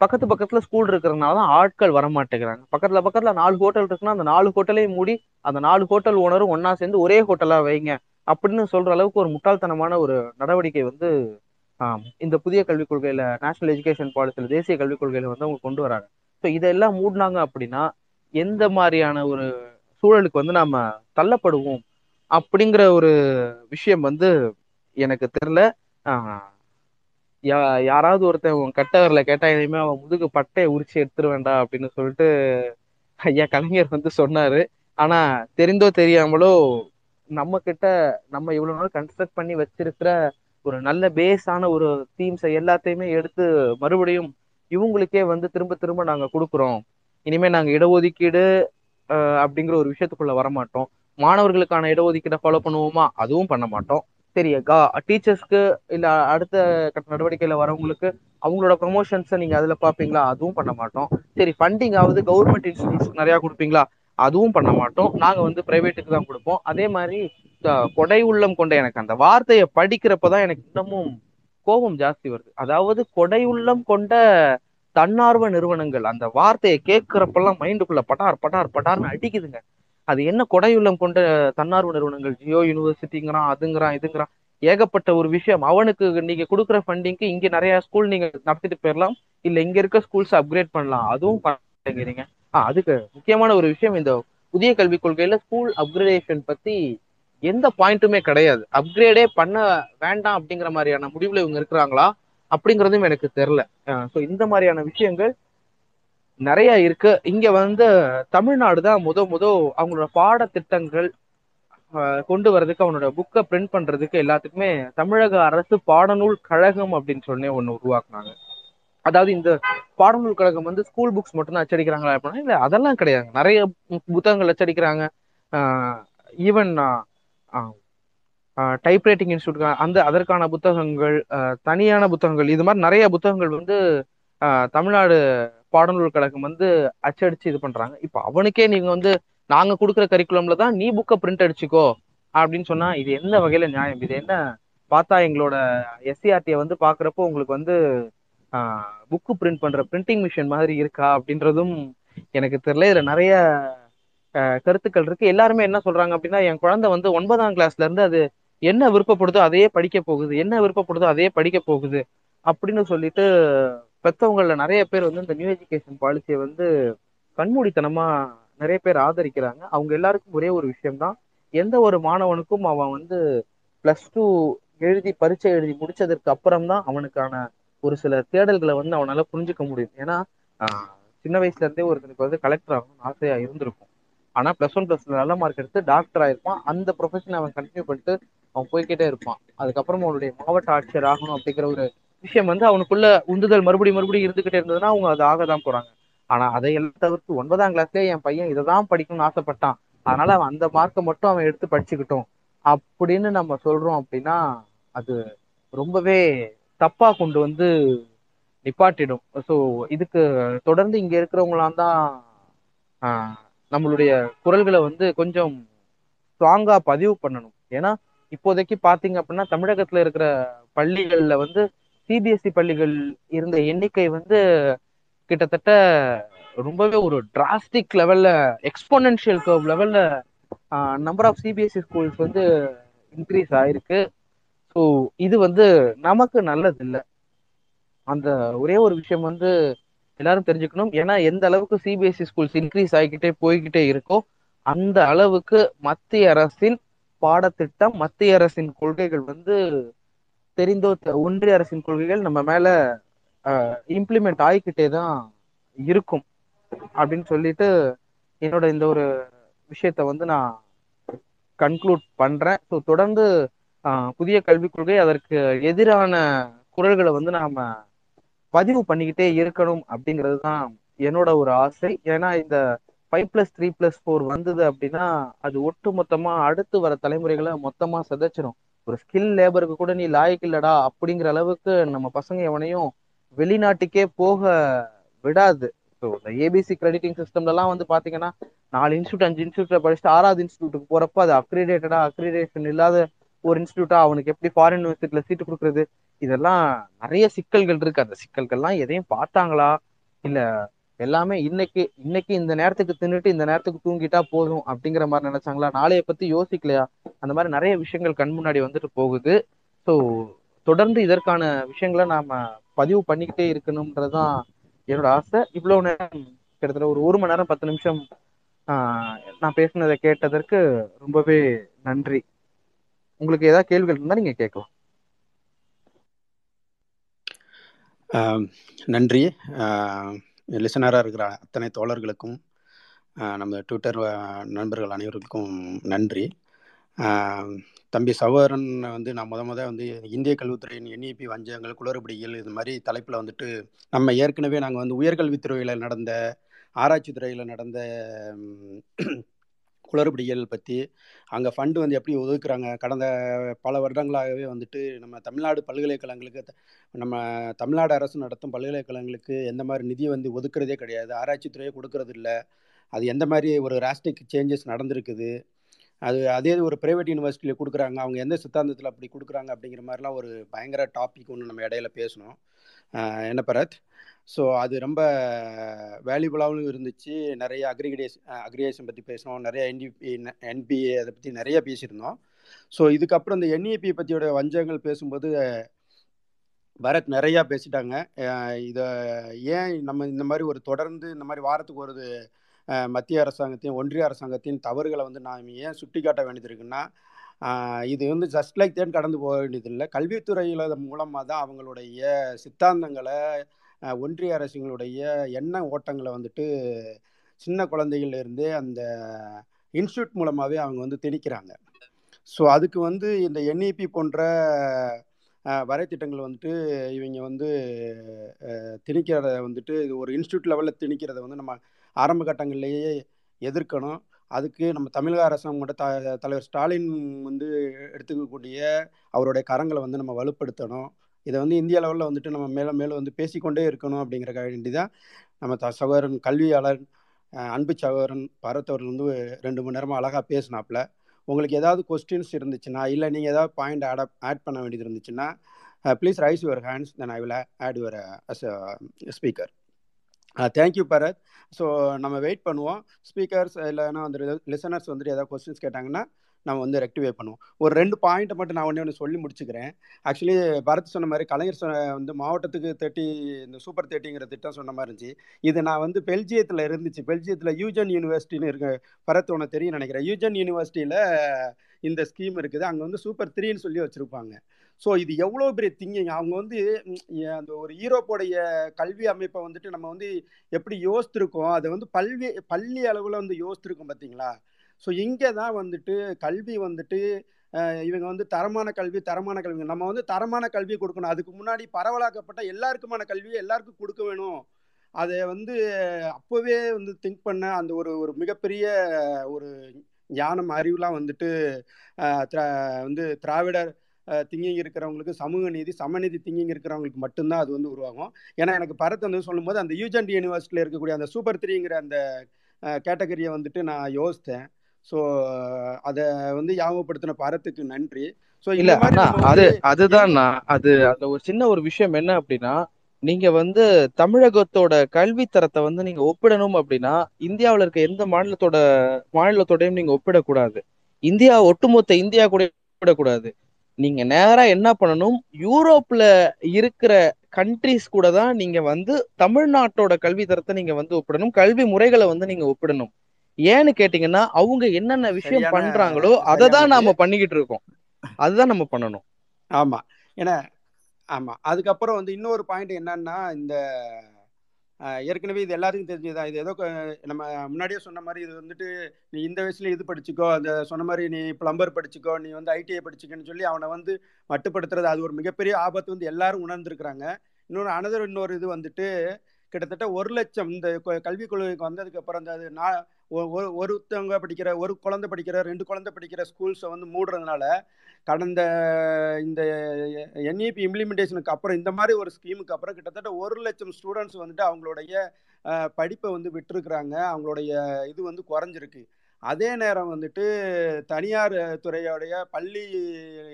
பக்கத்து பக்கத்துல ஸ்கூல் இருக்கிறதுனால தான் ஆட்கள் வர மாட்டேங்கிறாங்க பக்கத்துல பக்கத்துல நாலு ஹோட்டல் இருக்குன்னா அந்த நாலு ஹோட்டலையும் மூடி அந்த நாலு ஹோட்டல் ஓனரும் ஒன்னா சேர்ந்து ஒரே ஹோட்டலா வைங்க. அப்படின்னு சொல்ற அளவுக்கு ஒரு முட்டாள்தனமான ஒரு நடவடிக்கை வந்து இந்த புதிய கல்விக் கொள்கையில நேஷனல் எஜுகேஷன் பாலிசியில தேசிய கல்விக் கொள்கையில வந்து அவங்க கொண்டு வராங்க. ஸோ இதெல்லாம் மூடினாங்க அப்படின்னா எந்த மாதிரியான ஒரு சூழலுக்கு வந்து நாம தள்ளப்படுவோம் அப்படிங்கிற ஒரு விஷயம் வந்து எனக்கு தெரியல. ஆஹ் யா- யாராவது ஒருத்தன் கட்டவரில் கேட்டா இனிமே அவன் முதுகு பட்டையை உரிச்சு எடுத்துருவேண்டா வேண்டாம் அப்படின்னு சொல்லிட்டு ஐயா கலைஞர் வந்து சொன்னாரு. ஆனா தெரிந்தோ தெரியாமலோ நம்ம கிட்ட நம்ம இவ்வளவு நாள் கன்ஸ்ட்ரக்ட் பண்ணி வச்சிருக்கிற ஒரு நல்ல பேஸான ஒரு தீம்ஸை எல்லாத்தையுமே எடுத்து மறுபடியும் இவங்களுக்கே வந்து திரும்ப திரும்ப நாங்க கொடுக்குறோம். இனிமே நாங்க இடஒதுக்கீடு அப்படிங்கிற ஒரு விஷயத்துக்குள்ள வரமாட்டோம். மாணவர்களுக்கான இடஒதுக்கீடை ஃபாலோ பண்ணுவோமா? அதுவும் பண்ண மாட்டோம். சரி டீச்சர்ஸ்க்கு இல்ல அடுத்த கட்ட நடவடிக்கையில வரவங்களுக்கு அவங்களோட ப்ரொமோஷன்ஸை நீங்க அதுல பாப்பீங்களா அதுவும் பண்ண மாட்டோம். சரி ஃபண்டிங் ஆகுது கவர்மெண்ட் இன்ஸ்டியூட்ஸ்க்கு நிறைய கொடுப்பீங்களா? அதுவும் பண்ண மாட்டோம். நாங்க வந்து பிரைவேட்டுக்கு தான் கொடுப்போம். அதே மாதிரி கொடை உள்ளம் கொண்ட எனக்கு அந்த வார்த்தையை படிக்கிறப்பதான் எனக்கு இன்னமும் கோபம் ஜாஸ்தி வருது. அதாவது கொடை உள்ளம் கொண்ட தன்னார்வ நிறுவனங்கள் அந்த வார்த்தையை கேட்கிறப்பெல்லாம் மைண்டுக்குள்ள பட்டார் பட்டார் பட்டார்னு அடிக்குதுங்க. அது என்ன கொடையுள்ளம் கொண்ட தன்னார்வ நிறுவனங்கள்? ஜியோ யூனிவர்சிட்டிங்கிறான் அதுங்கிறான் இதுங்கிறான். ஏகப்பட்ட ஒரு விஷயம். அவனுக்கு நீங்க கொடுக்குற ஃபண்டிங்க்கு இங்க நிறைய ஸ்கூல் நீங்க நடத்திட்டு போயிடலாம் இல்ல இங்க இருக்க ஸ்கூல்ஸ் அப்கிரேட் பண்ணலாம். அதுவும் பண்ணுறீங்க அதுக்கு முக்கியமான ஒரு விஷயம் இந்த புதிய கல்விக் கொள்கையில ஸ்கூல் அப்கிரேடேஷன் பத்தி எந்த பாயிண்ட்டுமே கிடையாது. அப்கிரேடே பண்ண வேண்டாம் அப்படிங்கிற மாதிரியான முடிவுல இவங்க இருக்கிறாங்களா அப்படிங்கிறதும் எனக்கு தெரியல. ஸோ இந்த மாதிரியான விஷயங்கள் நிறைய இருக்கு. இங்க வந்து தமிழ்நாடு தான் முத முத அவங்களோட பாடத்திட்டங்கள் கொண்டு வர்றதுக்கு அவனோட புக்கை பிரிண்ட் பண்றதுக்கு எல்லாத்துக்குமே தமிழக அரசு பாடநூல் கழகம் அப்படின்னு சொல்லி ஒன்று உருவாக்குனாங்க. அதாவது இந்த பாடநூல் கழகம் வந்து ஸ்கூல் புக்ஸ் மட்டும்தான் அச்சடிக்கிறாங்களா அப்படின்னா இல்ல அதெல்லாம் கிடையாது. நிறைய புத்தகங்கள் அச்சடிக்கிறாங்க. ஈவன் டைப்ரைட்டிங் இன்ஸ்டியூட் அந்த அதற்கான புத்தகங்கள் தனியான புத்தகங்கள் இது மாதிரி நிறைய புத்தகங்கள் வந்து ஆஹ் தமிழ்நாடு பாடநூல் கழகம் வந்து அச்சடிச்சு இது பண்றாங்க. இப்போ அவனுக்கே நீங்க வந்து நாங்க கொடுக்குற கரிக்குலம்ல தான் நீ புக்கை பிரிண்ட் அடிச்சுக்கோ அப்படின்னு சொன்னா இது எந்த வகையில நியாயம்? இது என்ன பார்த்தா எங்களோட எஸ்சிஆர்டியை வந்து பாக்குறப்போ உங்களுக்கு வந்து புக்கு பிரிண்ட் பண்ற பிரிண்டிங் மிஷின் மாதிரி இருக்கா அப்படின்றதும் எனக்கு தெரியல. இதுல நிறைய கருத்துக்கள் இருக்கு. எல்லாருமே என்ன சொல்றாங்க அப்படின்னா என் குழந்தை வந்து ஒன்பதாம் கிளாஸ்ல இருந்து அது என்ன விருப்பப்படுதோ அதையே படிக்க போகுது. என்ன விருப்பப்படுதோ அதையே படிக்க போகுது அப்படின்னு சொல்லிட்டு பெற்றவங்கள நிறைய பேர் வந்து இந்த நியூ எஜுகேஷன் பாலிசியை வந்து கண்மூடித்தனமா நிறைய பேர் ஆதரிக்கிறாங்க. அவங்க எல்லாருக்கும் ஒரே ஒரு விஷயம்தான். எந்த ஒரு மாணவனுக்கும் அவன் வந்து பிளஸ் டூ எழுதி பரீட்சை எழுதி முடிச்சதற்கு அப்புறம் தான் அவனுக்கான ஒரு சில தேடல்களை வந்து அவனால புரிஞ்சுக்க முடியும். ஏன்னா சின்ன வயசுல இருந்தே ஒருத்தனுக்கு வந்து கலெக்டர் ஆகணும்னு ஆசையா இருந்திருக்கும். ஆனா பிளஸ் ஒன் பிளஸ் நல்ல மார்க் எடுத்து டாக்டர் ஆயிருப்பான். அந்த ப்ரொஃபஷனை அவன் கண்டினியூ பண்ணிட்டு அவன் போய்க்கிட்டே இருப்பான். அதுக்கப்புறம் அவனுடைய மாவட்ட ஆட்சியர் ஆகணும் அப்படிங்கிற ஒரு விஷயம் வந்து அவனுக்குள்ள உந்துதல் மறுபடியும் மறுபடியும் இருந்துகிட்டே இருந்ததுன்னா அவங்க அது ஆக தான் போறாங்க. ஆனா அதையெல்லாம் தவிர்த்து ஒன்பதாம் கிளாஸ்லயே என் பையன் இதை தான் படிக்கணும்னு ஆசைப்பட்டான். அதனால அவன் அந்த மார்க்கை மட்டும் அவன் எடுத்து படிச்சுக்கிட்டோம். அப்படின்னு நம்ம சொல்றோம் அப்படின்னா அது ரொம்பவே தப்பா கொண்டு வந்து நிப்பாட்டிடும். ஸோ இதுக்கு தொடர்ந்து இங்க இருக்கிறவங்களாம் தான் நம்மளுடைய குரல்களை வந்து கொஞ்சம் ஸ்ட்ராங்கா பதிவு பண்ணணும். ஏன்னா இப்போதைக்கு பாத்தீங்க அப்படின்னா தமிழகத்துல இருக்கிற பள்ளிகள்ல வந்து சிபிஎஸ்சி பள்ளிகள் இருந்த எண்ணிக்கை வந்து கிட்டத்தட்ட ரொம்பவே ஒரு டிராஸ்டிக் லெவல்ல எக்ஸ்போனன்ஷியல் கர்வ் லெவல்ல நம்பர் ஆஃப் சிபிஎஸ்சி ஸ்கூல்ஸ் வந்து இன்க்ரீஸ் ஆயிருக்கு. ஸோ இது வந்து நமக்கு நல்லது இல்லை அந்த ஒரே ஒரு விஷயம் வந்து எல்லாரும் தெரிஞ்சுக்கணும். ஏன்னா எந்த அளவுக்கு சிபிஎஸ்சி ஸ்கூல்ஸ் இன்க்ரீஸ் ஆகிக்கிட்டே போய்கிட்டே இருக்கோ அந்த அளவுக்கு மத்திய அரசின் பாடத்திட்டம் மத்திய அரசின் கொள்கைகள் வந்து தெரிந்தோ ஒன்றிய அரசின் கொள்கைகள் நம்ம மேல இம்ப்ளிமெண்ட் ஆகிக்கிட்டே தான் இருக்கும். அப்படின்னு சொல்லிட்டு என்னோட இந்த ஒரு விஷயத்த வந்து நான் கன்க்ளூட் பண்றேன். ஸோ தொடர்ந்து புதிய கல்விக் கொள்கை அதற்கு எதிரான குரல்களை வந்து நாம பதிவு பண்ணிக்கிட்டே இருக்கணும் அப்படிங்கிறது தான் என்னோட ஒரு ஆசை. ஏன்னா இந்த five plus three plus four வந்தது அப்படின்னா அது ஒட்டு மொத்தமா அடுத்து வர தலைமுறைகளை மொத்தமா சிதைச்சிடும் ஒரு ஸ்கில் லேபருக்கு கூட நீ லாய்க்கு இல்லடா அப்படிங்கிற அளவுக்கு நம்ம பசங்க எவனையும் வெளிநாட்டுக்கே போக விடாது. ஸோ இந்த ஏபிசி கிரெடிட்டிங் சிஸ்டம்லலாம் வந்து பாத்தீங்கன்னா நாலு இன்ஸ்டியூட் அஞ்சு இன்ஸ்டியூட்ல படிச்சுட்டு ஆறாவது இன்ஸ்டியூட்டுக்கு போறப்ப அது அக்ரிடேட்டடா அக்ரிடேஷன் இல்லாத ஒரு இன்ஸ்டியூட்டா அவனுக்கு எப்படி ஃபாரின் யூனிவர்சிட்டியில சீட்டு கொடுக்குறது? இதெல்லாம் நிறைய சிக்கல்கள் இருக்கு. அந்த சிக்கல்கள்லாம் எதையும் பார்த்தாங்களா? இல்ல எல்லாமே இன்னைக்கு இன்னைக்கு இந்த நேரத்துக்கு தின்னுட்டு இந்த நேரத்துக்கு தூங்கிட்டா போதும் அப்படிங்கிற மாதிரி நினைச்சாங்களா? நாளைய பத்தி யோசிக்கலையா? அந்த மாதிரி நிறைய விஷயங்கள் கண் முன்னாடி வந்துட்டு போகுது. ஸோ தொடர்ந்து இதற்கான விஷயங்களை நாம பதிவு பண்ணிக்கிட்டே இருக்கணும்ன்றதுதான் என்னோட ஆசை. இவ்வளவு நேரம் கிட்டத்தட்ட ஒரு ஒரு மணி நேரம் பத்து நிமிஷம் நான் பேசுனதை கேட்டதற்கு ரொம்பவே நன்றி. உங்களுக்கு ஏதாவது கேள்விகள் இருந்தால் நீங்கள் கேட்கலாம். நன்றி. லிசனராக இருக்கிற அத்தனை தோழர்களுக்கும் நம்ம ட்விட்டர் நண்பர்கள் அனைவருக்கும் நன்றி. தம்பி சகோதரன் வந்து நான் முத முத வந்து இந்திய கல்வித்துறையின் என்இபி வஞ்சகங்கள் குளறுபடிகள் இது மாதிரி தலைப்பில் வந்துட்டு நம்ம ஏற்கனவே நாங்கள் வந்து உயர்கல்வித்துறையில் நடந்த ஆராய்ச்சி துறையில் நடந்த குளறுபடிகள் பற்றி அங்கே ஃபண்டு வந்து எப்படி ஒதுக்குறாங்க? கடந்த பல வருடங்களாகவே வந்துட்டு நம்ம தமிழ்நாடு பல்கலைக்கழகங்களுக்கு த- நம்ம தமிழ்நாடு அரசு நடத்தும் பல்கலைக்கழகங்களுக்கு எந்த மாதிரி நிதி வந்து ஒதுக்குறதே கிடையாது. ஆராய்ச்சித்துறையே கொடுக்கறது இல்லை. அது எந்த மாதிரி ஒரு ராஸ்டிக் சேஞ்சஸ் நடந்திருக்குது? அது அதே ஒரு ப்ரைவேட் யூனிவர்சிட்டியில் கொடுக்குறாங்க. அவங்க எந்த சித்தாந்தத்தில் அப்படி கொடுக்குறாங்க அப்படிங்கிற மாதிரிலாம் ஒரு பயங்கர டாபிக் ஒன்று நம்ம இடையில பேசணும். என்ன பரத்? ஸோ அது ரொம்ப வேல்யூபுளாகவும் இருந்துச்சு. நிறைய அக்ரிகேஷன் அக்ரிகேஷன் பற்றி பேசினோம். நிறைய என்டிபி என்பிஏ அதை பற்றி நிறைய பேசியிருந்தோம். ஸோ இதுக்கப்புறம் இந்த என்இபி பற்றியோட வஞ்சகங்கள் பேசும்போது பரத் நிறையா பேசிட்டாங்க. இதை ஏன் நம்ம இந்த மாதிரி ஒரு தொடர்ந்து இந்த மாதிரி வாரத்துக்கு ஒரு மத்திய அரசாங்கத்தையும் ஒன்றிய அரசாங்கத்தின் தவறுகளை வந்து நாம் ஏன் சுட்டி காட்ட வேண்டியது இருக்குன்னா இது வந்து ஜஸ்ட் லைக் தேன் கடந்து போக வேண்டியதில்லை. கல்வித்துறையில் மூலமாக தான் அவங்களுடைய சித்தாந்தங்களை ஒன்றிய அரசுங்களுடைய எண்ண ஓட்டங்களை வந்துட்டு சின்ன குழந்தைகள்லேருந்தே அந்த இன்ஸ்டியூட் மூலமாகவே அவங்க வந்து திணிக்கிறாங்க. ஸோ அதுக்கு வந்து இந்த என்இபி போன்ற வரைத்திட்டங்கள் வந்துட்டு இவங்க வந்து திணிக்கிறத வந்துட்டு இது ஒரு இன்ஸ்டியூட் லெவலில் திணிக்கிறத வந்து நம்ம ஆரம்ப கட்டங்கள்லேயே எதிர்க்கணும். அதுக்கு நம்ம தமிழக அரசாங்கோட த தலைவர் ஸ்டாலின் வந்து எடுத்துக்கக்கூடிய அவருடைய கரங்களை வந்து நம்ம வலுப்படுத்தணும். இதை வந்து இந்திய லெவலில் வந்துட்டு நம்ம மேலும் மேலும் வந்து பேசிக்கொண்டே இருக்கணும் அப்படிங்கிற வேண்டி தான் நம்ம த சகோதரன் கல்வியாளர் அன்பு சகோதரன் பரத்தவர் வந்து ரெண்டு மணி நேரமாக அழகாக பேசினாப்புல. உங்களுக்கு ஏதாவது கொஸ்டின்ஸ் இருந்துச்சுன்னா இல்லை நீங்கள் ஏதாவது பாயிண்ட் ஆட் ஆட் பண்ண வேண்டியது இருந்துச்சுன்னா please raise your hands then I will add your as speaker thank you Bharath. So நம்ம வெயிட் பண்ணுவோம். ஸ்பீக்கர்ஸ் இல்லைன்னா வந்து லிசனர்ஸ் வந்துட்டு ஏதாவது கொஸ்டின்ஸ் கேட்டாங்கன்னா நம்ம வந்து ரெக்டிஃபை பண்ணுவோம். ஒரு ரெண்டு பாயிண்ட்டை மட்டும் நான் ஒன்று ஒன்று சொல்லி முடிச்சுக்கிறேன். ஆக்சுவலி பரத் சொன்ன மாதிரி கலைஞர் சொன்ன வந்து மாவட்டத்துக்கு தேர்ட்டி இந்த சூப்பர் தேர்ட்டிங்கிற திட்டம் சொன்ன மாதிரி இருந்துச்சு. இது நான் வந்து பெல்ஜியத்தில் இருந்துச்சு. பெல்ஜியத்தில் யூஜன் யூனிவர்சிட்டின்னு இருக்கு பரத் உனக்கு தெரியும் நினைக்கிறேன். யூஜன் யூனிவர்சிட்டியில் இந்த ஸ்கீம் இருக்குது. அங்கே வந்து சூப்பர் த்ரீன்னு சொல்லி வச்சுருப்பாங்க. ஸோ இது எவ்வளோ பெரிய திங்கிங்? அவங்க வந்து அந்த ஒரு ஈரோப்போடைய கல்வி அமைப்பை வந்துட்டு நம்ம வந்து எப்படி யோசித்திருக்கோம்? அதை வந்து பல்வி பள்ளி அளவில் வந்து யோசித்திருக்கோம் பார்த்தீங்களா ஸோ இங்கே தான் வந்துட்டு கல்வி வந்துட்டு இவங்க வந்து தரமான கல்வி தரமான கல்வி. நம்ம வந்து தரமான கல்வி கொடுக்கணும். அதுக்கு முன்னாடி பரவலாக்கப்பட்ட எல்லாருக்குமான கல்வியை எல்லாருக்கும் கொடுக்க வேணும். அதை வந்து அப்போவே வந்து திங்க் பண்ண அந்த ஒரு ஒரு மிகப்பெரிய ஒரு ஞானம் அறிவுலாம் வந்துட்டு வந்து திராவிடர் திங்கிங் இருக்கிறவங்களுக்கு சமூக நீதி சமநீதி திங்கிங் இருக்கிறவங்களுக்கு மட்டும்தான் அது வந்து உருவாகும். ஏன்னா எனக்கு பரத் வந்து சொல்லும்போது அந்த யூஜென்ட் யூனிவர்சிட்டியில் இருக்கக்கூடிய அந்த சூப்பர் த்ரீங்கிற அந்த கேட்டகரியை வந்துட்டு நான் யோசித்தேன். ஸோ அதை வந்து ஞாபகப்படுத்தின பரத்துக்கு நன்றி. ஸோ இல்ல அது வந்து அதுதான் நான் அது அதுல ஒரு சின்ன ஒரு விஷயம் என்ன அப்படின்னா நீங்க வந்து தமிழகத்தோட கல்வி தரத்தை வந்து நீங்க ஒப்பிடணும் அப்படின்னா இந்தியாவுல இருக்க எந்த மாநிலத்தோட மாநிலத்தோடையும் நீங்க ஒப்பிடக்கூடாது. இந்தியா ஒட்டுமொத்த இந்தியா கூட ஒப்பிடக்கூடாது. நீங்க நேரா என்ன பண்ணணும்? யூரோப்ல இருக்கிற கண்ட்ரிஸ் கூட தான் நீங்க வந்து தமிழ்நாட்டோட கல்வி தரத்தை நீங்க வந்து ஒப்பிடணும். கல்வி முறைகளை வந்து நீங்க ஒப்பிடணும். ஏன்னு கேட்டீங்கன்னா அவங்க என்னென்ன விஷயம் பண்றாங்களோ அதை தான் நாம பண்ணிக்கிட்டு இருக்கோம். அதுதான் நம்ம பண்ணணும். ஆமாம் ஏன்னா ஆமாம் அதுக்கப்புறம் வந்து இன்னொரு பாயிண்ட் என்னன்னா இந்த ஏற்கனவே இது எல்லாத்துக்கும் தெரிஞ்சதுதான். இது ஏதோ நம்ம முன்னாடியே சொன்ன மாதிரி இது வந்துட்டு நீ இந்த வயசுல இது படிச்சுக்கோ அந்த சொன்ன மாதிரி நீ பிளம்பர் படிச்சுக்கோ நீ வந்து ஐடிஐ படிச்சுக்கன்னு சொல்லி அவனை வந்து மட்டுப்படுத்துறது அது ஒரு மிகப்பெரிய ஆபத்து வந்து எல்லாரும் உணர்ந்திருக்கிறாங்க. இன்னொரு அனதர் இன்னொரு இது வந்துட்டு கிட்டத்தட்ட ஒரு லட்சம் இந்த கல்விக் கொள்கைக்கு வந்ததுக்கு அப்புறம் அந்த ஒரு ஒருத்தவங்க படிக்கிற ஒரு குழந்தை படிக்கிற ரெண்டு குழந்தை படிக்கிற ஸ்கூல்ஸை வந்து மூடுறதுனால கடந்த இந்த என்இபி இம்ப்ளிமெண்டேஷனுக்கு அப்புறம் இந்த மாதிரி ஒரு ஸ்கீமுக்கு அப்புறம் கிட்டத்தட்ட ஒரு லட்சம் ஸ்டூடெண்ட்ஸ் வந்துட்டு அவங்களுடைய படிப்பை வந்து விட்டுருக்குறாங்க. அவங்களுடைய இது வந்து குறைஞ்சிருக்கு. அதே நேரம் வந்துட்டு தனியார் துறையோடைய பள்ளி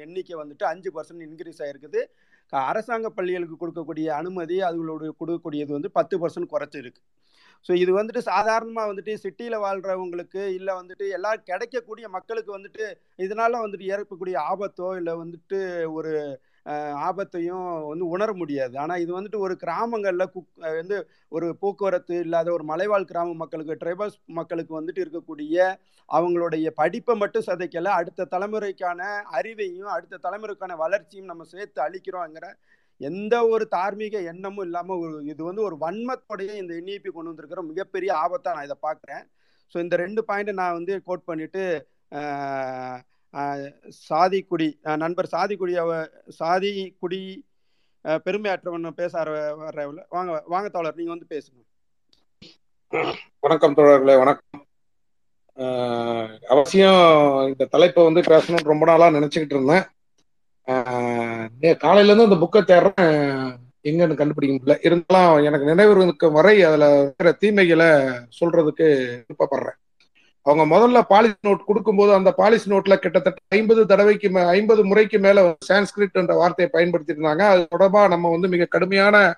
எண்ணிக்கை வந்துட்டு அஞ்சு பர்சன்ட் இன்க்ரீஸ் ஆகிருக்குது அரசாங்க பள்ளிகளுக்கு கொடுக்கக்கூடிய அனுமதி அதுகளோட கொடுக்கக்கூடியது வந்து பத்து பர்சன்ட் குறைச்சிருக்கு. ஸோ இது வந்துட்டு சாதாரணமாக வந்துட்டு சிட்டியில் வாழ்கிறவங்களுக்கு இல்லை வந்துட்டு எல்லா கிடைக்கக்கூடிய மக்களுக்கு வந்துட்டு இதனால வந்துட்டு ஏற்படக்கூடிய ஆபத்தோ இல்லை வந்துட்டு ஒரு ஆபத்தையும் வந்து உணர முடியாது. ஆனால் இது வந்துட்டு ஒரு கிராமங்களில் குக் வந்து ஒரு போக்குவரத்து இல்லாத ஒரு மலைவாழ் கிராம மக்களுக்கு ட்ரைபல்ஸ் மக்களுக்கு வந்துட்டு இருக்கக்கூடிய அவங்களுடைய படிப்பை மட்டும் சதைக்கல அடுத்த தலைமுறைக்கான அறிவையும் அடுத்த தலைமுறைக்கான வளர்ச்சியும் நம்ம சேர்த்து அளிக்கிறோங்கிற எந்த ஒரு தார்மீக எண்ணமும் இல்லாமல் ஒரு இது வந்து ஒரு வன்மத்தோடைய இந்த என்இபி கொண்டு வந்திருக்கிற மிகப்பெரிய ஆபத்தாக நான் இதை பார்க்குறேன். ஸோ இந்த ரெண்டு பாயிண்ட் நான் வந்து கோட் பண்ணிட்டு சாதிக்குடி நண்பர் சாதிக்குடி அவ சாதிக்குடி பெருமையாற்றவன் பேச ஆர- வாங்க வாங்க தோழர் நீங்க வந்து பேசுங்க. வணக்கம் தோழர்களே வணக்கம். அவசியம் இந்த தலைப்பை வந்து பேசணும்னு ரொம்ப நாளா நினைச்சுக்கிட்டு இருந்தேன். காலையில இருந்து அந்த புக்கை தேடுறேன். எங்கன்னு கண்டுபிடிக்க முடியல. இருந்தாலும் எனக்கு நினைவு வரை அதுல இருக்கிற தீமைகளை சொல்றதுக்கு விருப்பப்படுறேன். அவங்க முதல்ல பாலிசி நோட் கொடுக்கும்போது அந்த பாலிசி நோட்ல கிட்டத்தட்ட ஐம்பது தடவைக்கு மே ஐம்பது முறைக்கு மேல சான்ஸ்கிரிட் என்ற வார்த்தையை பயன்படுத்தியிருந்தாங்க அது தொடர்பா நம்ம வந்து மிக கடுமையான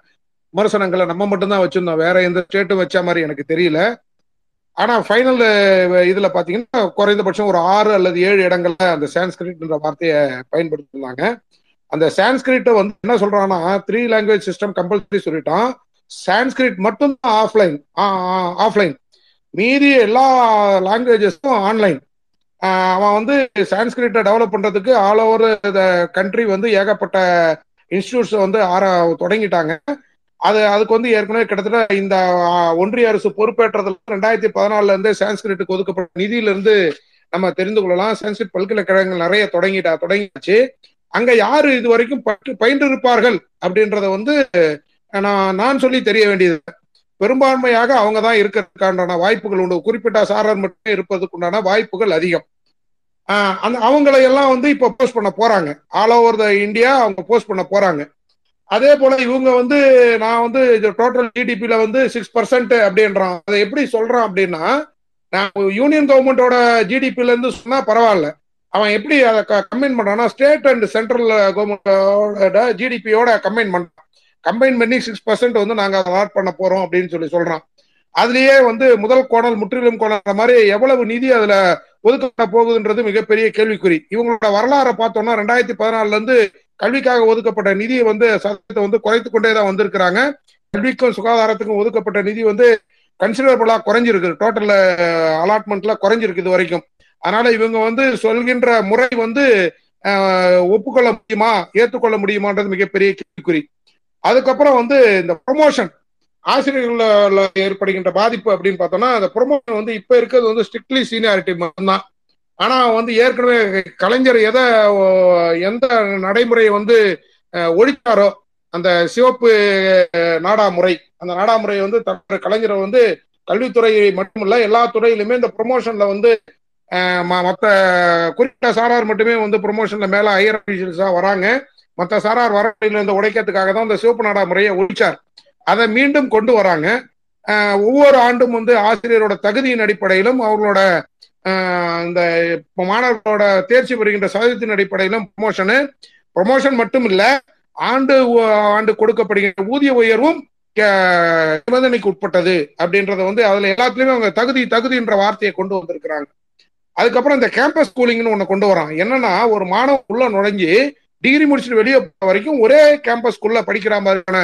விமர்சனங்களை நம்ம மட்டும்தான் வச்சிருந்தோம். வேற எந்த ஸ்டேட்டும் வச்ச மாதிரி எனக்கு தெரியல. ஆனா ஃபைனல் இதுல பாத்தீங்கன்னா குறைந்தபட்சம் ஒரு ஆறு அல்லது ஏழு இடங்கள்ல அந்த சான்ஸ்கிரிட்ன்ற வார்த்தையை பயன்படுத்திருந்தாங்க. அந்த சான்ஸ்கிரிட்டை வந்து என்ன சொல்றாங்கன்னா த்ரீ லாங்குவேஜ் சிஸ்டம் கம்பல்சரி சொல்லிட்டான். சான்ஸ்கிரிட் மட்டும்தான் ஆஃப்லைன் ஆஃப்லைன் மீதி எல்லா லாங்குவேஜஸும் ஆன்லைன் அவன் வந்து சான்ஸ்கிரிட்டை டெவலப் பண்றதுக்கு ஆல் ஓவர் த கண்ட்ரி வந்து ஏகப்பட்ட இன்ஸ்டியூட்ஸ் வந்து ஆர தொடங்கிட்டாங்க. அது அதுக்கு வந்து ஏற்கனவே கிட்டத்தட்ட இந்த ஒன்றிய அரசு பொறுப்பேற்றதுல ரெண்டாயிரத்தி பதினாலுல இருந்து சான்ஸ்கிரிட்டுக்கு ஒதுக்கப்பட்ட நிதியிலிருந்து நம்ம தெரிந்து கொள்ளலாம். சான்ஸ்கிரிட் பல்கலைக்கழகங்கள் நிறைய தொடங்கிட்டா தொடங்கிச்சு அங்க யாரு இது வரைக்கும் பயின்றிருப்பார்கள் அப்படின்றத வந்து நான் நான் சொல்லி தெரிய வேண்டியது. பெரும்பான்மையாக அவங்க தான் இருக்கிறதுக்கான வாய்ப்புகள் உண்டு. குறிப்பிட்ட சாரர் மட்டும் இருப்பதுக்குண்டான வாய்ப்புகள் அதிகம். ஆஹ் அந்த அவங்களை எல்லாம் வந்து இப்ப போஸ்ட் பண்ண போறாங்க. ஆல் ஓவர் த இந்தியா அவங்க போஸ்ட் பண்ண போறாங்க. அதே போல இவங்க வந்து நான் வந்து டோட்டல் ஜிடிபியில வந்து சிக்ஸ் பர்சன்ட் அப்படின்றான். அதை எப்படி சொல்றான் அப்படின்னா நான் யூனியன் கவர்மெண்டோட ஜிடிபில இருந்து சொன்னா பரவாயில்ல. அவன் எப்படி அதை கம்பைன் பண்றான்னா ஸ்டேட் அண்ட் சென்ட்ரல் கவர்மெண்டோட ஜிடிபியோட கம்பைன் பண்றான். கம்பைன் பண்ணி சிக்ஸ் பர்சன்ட் வந்து நாங்க அலாட் பண்ண போறோம் அப்படின்னு சொல்லி சொல்றான். அதுலயே வந்து முதல் கோணல் முற்றிலும் கோணல் மாதிரி எவ்வளவு நிதி அதுல ஒதுக்கப்பட போகுதுன்றது மிகப்பெரிய கேள்விக்குறி. இவங்களோட வரலாறை பார்த்தோம்னா ரெண்டாயிரத்தி பதினாலுல இருந்து கல்விக்காக ஒதுக்கப்பட்ட நிதியை வந்து சதவீதத்தை வந்து குறைத்து கொண்டே தான் வந்திருக்கிறாங்க. கல்விக்கும் சுகாதாரத்துக்கும் ஒதுக்கப்பட்ட நிதி வந்து கன்சிடரபிளா குறைஞ்சிருக்கு. டோட்டல் அலாட்மெண்ட்ல குறைஞ்சிருக்கு இது வரைக்கும். அதனால இவங்க வந்து சொல்கின்ற முறை வந்து ஒப்புக்கொள்ள முடியுமா? ஏற்றுக்கொள்ள முடியுமான்றது மிகப்பெரிய கேள்விக்குறி. அதுக்கப்புறம் வந்து இந்த ப்ரொமோஷன் ஆசிரியர்கள் ஏற்படுகின்ற பாதிப்பு அப்படின்னு பார்த்தோம்னா அந்த ப்ரொமோஷன் வந்து இப்ப இருக்கிறது வந்து ஸ்ட்ரிக்ட்லி சீனியாரிட்டி மட்டும்தான். ஆனா வந்து ஏற்கனவே கலைஞர் எதை ஓ, எந்த நடைமுறையை வந்து ஒழித்தாரோ அந்த சிவப்பு நாடாமுறை அந்த நாடாமுறை வந்து தமிழர் கலைஞரை வந்து கல்வித்துறை மட்டுமல்ல எல்லா துறையிலுமே இந்த ப்ரொமோஷன்ல வந்து மற்ற ம- குறிப்பிட்ட சாரார் மட்டுமே வந்து ப்ரொமோஷன்ல மேல ஹையர் அபிஷியல்ஸா வராங்க. மற்ற சாரார் வரவில்லை இந்த உடைக்கிறதுக்காக தான் இந்த சிவப்பு நாடா முறையை ஒழிச்சார். அதை மீண்டும் கொண்டு வராங்க. ஒவ்வொரு ஆண்டும் வந்து ஆசிரியரோட தகுதியின் அடிப்படையிலும் அவர்களோட இந்த இப்போ மாணவர்களோட தேர்ச்சி பெறுகின்ற சதவீதத்தின் அடிப்படையிலும் ப்ரொமோஷனு ப்ரொமோஷன் மட்டும் இல்ல ஆண்டு ஆண்டு கொடுக்கப்படுகின்ற ஊதிய உயர்வும் நிபந்தனைக்கு உட்பட்டது அப்படின்றத வந்து அதுல எல்லாத்துலயுமே அவங்க தகுதி தகுதின்ற வார்த்தையை கொண்டு வந்திருக்கிறாங்க. அதுக்கப்புறம் இந்த கேம்பஸ் ஸ்கூலிங்னு ஒண்ணு கொண்டு வரான். என்னன்னா ஒரு மாணவன் உள்ள நுழைஞ்சு டிகிரி முடிச்சுட்டு வெளியே போற வரைக்கும் ஒரே கேம்பஸ்குள்ள படிக்கிற மாதிரியான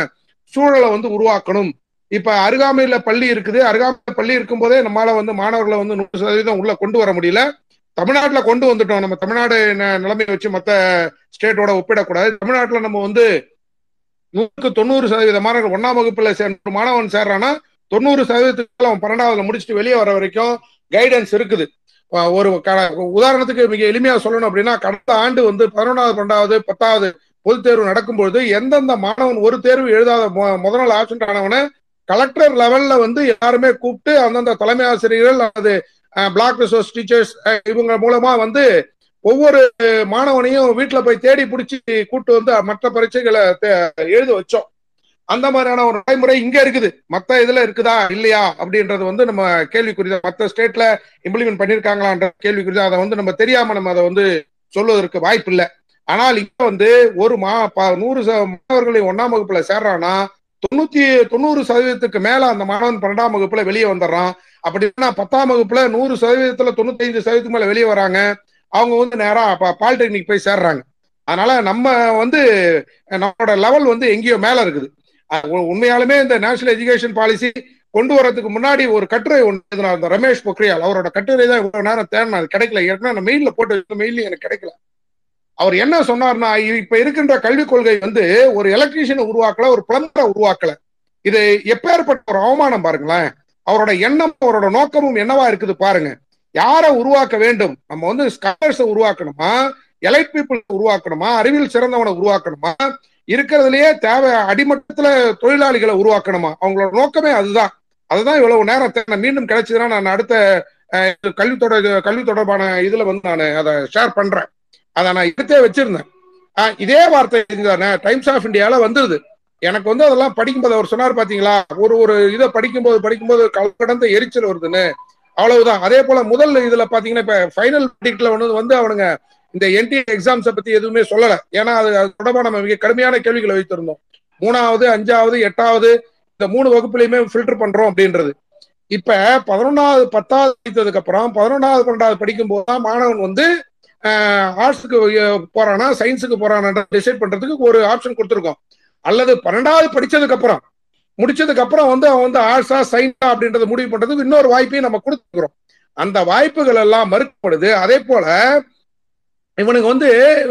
சூழலை வந்து உருவாக்கணும். இப்ப அருகாமையில பள்ளி இருக்குது. அருகாமையில பள்ளி இருக்கும்போதே நம்மளால வந்து மாணவர்களை வந்து நூறு சதவீதம் உள்ள கொண்டு வர முடியல. தமிழ்நாட்டுல கொண்டு வந்துட்டோம். நம்ம தமிழ்நாடு நிலைமையை வச்சு மத்த ஸ்டேட்டோட ஒப்பிடக்கூடாது. தமிழ்நாட்டுல நம்ம வந்து நூறுக்கு தொண்ணூறு சதவீத மாணவர்கள் ஒன்னாம் வகுப்புல சேர்ந்த மாணவன் சேர்றான்னா தொண்ணூறு சதவீதத்துக்கு அவன் பன்னெண்டாவதுல முடிச்சுட்டு வெளியே வர வரைக்கும் கைடன்ஸ் இருக்குது. ஒரு உதாரணத்துக்கு மிக எளிமையா சொல்லணும் அப்படின்னா கடந்த ஆண்டு வந்து பதினொன்றாவது பன்னெண்டாவது பத்தாவது பொதுத் தேர்வு நடக்கும்பொழுது எந்தெந்த மாணவன் ஒரு தேர்வு எழுதாத முதல் நாள் ஆப்சென்ட் ஆனவனை கலெக்டர் லெவல்ல வந்து எல்லாருமே கூப்பிட்டு அந்தந்த தலைமை ஆசிரியர்கள் அல்லது பிளாக் ரிசோர்ஸ் டீச்சர்ஸ் இவங்க மூலமா வந்து ஒவ்வொரு மாணவனையும் வீட்டுல போய் தேடி பிடிச்சி கூட்டு வந்து மற்ற பரீட்சைகளை தே- எழுத வச்சோம். அந்த மாதிரியான ஒரு நடைமுறை இங்க இருக்குது. மத்த இதுல இருக்குதா இல்லையா அப்படின்றது வந்து நம்ம கேள்விக்குறிதான் மத்த ஸ்டேட்ல இம்ப்ளிமெண்ட் பண்ணிருக்காங்களான்ற கேள்விக்குறிதான் அதை வந்து நம்ம தெரியாம நம்ம அதை வந்து சொல்வதற்கு வாய்ப்பு இல்லை ஆனால் இப்ப வந்து ஒரு மா ப- நூறு ச- மாணவர்களை ஒன்னாம் வகுப்புல சேர்றான்னா தொண்ணூத்தி தொண்ணூறு சதவீதத்துக்கு மேல அந்த மாணவன் பன்னெண்டாம் வகுப்புல வெளியே வந்துடுறான். அப்படின்னா பத்தாம் வகுப்புல நூறு சதவீதத்துல தொண்ணூத்தி ஐந்து சதவீதத்துக்கு மேல வெளியே வராங்க. அவங்க வந்து நேரா பாலிடெக்னிக் போய் சேர்றாங்க. அதனால நம்ம வந்து நம்மளோட லெவல் வந்து எங்கேயோ மேல இருக்குது. உண்மையாலுமே இந்த நேஷனல் எஜுகேஷன் பாலிசி கொண்டு வரதுக்கு முன்னாடி ஒரு கட்டுரை ஒன்று ரமேஷ் பொக்ரியால். அவரோட கட்டுரை தான் இவ்வளவு நேரம் தேடினா அது கிடைக்கல. ஏற்கனவே நான் மெயில்ல போட்டு மெயில எனக்கு கிடைக்கல. அவர் என்ன சொன்னார்னா இப்ப இருக்கின்ற கல்விக் கொள்கை வந்து ஒரு எலக்ட்ரீஷியனை உருவாக்கல ஒரு பிளம்பரை உருவாக்கல. இது எப்பேற்பட்ட ஒரு அவமானம் பாருங்களேன். அவரோட எண்ணம் அவரோட நோக்கமும் என்னவா இருக்குது பாருங்க. யாரை உருவாக்க வேண்டும்? நம்ம வந்து ஸ்காலர்ஸை உருவாக்கணுமா? எலைட் பீப்புள் உருவாக்கணுமா? அறிவியல் சிறந்தவனை உருவாக்கணுமா? இருக்கிறதுலயே தேவை அடிமட்டத்துல தொழிலாளிகளை உருவாக்கணுமா? அவங்களோட நோக்கமே அதுதான். அதுதான் இவ்வளவு நேரம் மீண்டும் கிடைச்சதுன்னா நான் அடுத்த கல்வி தொடர் கல்வி தொடர்பான இதுல வந்து நான் அதை ஷேர் பண்றேன். அதை நான் எடுத்தே வச்சிருந்தேன். இதே வார்த்தை டைம்ஸ் ஆஃப் இந்தியால வந்துருது. எனக்கு வந்து அதெல்லாம் படிக்கும்போது அவர் சொன்னார் பாத்தீங்களா? ஒரு ஒரு இதை படிக்கும்போது படிக்கும்போது கடந்த எரிச்சல் வருதுன்னு. அவ்வளவுதான். அதே போல முதல் இதுல பாத்தீங்கன்னா இப்ப ஃபைனல் ப்ரிடிக்ட்ல வந்து வந்து அவனுங்க இந்த என்டி எக்ஸாம்ஸை பத்தி எதுவுமே சொல்லல. ஏன்னா அது அது தொடர்பாக நம்ம மிக கடுமையான கேள்விகளை வைத்திருந்தோம். மூணாவது அஞ்சாவது எட்டாவது இந்த மூணு வகுப்புலையுமே ஃபில்டர் பண்றோம் அப்படின்றது. இப்ப பதினொன்னாவது பத்தாவது படித்ததுக்கு அப்புறம் பதினொன்னாவது பன்னெண்டாவது படிக்கும் போதுதான் மாணவன் வந்து ஆர்ட்ஸுக்கு போறானா சயின்ஸுக்கு போறானா டிசைட் பண்றதுக்கு ஒரு ஆப்ஷன் கொடுத்துருக்கோம். அல்லது பன்னெண்டாவது படிச்சதுக்கு அப்புறம் முடிச்சதுக்கு அப்புறம் வந்து அவன் வந்து ஆர்ட்ஸா சயின்ஸா அப்படின்றத முடிவு பண்றதுக்கு இன்னொரு வாய்ப்பையும் நம்ம கொடுத்துக்கிறோம் அந்த வாய்ப்புகள் எல்லாம் மறுக்கப்படுது. அதே போல இவனுக்கு வந்து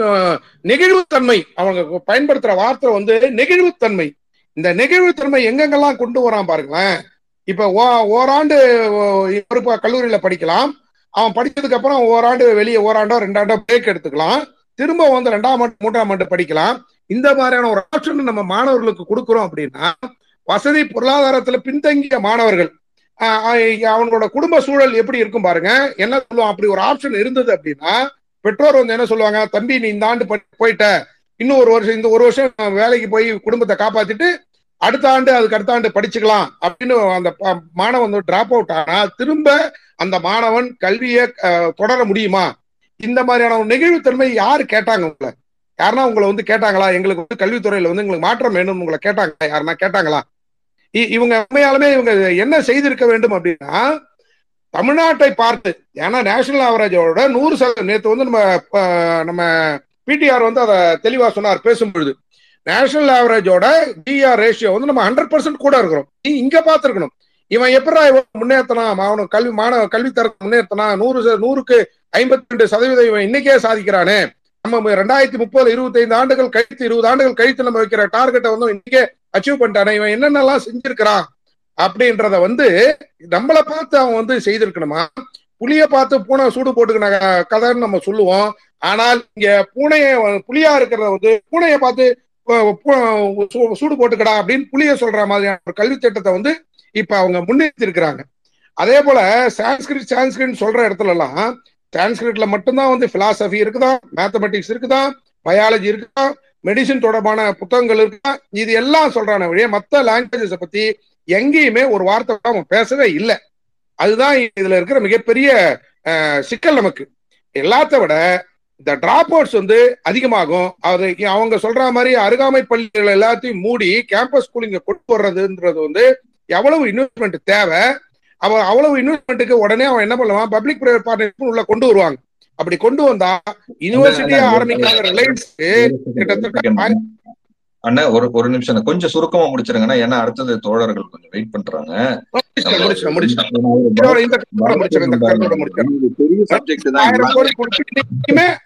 நெகிழ்வுத்தன்மை அவங்க பயன்படுத்துற வார்த்தை வந்து நெகிழ்வுத்தன்மை. இந்த நெகிழ்வுத்தன்மை எங்கெங்கெல்லாம் கொண்டு வரான் பாருங்களேன். இப்ப ஓ- ஓராண்டு ஓ- ஒரு கல்லூரியில படிக்கலாம். அவன் படிச்சதுக்கு அப்புறம் ஓராண்டு வெளியே ஓராண்டோ ரெண்டாண்டோ பிரேக் எடுத்துக்கலாம். திரும்ப வந்து ரெண்டாம் ஆண்டு மூன்றாம் ஆண்டு படிக்கலாம். இந்த மாதிரியான ஒரு ஆப்ஷன் நம்ம மாணவர்களுக்கு கொடுக்குறோம் அப்படின்னா வசதி பொருளாதாரத்துல பின்தங்கிய மாணவர்கள் அவங்களோட குடும்ப சூழல் எப்படி இருக்கும் பாருங்க. என்ன சொல்லுவான் அப்படி ஒரு ஆப்ஷன் இருந்தது அப்படின்னா பெற்றோர் வந்து என்ன சொல்லுவாங்க? தம்பி நீ இந்த ஆண்டு போயிட்ட. இன்னும் ஒரு வருஷம் இந்த ஒரு வருஷம் வேலைக்கு போய் குடும்பத்தை காப்பாத்திட்டு அடுத்த ஆண்டு அதுக்கு அடுத்த ஆண்டு படிச்சுக்கலாம். அப்படின்னு அந்த மாணவன் வந்து டிராப் அவுட் ஆனா திரும்ப அந்த மாணவன் கல்வியை தொடர முடியுமா? இந்த மாதிரியான ஒரு நெகிழ்வுத்தன்மை யாரு கேட்டாங்க உங்களை? யாருன்னா உங்களை வந்து கேட்டாங்களா? எங்களுக்கு வந்து கல்வித்துறையில வந்து உங்களுக்கு மாற்றம் வேணும் உங்களை கேட்டாங்களா? யாருன்னா கேட்டாங்களா? இ- இவங்க உண்மையாலுமே இவங்க என்ன செய்திருக்க வேண்டும் அப்படின்னா தமிழ்நாட்டை பார்த்து ஏன்னா நேஷனல் ஆவரேஜோட நூறு சதவீதம் நேற்று வந்து நம்ம நம்ம பிடிஆர் வந்து அதை தெளிவா சொன்னார் பேசும்பொழுது. நேஷனல் ஆவரேஜோட டிஆர் ரேஷியோ வந்து நம்ம ஹண்ட்ரட் பர்சன்ட் கூட இருக்கிறோம். நீ இங்க பார்த்திருக்கணும். இவன் எப்படா இவன் முன்னேற்றனா அவனுக்கு கல்வி மாணவ கல்வி தரத்தை நூறு நூறுக்கு ஐம்பத்தி ரெண்டு சதவீதம் இவன் இன்னைக்கே சாதிக்கிறானே. நம்ம ரெண்டாயிரத்தி முப்பது இருபத்தைந்து ஆண்டுகள் கழித்து இருபது ஆண்டுகள் கழித்து நம்ம வைக்கிற டார்கெட்டை வந்து இன்னைக்கே அச்சீவ் பண்ணிட்டானே. இவன் என்னென்னலாம் செஞ்சிருக்கிறான்? அப்படின்றத வந்து நம்மளை பார்த்து அவன் வந்து செய்திருக்கணுமா? புளிய பார்த்து பூனை சூடு போட்டுக்கின கதைன்னு நம்ம சொல்லுவோம். ஆனால் இங்க பூனைய புலியா இருக்கிறத வந்து பூனைய பார்த்து சூடு போட்டுக்கடா அப்படின்னு புளிய சொல்ற மாதிரியான ஒரு கல்வி திட்டத்தை வந்து இப்ப அவங்க முன்னெடுத்து இருக்கிறாங்க அதே போல சான்ஸ்கிரிட் சான்ஸ்கிரிட் சொல்ற இடத்துல எல்லாம் சான்ஸ்கிரிட்ல மட்டும்தான் வந்து பிலாசபி இருக்குதா? மேத்தமெட்டிக்ஸ் இருக்குதா? பயாலஜி இருக்குதா? மெடிசின் தொடர்பான புத்தகங்கள் இருக்கா இது எல்லாம் சொல்றான வழியே மற்ற லாங்குவேஜஸை பத்தி எங்கேயுமே ஒரு வார்த்தை அவன் பேசவே இல்லை. அதுதான் இதுல இருக்கிற மிகப்பெரிய சிக்கல் நமக்கு. எல்லாத்த விட இந்த டிராப் அவுட்ஸ் வந்து அதிகமாகும். அது அவங்க சொல்ற மாதிரி அருகாமை பள்ளிகள் எல்லாத்தையும் மூடி கேம்பஸ் ஸ்கூலிங்க கொண்டு வர்றதுன்றது வந்து எவ்வளவு இன்வெஸ்ட்மெண்ட் தேவை? அவ அவ்வளவு இன்வெஸ்ட்மெண்ட்டுக்கு உடனே அவன் என்ன பண்ணுவான்? பப்ளிக் பிரைவேட் பார்ட்னர்ஷிப் உள்ள கொண்டு வருவாங்க. அப்படி கொண்டு வந்தா யூனிவர்சிட்டியா ஆரம்பிக்காத ரிலையன்ஸ்க்கு கிட்டத்தட்ட அண்ணா ஒரு ஒரு நிமிஷம். கொஞ்சம் சுருக்கமா முடிச்சிருங்கண்ணா. ஏன்னா அடுத்தது தோழர்கள் கொஞ்சம் வெயிட் பண்றாங்க.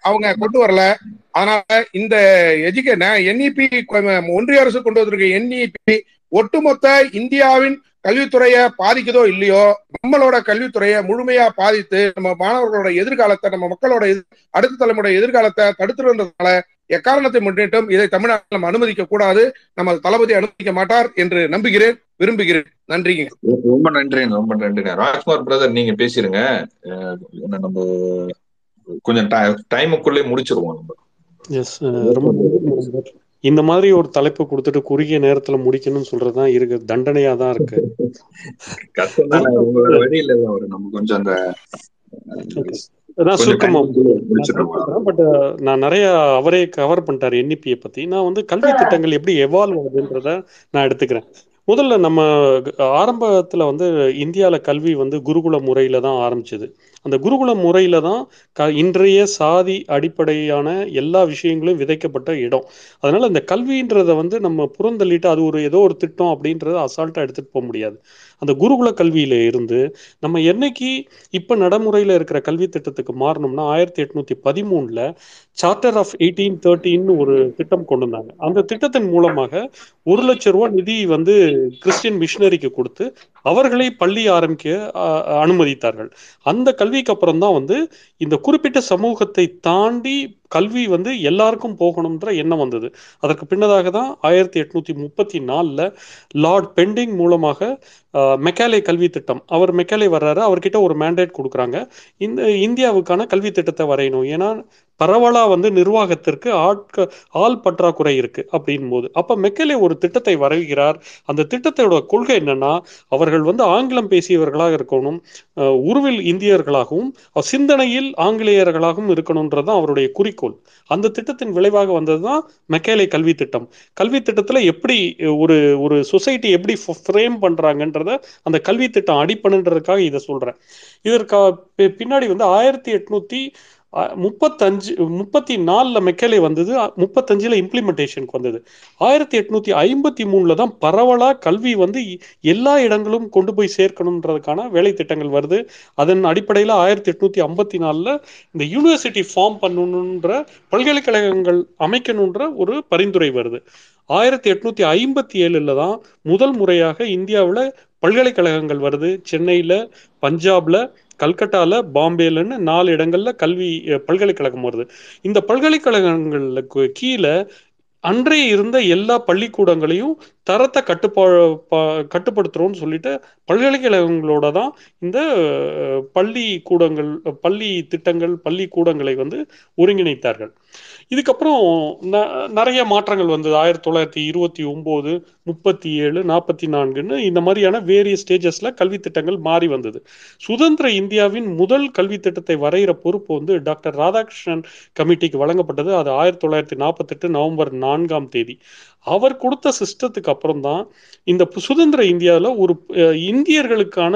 அவங்க கொண்டு வரல. அதனால இந்த எஜுகே என்இபி ஒன்றிய அரசு கொண்டு வந்திருக்க என்இபி ஒட்டுமொத்த இந்தியாவின் கல்வித்துறையை பாதிக்குதோ இல்லையோ நம்மளோட கல்வித்துறையை முழுமையா பாதித்து நம்ம மாணவர்களோட எதிர்காலத்தை நம்ம மக்களோட அடுத்த தலைமுறை எதிர்காலத்தை தடுத்துறதுனால எக்காரணத்தை முன்னிட்டும் இதை தமிழ்நாட்டில் நம்ம அனுமதிக்க கூடாது நம்ம தளபதி அனுமதிக்க மாட்டார் என்று நம்புகிறேன் விரும்புகிறேன். நன்றிங்க. ரொம்ப நன்றி ரொம்ப நன்றிண்ணா ராஜ்குமார் பிரதர் நீங்க பேசிருங்க. நம்ம கொஞ்சம் டைமுக்குள்ளே முடிச்சிருவோம் நம்ம. எஸ் ரொம்ப நன்றி. இந்த மாதிரி ஒரு தலைப்பு கொடுத்துட்டு குறுகிய நேரத்துல முடிக்கணும்னு சொல்றதுதான் இருக்கு. தண்டனையா தான் இருக்கு கொஞ்சம் அந்த பட் நான் நிறைய அவரே கவர் பண்ணிட்டாரு என்இபியை பத்தி. நான் வந்து கல்வி திட்டங்கள் எப்படி எவால்வ் ஆகுதுன்றத நான் எடுத்துக்கிறேன். முதல்ல நம்ம ஆரம்பத்துல வந்து இந்தியால கல்வி வந்து குருகுல முறையில தான் ஆரம்பிச்சது. அந்த குருகுல முறையில தான் க இன்றைய சாதி அடிப்படையான எல்லா விஷயங்களும் விதைக்கப்பட்ட இடம். அதனால அந்த கல்வின்றத வந்து நம்ம புறந்தள்ளிட்டு அது ஒரு ஏதோ ஒரு திட்டம் அப்படின்றத அசால்ட்டா எடுத்துட்டு போக முடியாது. அந்த குருகுல கல்வியில இருந்து நம்ம என்னைக்கு இப்ப நடைமுறையில இருக்கிற கல்வி திட்டத்துக்கு மாறணும்னா ஆயிரத்தி எட்நூத்தி பதிமூணுல சார்ட்டர் ஆஃப் எயிட்டீன் தேர்ட்டின்னு ஒரு திட்டம் கொண்டு வந்தாங்க. அந்த திட்டத்தின் மூலமாக ஒரு லட்சம் ரூபா நிதி வந்து கிறிஸ்டியன் மிஷினரிக்கு கொடுத்து அவர்களை பள்ளி ஆரம்பிக்க அனுமதித்தார்கள். அந்த கல்விக்கு அப்புறம் தான் வந்து இந்த குறிப்பிட்ட சமூகத்தை தாண்டி கல்வி வந்து எல்லாருக்கும் போகணுன்ற எண்ணம் வந்தது. அதற்கு பின்னதாக தான் ஆயிரத்தி எட்நூத்தி முப்பத்தி நாலுல லார்ட் பெண்டிங் மூலமாக மெக்காலே கல்வி திட்டம். அவர் மெக்காலே வர்றாரு அவர்கிட்ட ஒரு மேண்டேட் கொடுக்குறாங்க. இந்த இந்தியாவுக்கான கல்வி திட்டத்தை வரையணும். ஏன்னா பரவலாக வந்து நிர்வாகத்திற்கு ஆட்க ஆள் பற்றாக்குறை இருக்கு அப்படின் போது அப்போ மெக்கலே ஒரு திட்டத்தை வரைகிறார். அந்த திட்டத்தோட கொள்கை என்னன்னா அவர்கள் வந்து ஆங்கிலம் பேசியவர்களாக இருக்கணும் உருவில் இந்தியர்களாகவும் சிந்தனையில் ஆங்கிலேயர்களாகவும் இருக்கணும்ன்றது தான் அவருடைய குறிக்கோள். அந்த திட்டத்தின் விளைவாக வந்தது தான் மெக்கேலே கல்வி திட்டம். கல்வி திட்டத்தில் எப்படி ஒரு ஒரு சொசைட்டி எப்படி ஃப்ரேம் பண்ணுறாங்கன்றத அந்த கல்வி திட்டம் அடிப்பணுன்றதுக்காக இதை சொல்கிறேன் இதற்கா பின்னாடி வந்து ஆயிரத்தி எட்நூத்தி முப்பத்தஞ்சு முப்பத்தி நாலில் மெக்கேலே வந்தது முப்பத்தஞ்சில் இம்ப்ளிமெண்டேஷனுக்கு வந்தது. ஆயிரத்தி எட்நூத்தி ஐம்பத்தி மூணில் தான் பரவலாக கல்வி வந்து எல்லா இடங்களும் கொண்டு போய் சேர்க்கணுன்றதுக்கான வேலை திட்டங்கள் வருது. அதன் அடிப்படையில் ஆயிரத்தி எட்நூத்தி ஐம்பத்தி நாலில் இந்த யூனிவர்சிட்டி ஃபார்ம் பண்ணணுன்ற பல்கலைக்கழகங்கள் அமைக்கணுன்ற ஒரு பரிந்துரை வருது. ஆயிரத்தி எட்நூத்தி ஐம்பத்தி ஏழுல தான் முதல் முறையாக இந்தியாவில் பல்கலைக்கழகங்கள் வருது. சென்னையில் பஞ்சாப்ல கல்கட்டால பாம்பேலன்னு நாலு இடங்கள்ல கல்வி பல்கலைக்கழகம் வருது. இந்த பல்கலைக்கழகங்களுக்கு கீழே அன்றே இருந்த எல்லா பள்ளிக்கூடங்களையும் தரத்தை கட்டுப்பா பா- கட்டுப்படுத்துறோம்னு சொல்லிட்டு பல்கலைக்கழகங்களோட தான் இந்த பள்ளி கூடங்கள் பள்ளி திட்டங்கள் பள்ளி கூடங்களை வந்து ஒருங்கிணைத்தார்கள். இதுக்கப்புறம் ந- நிறைய மாற்றங்கள் வந்தது. ஆயிரத்தி தொள்ளாயிரத்தி இருபத்தி ஒன்பது முப்பத்தி ஏழு நாற்பத்தி நான்குன்னு இந்த மாதிரியான வேரிய ஸ்டேஜஸ்ல கல்வி திட்டங்கள் மாறி வந்தது. சுதந்திர இந்தியாவின் முதல் கல்வி திட்டத்தை வரைகிற பொறுப்பு வந்து டாக்டர் ராதாகிருஷ்ணன் கமிட்டிக்கு வழங்கப்பட்டது. அது ஆயிரத்தி தொள்ளாயிரத்தி நாற்பத்தெட்டு நவம்பர் நான்காம் தேதி. அவர் கொடுத்த சிஸ்டத்துக்கு அப்புறம் தான் இந்த சுதந்திர இந்தியாவில் ஒரு இந்தியர்களுக்கான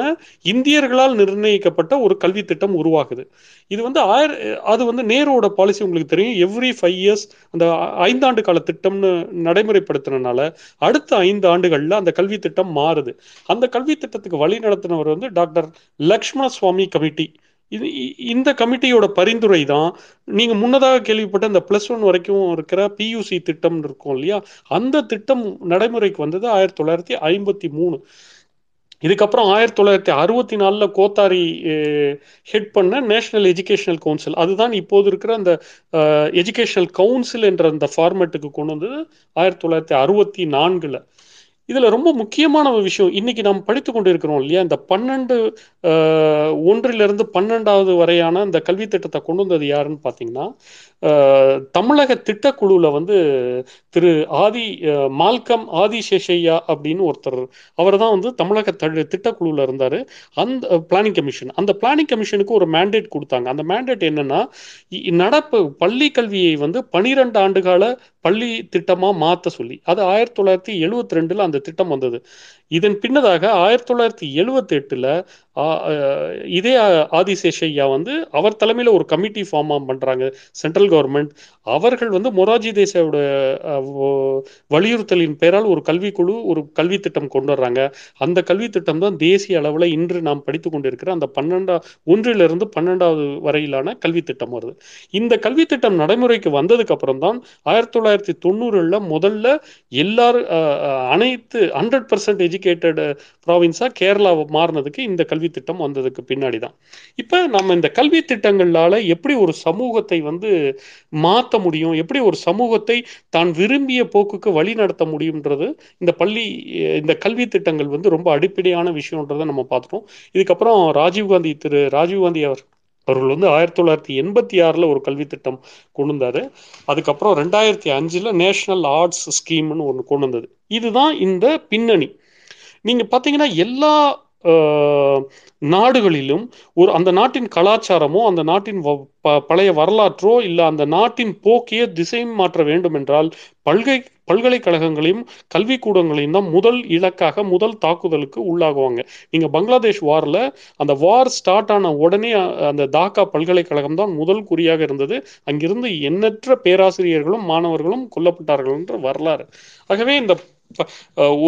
இந்தியர்களால் நிர்ணயிக்கப்பட்ட ஒரு கல்வி திட்டம் உருவாகுது. இது வந்து ஆயிர அது வந்து நேருவோட பாலிசி உங்களுக்கு தெரியும். எவ்ரி ஃபைவ் இயர்ஸ் அந்த ஐந்தாண்டு கால திட்டம்னு நடைமுறைப்படுத்தினால அடுத்த ஐந்து ஆண்டுகளில் அந்த கல்வி திட்டம் மாறுது. அந்த கல்வி திட்டத்துக்கு வழி நடத்தினவர் வந்து டாக்டர் லக்ஷ்மண சுவாமி கமிட்டி. இது இ- இந்த கமிட்டியோட பரிந்துரை தான் நீங்கள் முன்னதாக கேள்விப்பட்ட இந்த ப்ளஸ் ஒன் வரைக்கும் இருக்கிற பியூசி திட்டம் இருக்கும் இல்லையா? அந்த திட்டம் நடைமுறைக்கு வந்தது ஆயிரத்தி தொள்ளாயிரத்தி ஐம்பத்தி மூணு. இதுக்கப்புறம் ஆயிரத்தி தொள்ளாயிரத்தி அறுபத்தி நாலில் கோத்தாரி ஹெட் பண்ண நேஷனல் எஜுகேஷனல் கவுன்சில் அதுதான் இப்போது இருக்கிற அந்த எஜுகேஷனல் கவுன்சில் என்ற அந்த ஃபார்மேட்டுக்கு கொண்டு வந்தது ஆயிரத்தி தொள்ளாயிரத்தி அறுபத்தி நான்கில். இதுல ரொம்ப முக்கியமான ஒரு விஷயம் இன்னைக்கு நாம் படித்து கொண்டு இருக்கிறோம் இல்லையா? இந்த பன்னெண்டு ஒன்றிலிருந்து பன்னெண்டாவது வரையான இந்த கல்வி திட்டத்தை கொண்டு வந்தது யாருன்னு பார்த்தீங்கன்னா தமிழக திட்டக்குழுவில் வந்து திரு ஆதி மால்கம் ஆதிசேஷையா அப்படின்னு ஒருத்தர் அவர் தான் வந்து தமிழக த- இருந்தார். அந்த பிளானிங் கமிஷன் அந்த பிளானிங் கமிஷனுக்கு ஒரு மேண்டேட் கொடுத்தாங்க. அந்த மேண்டேட் என்னன்னா நடப்பு பள்ளி கல்வியை வந்து பனிரெண்டு ஆண்டுகால பள்ளி திட்டமாக மாற்ற சொல்லி அது ஆயிரத்தி தொள்ளாயிரத்தி எழுபத்தி ரெண்டில் அந்த திட்டம் வந்தது. இதன் பின்னதாக ஆயிரத்தி தொள்ளாயிரத்தி எழுவத்தி எட்டுல இதே ஆதிசேஷையா வந்து அவர் தலைமையில ஒரு கமிட்டி ஃபார்ம் பண்றாங்க சென்ட்ரல் கவர்மெண்ட் அவர்கள் வந்து மொராஜி தேசாயோட வலியுறுத்தலின் பெயரால் ஒரு கல்விக்குழு ஒரு கல்வி திட்டம் கொண்டு வர்றாங்க. அந்த கல்வி திட்டம் தான் தேசிய அளவில் இன்று நாம் படித்து கொண்டிருக்கிற அந்த பன்னெண்டா ஒன்றிலிருந்து பன்னெண்டாவது வரையிலான கல்வி திட்டம் வருது. இந்த கல்வி திட்டம் நடைமுறைக்கு வந்ததுக்கு அப்புறம் தான் ஆயிரத்தி தொள்ளாயிரத்தி தொண்ணூறுல முதல்ல எல்லாரும் அனைத்து ஹண்ட்ரட் பர்சன்ட் எஜுகேட்டட் ப்ராவின்ஸா கேரளா மாறினதுக்கு இந்த கல்வி திட்டம் வந்ததுக்கு பின்னாடி தான் இப்போ நம்ம இந்த கல்வி திட்டங்களால எப்படி ஒரு சமூகத்தை வந்து மாற்ற முடியும்? எப்படி ஒரு சமூகத்தை தான் விரும்பிய போக்குக்கு வழி நடத்த முடியுன்றது இந்த பள்ளி இந்த கல்வி திட்டங்கள் வந்து ரொம்ப அடிப்படையான விஷயம்ன்றதை நம்ம பார்த்துட்டோம். இதுக்கப்புறம் ராஜீவ்காந்தி திரு ராஜீவ்காந்தி அவர் அவர்கள் வந்து ஆயிரத்தி தொள்ளாயிரத்தி எண்பத்தி ஆறில் ஒரு கல்வி திட்டம் கொண்டு வந்தாரு. அதுக்கப்புறம் ரெண்டாயிரத்தி அஞ்சில் நேஷனல் ஆர்ட்ஸ் ஸ்கீம்னு ஒன்று கொண்டு வந்தது. இதுதான் இந்த பின்னணி. நீங்கள் பார்த்தீங்கன்னா எல்லா நாடுகளிலும் ஒரு அந்த நாட்டின் கலாச்சாரமோ அந்த நாட்டின் வ- ப- பழைய வரலாற்றோ இல்லை அந்த நாட்டின் போக்கையே திசை மாற்ற வேண்டும் என்றால் பல்கை பல்கலைக்கழகங்களையும் கல்விக்கூடங்களையும் தான் முதல் இலக்காக முதல் தாக்குதலுக்கு உள்ளாகுவாங்க. நீங்க பங்களாதேஷ் வார்ல அந்த வார் ஸ்டார்ட் ஆன உடனே அந்த தாக்கா பல்கலைக்கழகம் தான் முதல் குறியாக இருந்தது. அங்கிருந்து எண்ணற்ற பேராசிரியர்களும் மாணவர்களும் கொல்லப்பட்டார்கள் என்ற வரலாறு. ஆகவே இந்த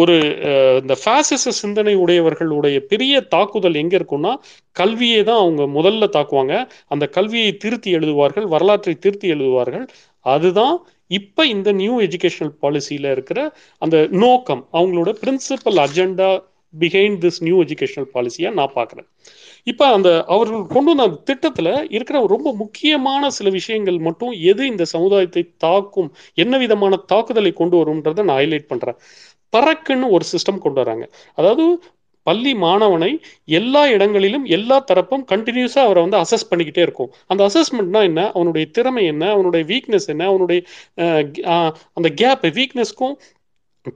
ஒரு இந்த ஃபேசிச சிந்தனை உடையவர்களுடைய பெரிய தாக்குதல் எங்க இருக்கும்னா கல்வியை தான் அவங்க முதல்ல தாக்குவாங்க. அந்த கல்வியை திருத்தி எழுதுவார்கள் வரலாற்றை திருத்தி எழுதுவார்கள். அதுதான் இப்ப இந்த நியூ எஜுகேஷனல் பாலிசியில இருக்கிற அந்த நோக்கம். அவங்களோட principal agenda behind this new educational பாலிசியா நான் பாக்குறேன் இப்போ அந்த அவர்கள் கொண்டு வந்த அந்த திட்டத்தில் இருக்கிற ரொம்ப முக்கியமான சில விஷயங்கள் மட்டும் எது இந்த சமுதாயத்தை தாக்கும் என்ன விதமான தாக்குதலை கொண்டு வரும்ன்றதை நான் ஹைலைட் பண்ணுறேன் பறக்குன்னு ஒரு சிஸ்டம் கொண்டு வராங்க. அதாவது பள்ளி மாணவனை எல்லா இடங்களிலும் எல்லா தரப்பும் கண்டினியூஸாக அவரை வந்து அசஸ் பண்ணிக்கிட்டே இருக்கும். அந்த அசஸ்மெண்ட்னா என்ன? அவனுடைய திறமை என்ன? அவனுடைய வீக்னஸ் என்ன? அவனுடைய அந்த கேப் வீக்னஸ்க்கும்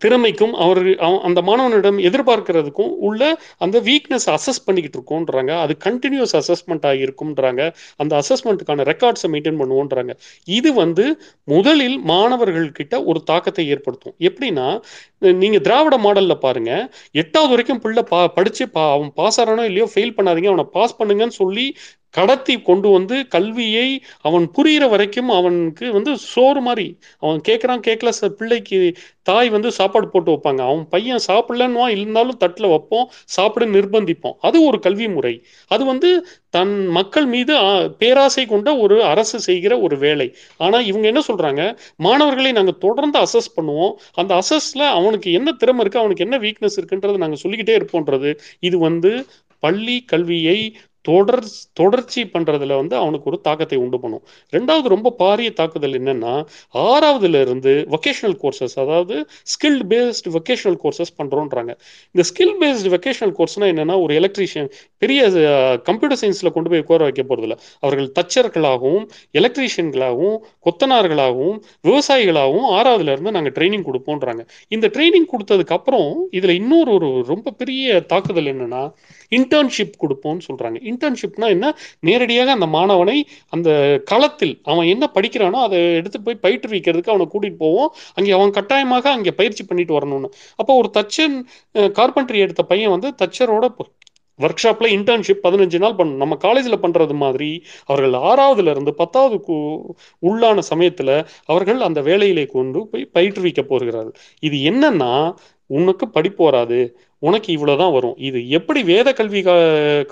திறமைக்கும் அவர் அந்த மாணவனிடம் எதிர்பார்க்கிறதுக்கும் உள்ள அந்த வீக்னஸ் அசஸ் பண்ணிக்கிட்டு இருக்கோன்றாங்க. அது கண்டினியூஸ் அசஸ்மெண்ட் ஆகியிருக்கும்ன்றாங்க. அந்த அசஸ்மெண்ட்டுக்கான ரெக்கார்ட்ஸை மெயின்டைன் பண்ணுவோன்றாங்க. இது வந்து முதலில் மாணவர்கள் கிட்ட ஒரு தாக்கத்தை ஏற்படுத்தும். எப்படின்னா நீங்க திராவிட மாடல்ல பாருங்க. எட்டாவது வரைக்கும் பிள்ளை பா படிச்சு பா அவன் பாஸ் ஆறானோ இல்லையோ ஃபெயில் பண்ணாதீங்க. அவனை பாஸ் பண்ணுங்கன்னு சொல்லி கடத்தி கொண்டு வந்து கல்வியை அவன் புரியிற வரைக்கும் அவனுக்கு வந்து சோறு மாதிரி அவன் கேட்குறான் கேட்கல பிள்ளைக்கு தாய் வந்து சாப்பாடு போட்டு வைப்பாங்க. அவன் பையன் சாப்பிடலன்னு இருந்தாலும் தட்டில் வைப்போம் சாப்பிட நிர்பந்திப்போம். அது ஒரு கல்வி முறை. அது வந்து தன் மக்கள் மீது ஆ, பேராசை கொண்ட ஒரு அரசு செய்கிற ஒரு வேலை. ஆனால் இவங்க என்ன சொல்கிறாங்க மாணவர்களை நாங்கள் தொடர்ந்து அசஸ் பண்ணுவோம். அந்த அசஸ்ல அவனுக்கு என்ன திறமை இருக்கு அவனுக்கு என்ன வீக்னஸ் இருக்குன்றதை நாங்க சொல்லிக்கிட்டே இருப்போன்றது இது வந்து பள்ளி கல்வியை தொடர் தொடர்ச்சி பண்றதுல வந்து அவனுக்கு ஒரு தாக்கத்தை உண்டு பண்ணும். ரெண்டாவது ரொம்ப பாரிய தாக்குதல் என்னன்னா ஆறாவதுல இருந்து வொகேஷனல் கோர்சஸ் அதாவது ஸ்கில் பேஸ்டு வொகேஷனல் கோர்சஸ் பண்றோன்றாங்க. இந்த ஸ்கில் பேஸ்டு வொகேஷனல் கோர்ஸ்னா என்னன்னா ஒரு எலக்ட்ரீஷியன் பெரிய கம்ப்யூட்டர் சயின்ஸ்ல கொண்டு போய் உட்கார வைக்க போறதில்ல. அவர்கள் தச்சர்களாகவும் எலக்ட்ரீஷியன்களாகவும் கொத்தனார்களாகவும் விவசாயிகளாகவும் ஆறாவதுல இருந்து ட்ரைனிங் கொடுப்போன்றாங்க. இந்த ட்ரைனிங் கொடுத்ததுக்கு அப்புறம் இதுல இன்னொரு ஒரு ரொம்ப பெரிய தாக்குதல் என்னன்னா இன்டர்ன்ஷிப் கொடுப்போம்னு சொல்கிறாங்க இன்டர்ன்ஷிப்னா என்ன? நேரடியாக அந்த மாணவனை அந்த களத்தில் அவன் என்ன படிக்கிறானோ அதை எடுத்து போய் பயிற்றுவிக்கிறதுக்கு அவனை கூட்டிகிட்டு போவோம். அங்கே அவன் கட்டாயமாக அங்கே பயிற்சி பண்ணிட்டு வரணும்னு. அப்போ ஒரு தச்சன் கார்பென்ட்ரி எடுத்த பையன் வந்து தச்சரோட ஒர்க் ஷாப்பில் இன்டர்ன்ஷிப் பதினஞ்சு நாள் பண்ணணும் நம்ம காலேஜில் பண்ணுறது மாதிரி அவர்கள் ஆறாவதுலேருந்து பத்தாவது கு- உள்ளான சமயத்தில் அவர்கள் அந்த வேலையிலே கொண்டு போய் பயிற்றுவிக்க போகிறார்கள். இது என்னன்னா உனக்கு படிப்பு வராது உனக்கு இவ்வளவுதான் வரும். இது எப்படி வேத கல்வி கா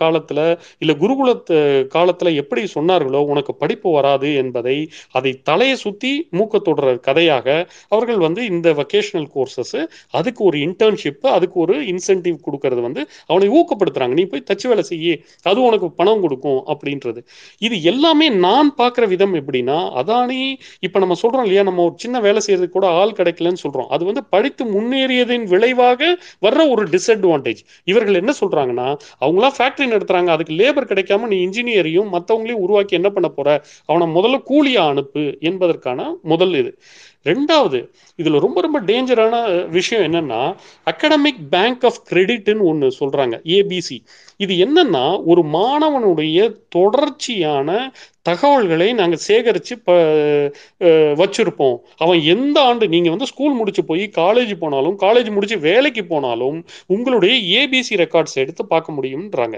காலத்துல இல்ல குருகுலத்து காலத்துல எப்படி சொன்னார்களோ உனக்கு படிப்பு வராது என்பதை அதை தலையை சுத்தி மூக்க தொடர கதையாக அவர்கள் வந்து இந்த வொக்கேஷனல் கோர்சஸ் அதுக்கு ஒரு இன்டர்ன்ஷிப் அதுக்கு ஒரு இன்சென்டிவ் கொடுக்கறது வந்து அவனை ஊக்கப்படுத்துறாங்க. நீ போய் தச்சு வேலை செய்ய அது உனக்கு பணம் கொடுக்கும் அப்படின்றது. இது எல்லாமே நான் பார்க்குற விதம் எப்படின்னா அதானி இப்போ நம்ம சொல்றோம் இல்லையா நம்ம ஒரு சின்ன வேலை செய்யறதுக்கு கூட ஆள் கிடைக்கலன்னு சொல்றோம். அது வந்து படித்து முன்னேறியதின் விளைவாக வர்ற ஒரு டிஸ்அட்வான்டேஜ் இவர்கள் என்ன சொல்றாங்கன்னா அவங்களாம் ஃபேக்டரி நடத்துறாங்க அதுக்கு லேபர் கிடைக்காம நீ இன்ஜினியரையும் மற்றவங்களையும் உருவாக்கி என்ன பண்ண போற? அவனை முதல்ல கூலியா அனுப்பு என்பதற்கான முதல் இது. ரெண்டாவது இதில் ரொம்ப ரொம்ப டேஞ்சரான விஷயம் என்னன்னா அகாடமிக் பேங்க் ஆஃப் கிரெடிட்னு ஒன்று சொல்றாங்க ஏபிசி இது என்னன்னா ஒரு மாணவனுடைய தொடர்ச்சியான தகவல்களை நாங்கள் சேகரித்து ப வச்சுருப்போம். அவன் எந்த ஆண்டு நீங்கள் வந்து ஸ்கூல் முடிச்சு போய் காலேஜ் போனாலும் காலேஜ் முடிச்சு வேலைக்கு போனாலும் உங்களுடைய ஏபிசி ரெக்கார்ட்ஸ் எடுத்து பார்க்க முடியும்ன்றாங்க.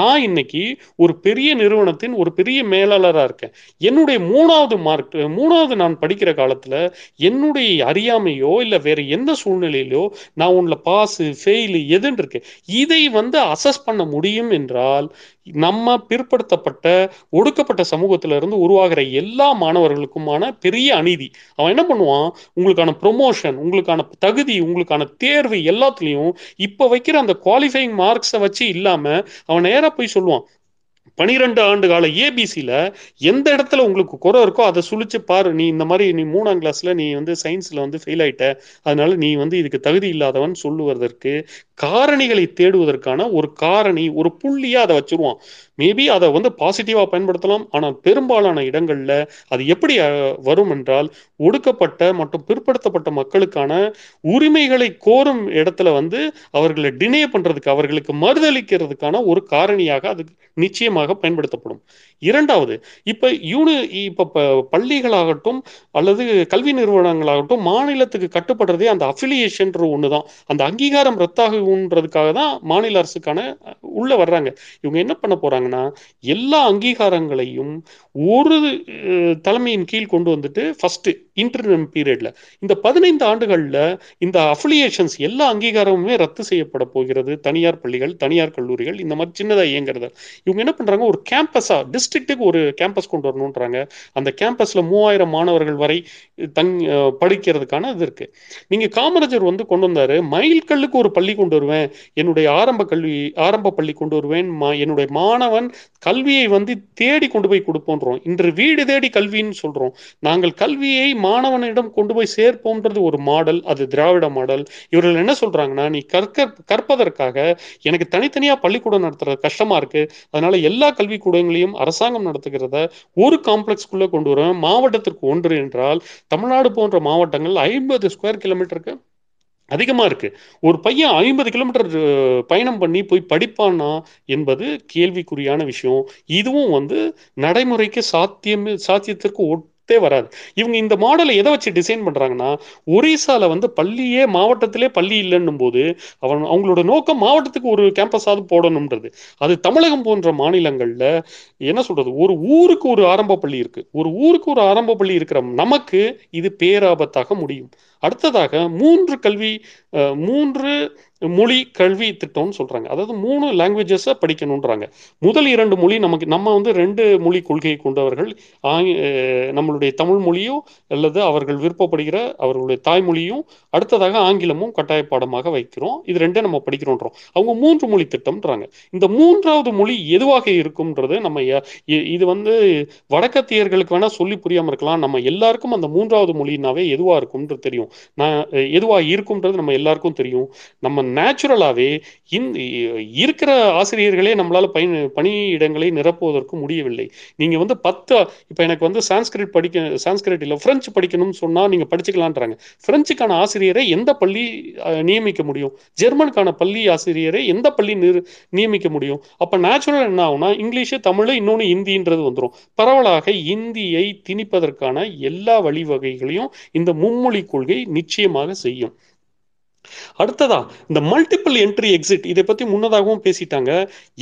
நான் இன்னைக்கு ஒரு பெரிய நிறுவனத்தின் ஒரு பெரிய மேலாளராக இருக்கேன். என்னுடைய மூணாவது மார்க் மூணாவது நான் படிக்கிற காலத்தில் என்னுடைய அறியாமையோ இல்லை வேற எந்த சூழ்நிலையிலோ நான் உன்னில் பாஸு ஃபெயிலு எதுன்னு இருக்கு. இதை வந்து அசஸ் பண்ண முடியும் என்றால் நம்ம பிற்படுத்தப்பட்ட ஒடுக்கப்பட்ட சமூகத்துல இருந்து உருவாகிற எல்லா மாணவர்களுக்குமான பெரிய அநீதி. அவன் என்ன பண்ணுவான்? உங்களுக்கான ப்ரொமோஷன் உங்களுக்கான தகுதி உங்களுக்கான தேர்வு எல்லாத்துலேயும் இப்போ வைக்கிற அந்த குவாலிஃபைங் மார்க்ஸை வச்சு இல்லாம அவன் நேரா போய் சொல்லுவான் பனிரெண்டு ஆண்டு கால ஏபிசியில் எந்த இடத்துல உங்களுக்கு குறை இருக்கோ அதை சுழிச்சு பாரு. நீ இந்த மாதிரி நீ மூணாம் கிளாஸ்ல நீ வந்து சயின்ஸ்ல வந்து ஃபெயில் ஆயிட்ட. அதனால நீ வந்து இதுக்கு தகுதி இல்லாதவன் சொல்லுவதற்கு காரணிகளை தேடுவதற்கான ஒரு காரணி ஒரு புள்ளியா அதை வச்சிருவான். மேபி அதை வந்து பாசிட்டிவாக பயன்படுத்தலாம். ஆனால் பெரும்பாலான இடங்களில் அது எப்படி வரும் என்றால் ஒடுக்கப்பட்ட மற்றும் பிற்படுத்தப்பட்ட மக்களுக்கான உரிமைகளை கோரும் இடத்துல வந்து அவர்களை டினே பண்ணுறதுக்கு அவர்களுக்கு மறுதளிக்கிறதுக்கான ஒரு காரணியாக அது நிச்சயமாக பயன்படுத்தப்படும். இரண்டாவது இப்போ யூனி இப்போ ப- பள்ளிகளாகட்டும் அல்லது கல்வி நிறுவனங்களாகட்டும் மாநிலத்துக்கு கட்டுப்படுறதே அந்த அஃபிலியேஷன்ற தான் அந்த அங்கீகாரம் ரத்தாகுன்றதுக்காக தான் மாநில அரசுக்கான உள்ளே வர்றாங்க. இவங்க என்ன பண்ண போகிறாங்க போறாங்கன்னா எல்லா அங்கீகாரங்களையும் ஒரு தலைமையின் கீழ் கொண்டு வந்துட்டு ஃபஸ்ட்டு இன்டர்னம் பீரியட்ல இந்த பதினைந்து ஆண்டுகளில் இந்த அஃபிலியேஷன்ஸ் எல்லா அங்கீகாரமுமே ரத்து செய்யப்பட போகிறது. தனியார் பள்ளிகள் தனியார் கல்லூரிகள் இந்த மாதிரி சின்னதாக இயங்குறது. இவங்க என்ன பண்ணுறாங்க ஒரு கேம்பஸாக டிஸ்ட்ரிக்ட்டுக்கு ஒரு கேம்பஸ் கொண்டு வரணுன்றாங்க அந்த கேம்பஸில் மூவாயிரம் மாணவர்கள் வரை தங் படிக்கிறதுக்கான இது இருக்குது நீங்கள் காமராஜர் வந்து கொண்டு வந்தாரு மைல்கல்லுக்கு ஒரு பள்ளி கொண்டு வருவேன். என்னுடைய ஆரம்ப கல்வி ஆரம்ப பள்ளி கொண்டு வருவேன். மா- என்னுடைய மாணவன் கல்வியை வந்து தேடி கொண்டு போய் கொடுப்போன்றோம். இன்று வீடு தேடி கல்வின்னு சொல்கிறோம் நாங்கள் கல்வியை மாணவனிடம் கொண்டு போய் சேர்ப்போம்ன்றது ஒரு மாடல் அது திராவிட மாடல். இவர்கள் என்ன சொல்றாங்கன்னா நீ கற்க கற்பதற்காக எனக்கு தனித்தனியா பள்ளிக்கூடம் நடத்துறது கஷ்டமா இருக்கு. அதனால எல்லா கல்விக்கூடங்களையும் அரசாங்கம் நடத்துகிறத ஒரு காம்ப்ளெக்ஸ்க்குள்ள கொண்டு வர மாவட்டத்திற்கு ஒன்று என்றால் தமிழ்நாடு போன்ற மாவட்டங்கள் ஐம்பது ஸ்கொயர் கிலோமீட்டருக்கு அதிகமாக இருக்கு. ஒரு பையன் ஐம்பது கிலோமீட்டர் பயணம் பண்ணி போய் படிப்பானா என்பது கேள்விக்குறியான விஷயம். இதுவும் வந்து நடைமுறைக்கு சாத்தியம் சாத்தியத்திற்கு ஒட்டே வராது. இவங்க இந்த மாடலை எதை வச்சு டிசைன் பண்றாங்கன்னா ஒரிசால வந்து பள்ளியே மாவட்டத்திலே பள்ளி இல்லைன்னும் போது அவன் அவங்களோட நோக்கம் மாவட்டத்துக்கு ஒரு கேம்பஸாவது போடணும்ன்றது. அது தமிழகம் போன்ற மாநிலங்கள்ல என்ன சொல்றது ஒரு ஊருக்கு ஒரு ஆரம்ப பள்ளி இருக்கு. ஒரு ஊருக்கு ஒரு ஆரம்ப பள்ளி இருக்கிற நமக்கு இது பேராபத்தாக முடியும். அடுத்ததாக மூன்று கல்வி மூன்று மொழி கல்வி திட்டம்னு சொல்கிறாங்க அதாவது மூணு லாங்குவேஜஸை படிக்கணுன்றாங்க முதல் இரண்டு மொழி நமக்கு நம்ம வந்து ரெண்டு மொழி கொள்கையை கொண்டவர்கள் ஆங்கி- நம்மளுடைய தமிழ் மொழியோ அல்லது அவர்கள் விருப்பப்படுகிற அவர்களுடைய தாய்மொழியும் அடுத்ததாக ஆங்கிலமும் கட்டாய பாடமாக வைக்கிறோம். இது ரெண்டே நம்ம படிக்கிறோன்றோம். அவங்க மூன்று மொழி திட்டம்ன்றாங்க. இந்த மூன்றாவது மொழி எதுவாக இருக்கும்ன்றது நம்ம ய- இ- இது வந்து வடக்கத்தியர்களுக்கு வேணால் சொல்லி புரியாமல் இருக்கலாம். நம்ம எல்லாருக்கும் அந்த மூன்றாவது மொழினாவே எதுவாக இருக்கும்ன்றது தெரியும். நான் எதுவாக இருக்கும்ன்றது நம்ம எல்லாருக்கும் தெரியும். நம்ம நேச்சுரலாவே இந்த இருக்கிற ஆசிரியர்களே நம்மளால பயன் பணியிடங்களை நிரப்புவதற்கு முடியவில்லை. நீங்க வந்து பத்து இப்ப எனக்கு வந்து சான்ஸ்கிரிட் படிக்க சான்ஸ்கிரிட் இல்ல பிரெஞ்சு படிக்கணும்னு சொன்னா நீங்க படிச்சுக்கலான்றாங்க. பிரெஞ்சுக்கான ஆசிரியரை எந்த பள்ளி நியமிக்க முடியும்? ஜெர்மனுக்கான பள்ளி ஆசிரியரை எந்த பள்ளி நிர்- நியமிக்க முடியும்? அப்ப நேச்சுரல் என்ன ஆகும்னா இங்கிலீஷு தமிழ் இன்னொன்னு இந்தின்றது வந்துடும் பரவலாக இந்தியை திணிப்பதற்கான எல்லா வழிவகைகளையும் இந்த மும்மொழி கொள்கை நிச்சயமாக செய்யும். அடுத்ததா இந்த மல்டிபிள் என்ட்ரி எக்ஸிட் இதை பத்தி முன்னதாகவும் பேசிட்டாங்க.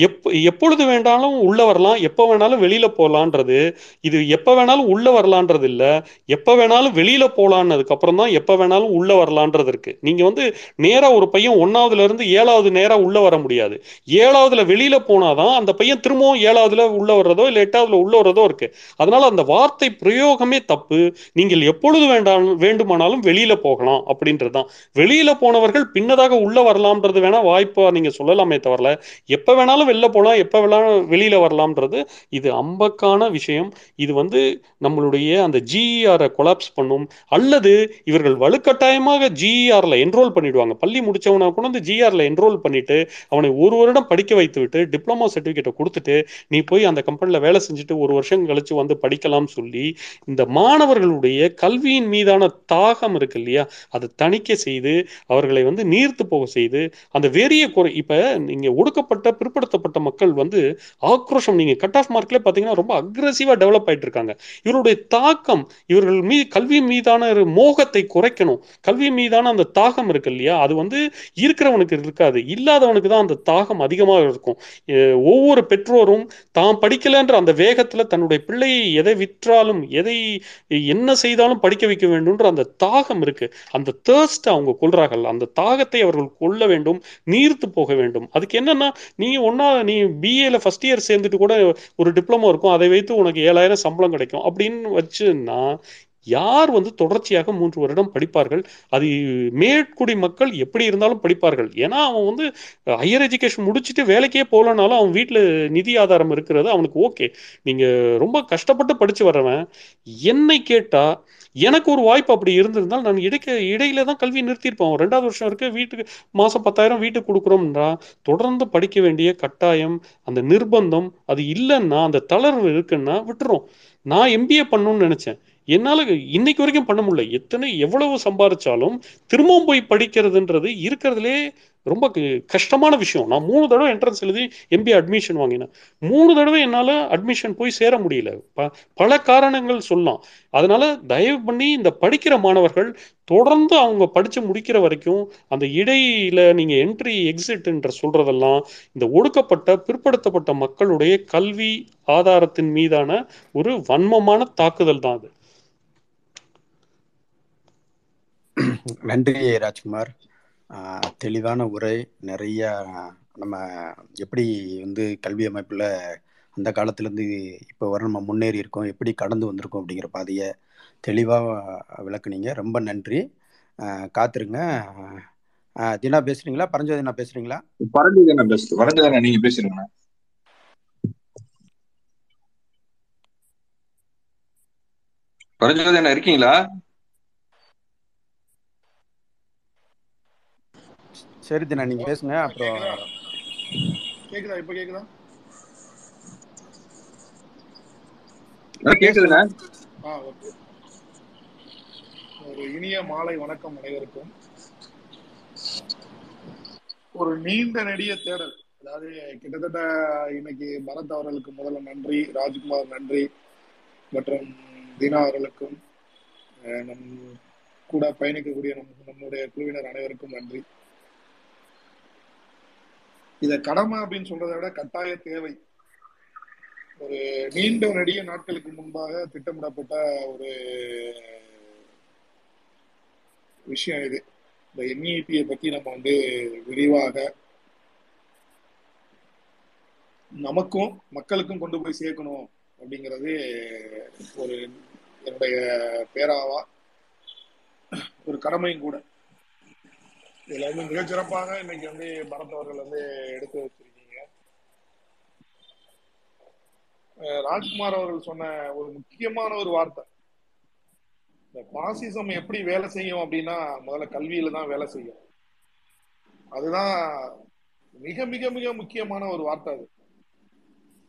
எப் எப்பொழுது வேண்டாலும் உள்ள வரலாம் எப்போ வேணாலும் வெளியில போகலான்றது இது எப்போ வேணாலும் உள்ள வரலான்றது இல்ல. எப்போ வேணாலும் வெளியில போகலான்னதுக்கு அப்புறம் தான் எப்போ வேணாலும் உள்ள வரலான்றது இருக்கு. நீங்க வந்து நேரா ஒரு பையன் ஒன்னாவதுல இருந்து ஏழாவது நேரா உள்ள வர முடியாது. ஏழாவதுல வெளியில போனாதான் அந்த பையன் திரும்பவும் ஏழாவதுல உள்ள வர்றதோ இல்ல எட்டாவதுல உள்ள வர்றதோ இருக்கு. அதனால அந்த வார்த்தை பிரயோகமே தப்பு. நீங்கள் எப்பொழுது வேண்டாம் வேண்டுமானாலும் வெளியில போகலாம் அப்படின்றதுதான் வெளியில போன போனவர்கள் பின்னதாக உள்ள வரலாம்ன்றது வேணா வாய்ப்பா நீங்க சொல்லலாமே தவிர எப்ப வேணாலும் வெளில போலாம் எப்ப வேணாலும் வெளியில வரலாம்ன்றது இது அம்பக்கான விஷயம். இது வந்து நம்மளுடைய அந்த ஜிஇஆரை கொலாப்ஸ் பண்ணும். அல்லது இவர்கள் வலுக்கட்டாயமாக ஜிஇஆர்ல என்ரோல் பண்ணிடுவாங்க. பள்ளி முடிச்சவனை கொண்டு வந்து ஜிஆர்ல என்ரோல் பண்ணிட்டு அவனை ஒரு வருடம் படிக்க வைத்து விட்டு டிப்ளமோ சர்டிபிகேட்டை கொடுத்துட்டு நீ போய் அந்த கம்பெனில வேலை செஞ்சுட்டு ஒரு வருஷம் கழிச்சு வந்து படிக்கலாம் சொல்லி இந்த மாணவர்களுடைய கல்வியின் மீதான தாகம் இருக்கு இல்லையா? அதை தணிக்கை செய்து அவர்களை வந்து நீர்த்து போக செய்து அந்த வெறிய குறை இப்ப நீங்க ஒடுக்கப்பட்ட பிற்படுத்தப்பட்ட மக்கள் வந்து ஆக்ரோஷம் நீங்க கட் ஆஃப் மார்க்ல பாத்தீங்கன்னா ரொம்ப அக்ரஸிவா டெவலப் ஆயிட்டு இருக்காங்க. இவருடைய தாக்கம் இவர்கள் மீது கல்வி மீதான ஒரு மோகத்தை குறைக்கணும். கல்வி மீதான அந்த தாகம் இருக்கு இல்லையா? அது வந்து இருக்கிறவனுக்கு இருக்காது. இல்லாதவனுக்கு தான் அந்த தாகம் அதிகமாக இருக்கும். ஒவ்வொரு பெற்றோரும் தான் படிக்கலன்ற அந்த வேகத்துல தன்னுடைய பிள்ளையை எதை விற்றாலும் எதை என்ன செய்தாலும் படிக்க வைக்க வேண்டும்ன்ற அந்த தாகம் இருக்கு. அந்த தேர்ஸ்ட் அவங்க கொள்றார்கள். அந்த தாகத்தை அவர்கள் கொள்ள வேண்டும் நீர்த்து போக வேண்டும். அதுக்கு என்னன்னா நீ ஒன்னா நீ பிஏல ஃபர்ஸ்ட் இயர் சேர்ந்துட்டு கூட ஒரு டிப்ளமோ இருக்கும் அதை வைத்து உனக்கு ஏழாயிரம் சம்பளம் கிடைக்கும். அப்படின்னு வச்சுன்னா யார் வந்து தொடர்ச்சியாக மூன்று வருடம் படிப்பார்கள்? அது மேற்குடி மக்கள் எப்படி இருந்தாலும் படிப்பார்கள். ஏன்னா அவன் வந்து ஹையர் எஜுகேஷன் முடிச்சுட்டு வேலைக்கே போகலனாலும் அவன் வீட்டில் நிதி ஆதாரம் இருக்கிறது அவனுக்கு ஓகே. நீங்கள் ரொம்ப கஷ்டப்பட்டு படித்து வர்றவன் என்னை கேட்டால் எனக்கு ஒரு வாய்ப்பு அப்படி இருந்திருந்தால் நான் இடைக்க இடையில தான் கல்வி நிறுத்தியிருப்பேன். அவன் ரெண்டாவது வருஷம் இருக்கு வீட்டுக்கு மாதம் பத்தாயிரம் வீட்டுக்கு கொடுக்குறோம்ன்றா தொடர்ந்து படிக்க வேண்டிய கட்டாயம் அந்த நிர்பந்தம் அது இல்லைன்னா அந்த தளர்வு இருக்குன்னா விட்டுரும். நான் எம்பிஏ பண்ணணும்னு நினச்சேன். என்னால் இன்னைக்கு வரைக்கும் பண்ண முடியல. எத்தனை எவ்வளவு சம்பாதிச்சாலும் திரும்பவும் போய் படிக்கிறதுன்றது இருக்கிறதுலே ரொம்ப க- கஷ்டமான விஷயம். நான் மூணு தடவை என்ட்ரன்ஸ் எழுதி எம்பி அட்மிஷன் வாங்கினேன். மூணு தடவை என்னால் அட்மிஷன் போய் சேர முடியல. ப பல காரணங்கள் சொல்லலாம். அதனால தயவு பண்ணி இந்த படிக்கிற மாணவர்கள் தொடர்ந்து அவங்க படித்து முடிக்கிற வரைக்கும் அந்த இடையில நீங்கள் என்ட்ரி எக்ஸிட்ன்ற சொல்றதெல்லாம் இந்த ஒடுக்கப்பட்ட பிற்படுத்தப்பட்ட மக்களுடைய கல்வி ஆதாரத்தின் மீதான ஒரு வன்மமான தாக்குதல் தான் அது. நன்றி ராஜ்குமார். தெளிவான உரை நிறைய நம்ம எப்படி வந்து கல்வி அமைப்பில் அந்த காலத்துலேருந்து இப்போ வர நம்ம முன்னேறி இருக்கோம் எப்படி கடந்து வந்திருக்கோம் அப்படிங்கிற பாதையை தெளிவாக விளக்குனீங்க. ரொம்ப நன்றி. ஆஹ் காத்திருங்க. தினா பேசுறீங்களா? பரஞ்சோதி தினா பேசுறீங்களா? பரஞ்சோதனா பெஸ்ட் பரஞ்சோதனா நீங்க பேசிருங்க பரஞ்சோதனா இருக்கீங்களா? சரி தினா நீங்க பேசுங்க அப்புறம் கேக்குதா இப்ப கேக்குதா? ஆ, கேக்குதுண்ணா ஆ ஓகே. ஒரு இனிய மாலை வணக்கம் அனைவருக்கும். ஒரு நீண்ட நெடிய தேடல். அதாவது கிட்டத்தட்ட இன்னைக்கு பரத் அவர்களுக்கு முதல்ல நன்றி ராஜ்குமார் நன்றி மற்றும் தீனா அவர்களுக்கும் அஹ், நம் கூட பயணிக்கக்கூடிய நம் நம்முடைய குழுவினர் அனைவருக்கும் நன்றி. இத கடமை அப்படின்னு சொல்றதை விட கட்டாய தேவை. ஒரு நீண்ட நெடிய நாட்களுக்கு முன்பாக திட்டமிடப்பட்ட ஒரு விஷயம் இது. இந்த என்இபியை பத்தி நம்ம வந்து விரிவாக நமக்கும் மக்களுக்கும் கொண்டு போய் சேர்க்கணும் அப்படிங்கிறது ஒரு என்னுடைய பேராவா ஒரு கடமையும் கூட. இதுல வந்து மிகச்சிறப்பாக இன்னைக்கு வந்து பரத் அவர்கள் வந்து எடுத்து வச்சிருக்கீங்க. ராஜ்குமார் அவர்கள் சொன்ன ஒரு முக்கியமான ஒரு வார்த்தை. இந்த பாசிசம் எப்படி வேலை செய்யும் அப்படின்னா முதல்ல கல்வியில தான் வேலை செய்யும். அதுதான் மிக மிக மிக முக்கியமான ஒரு வார்த்தை அது.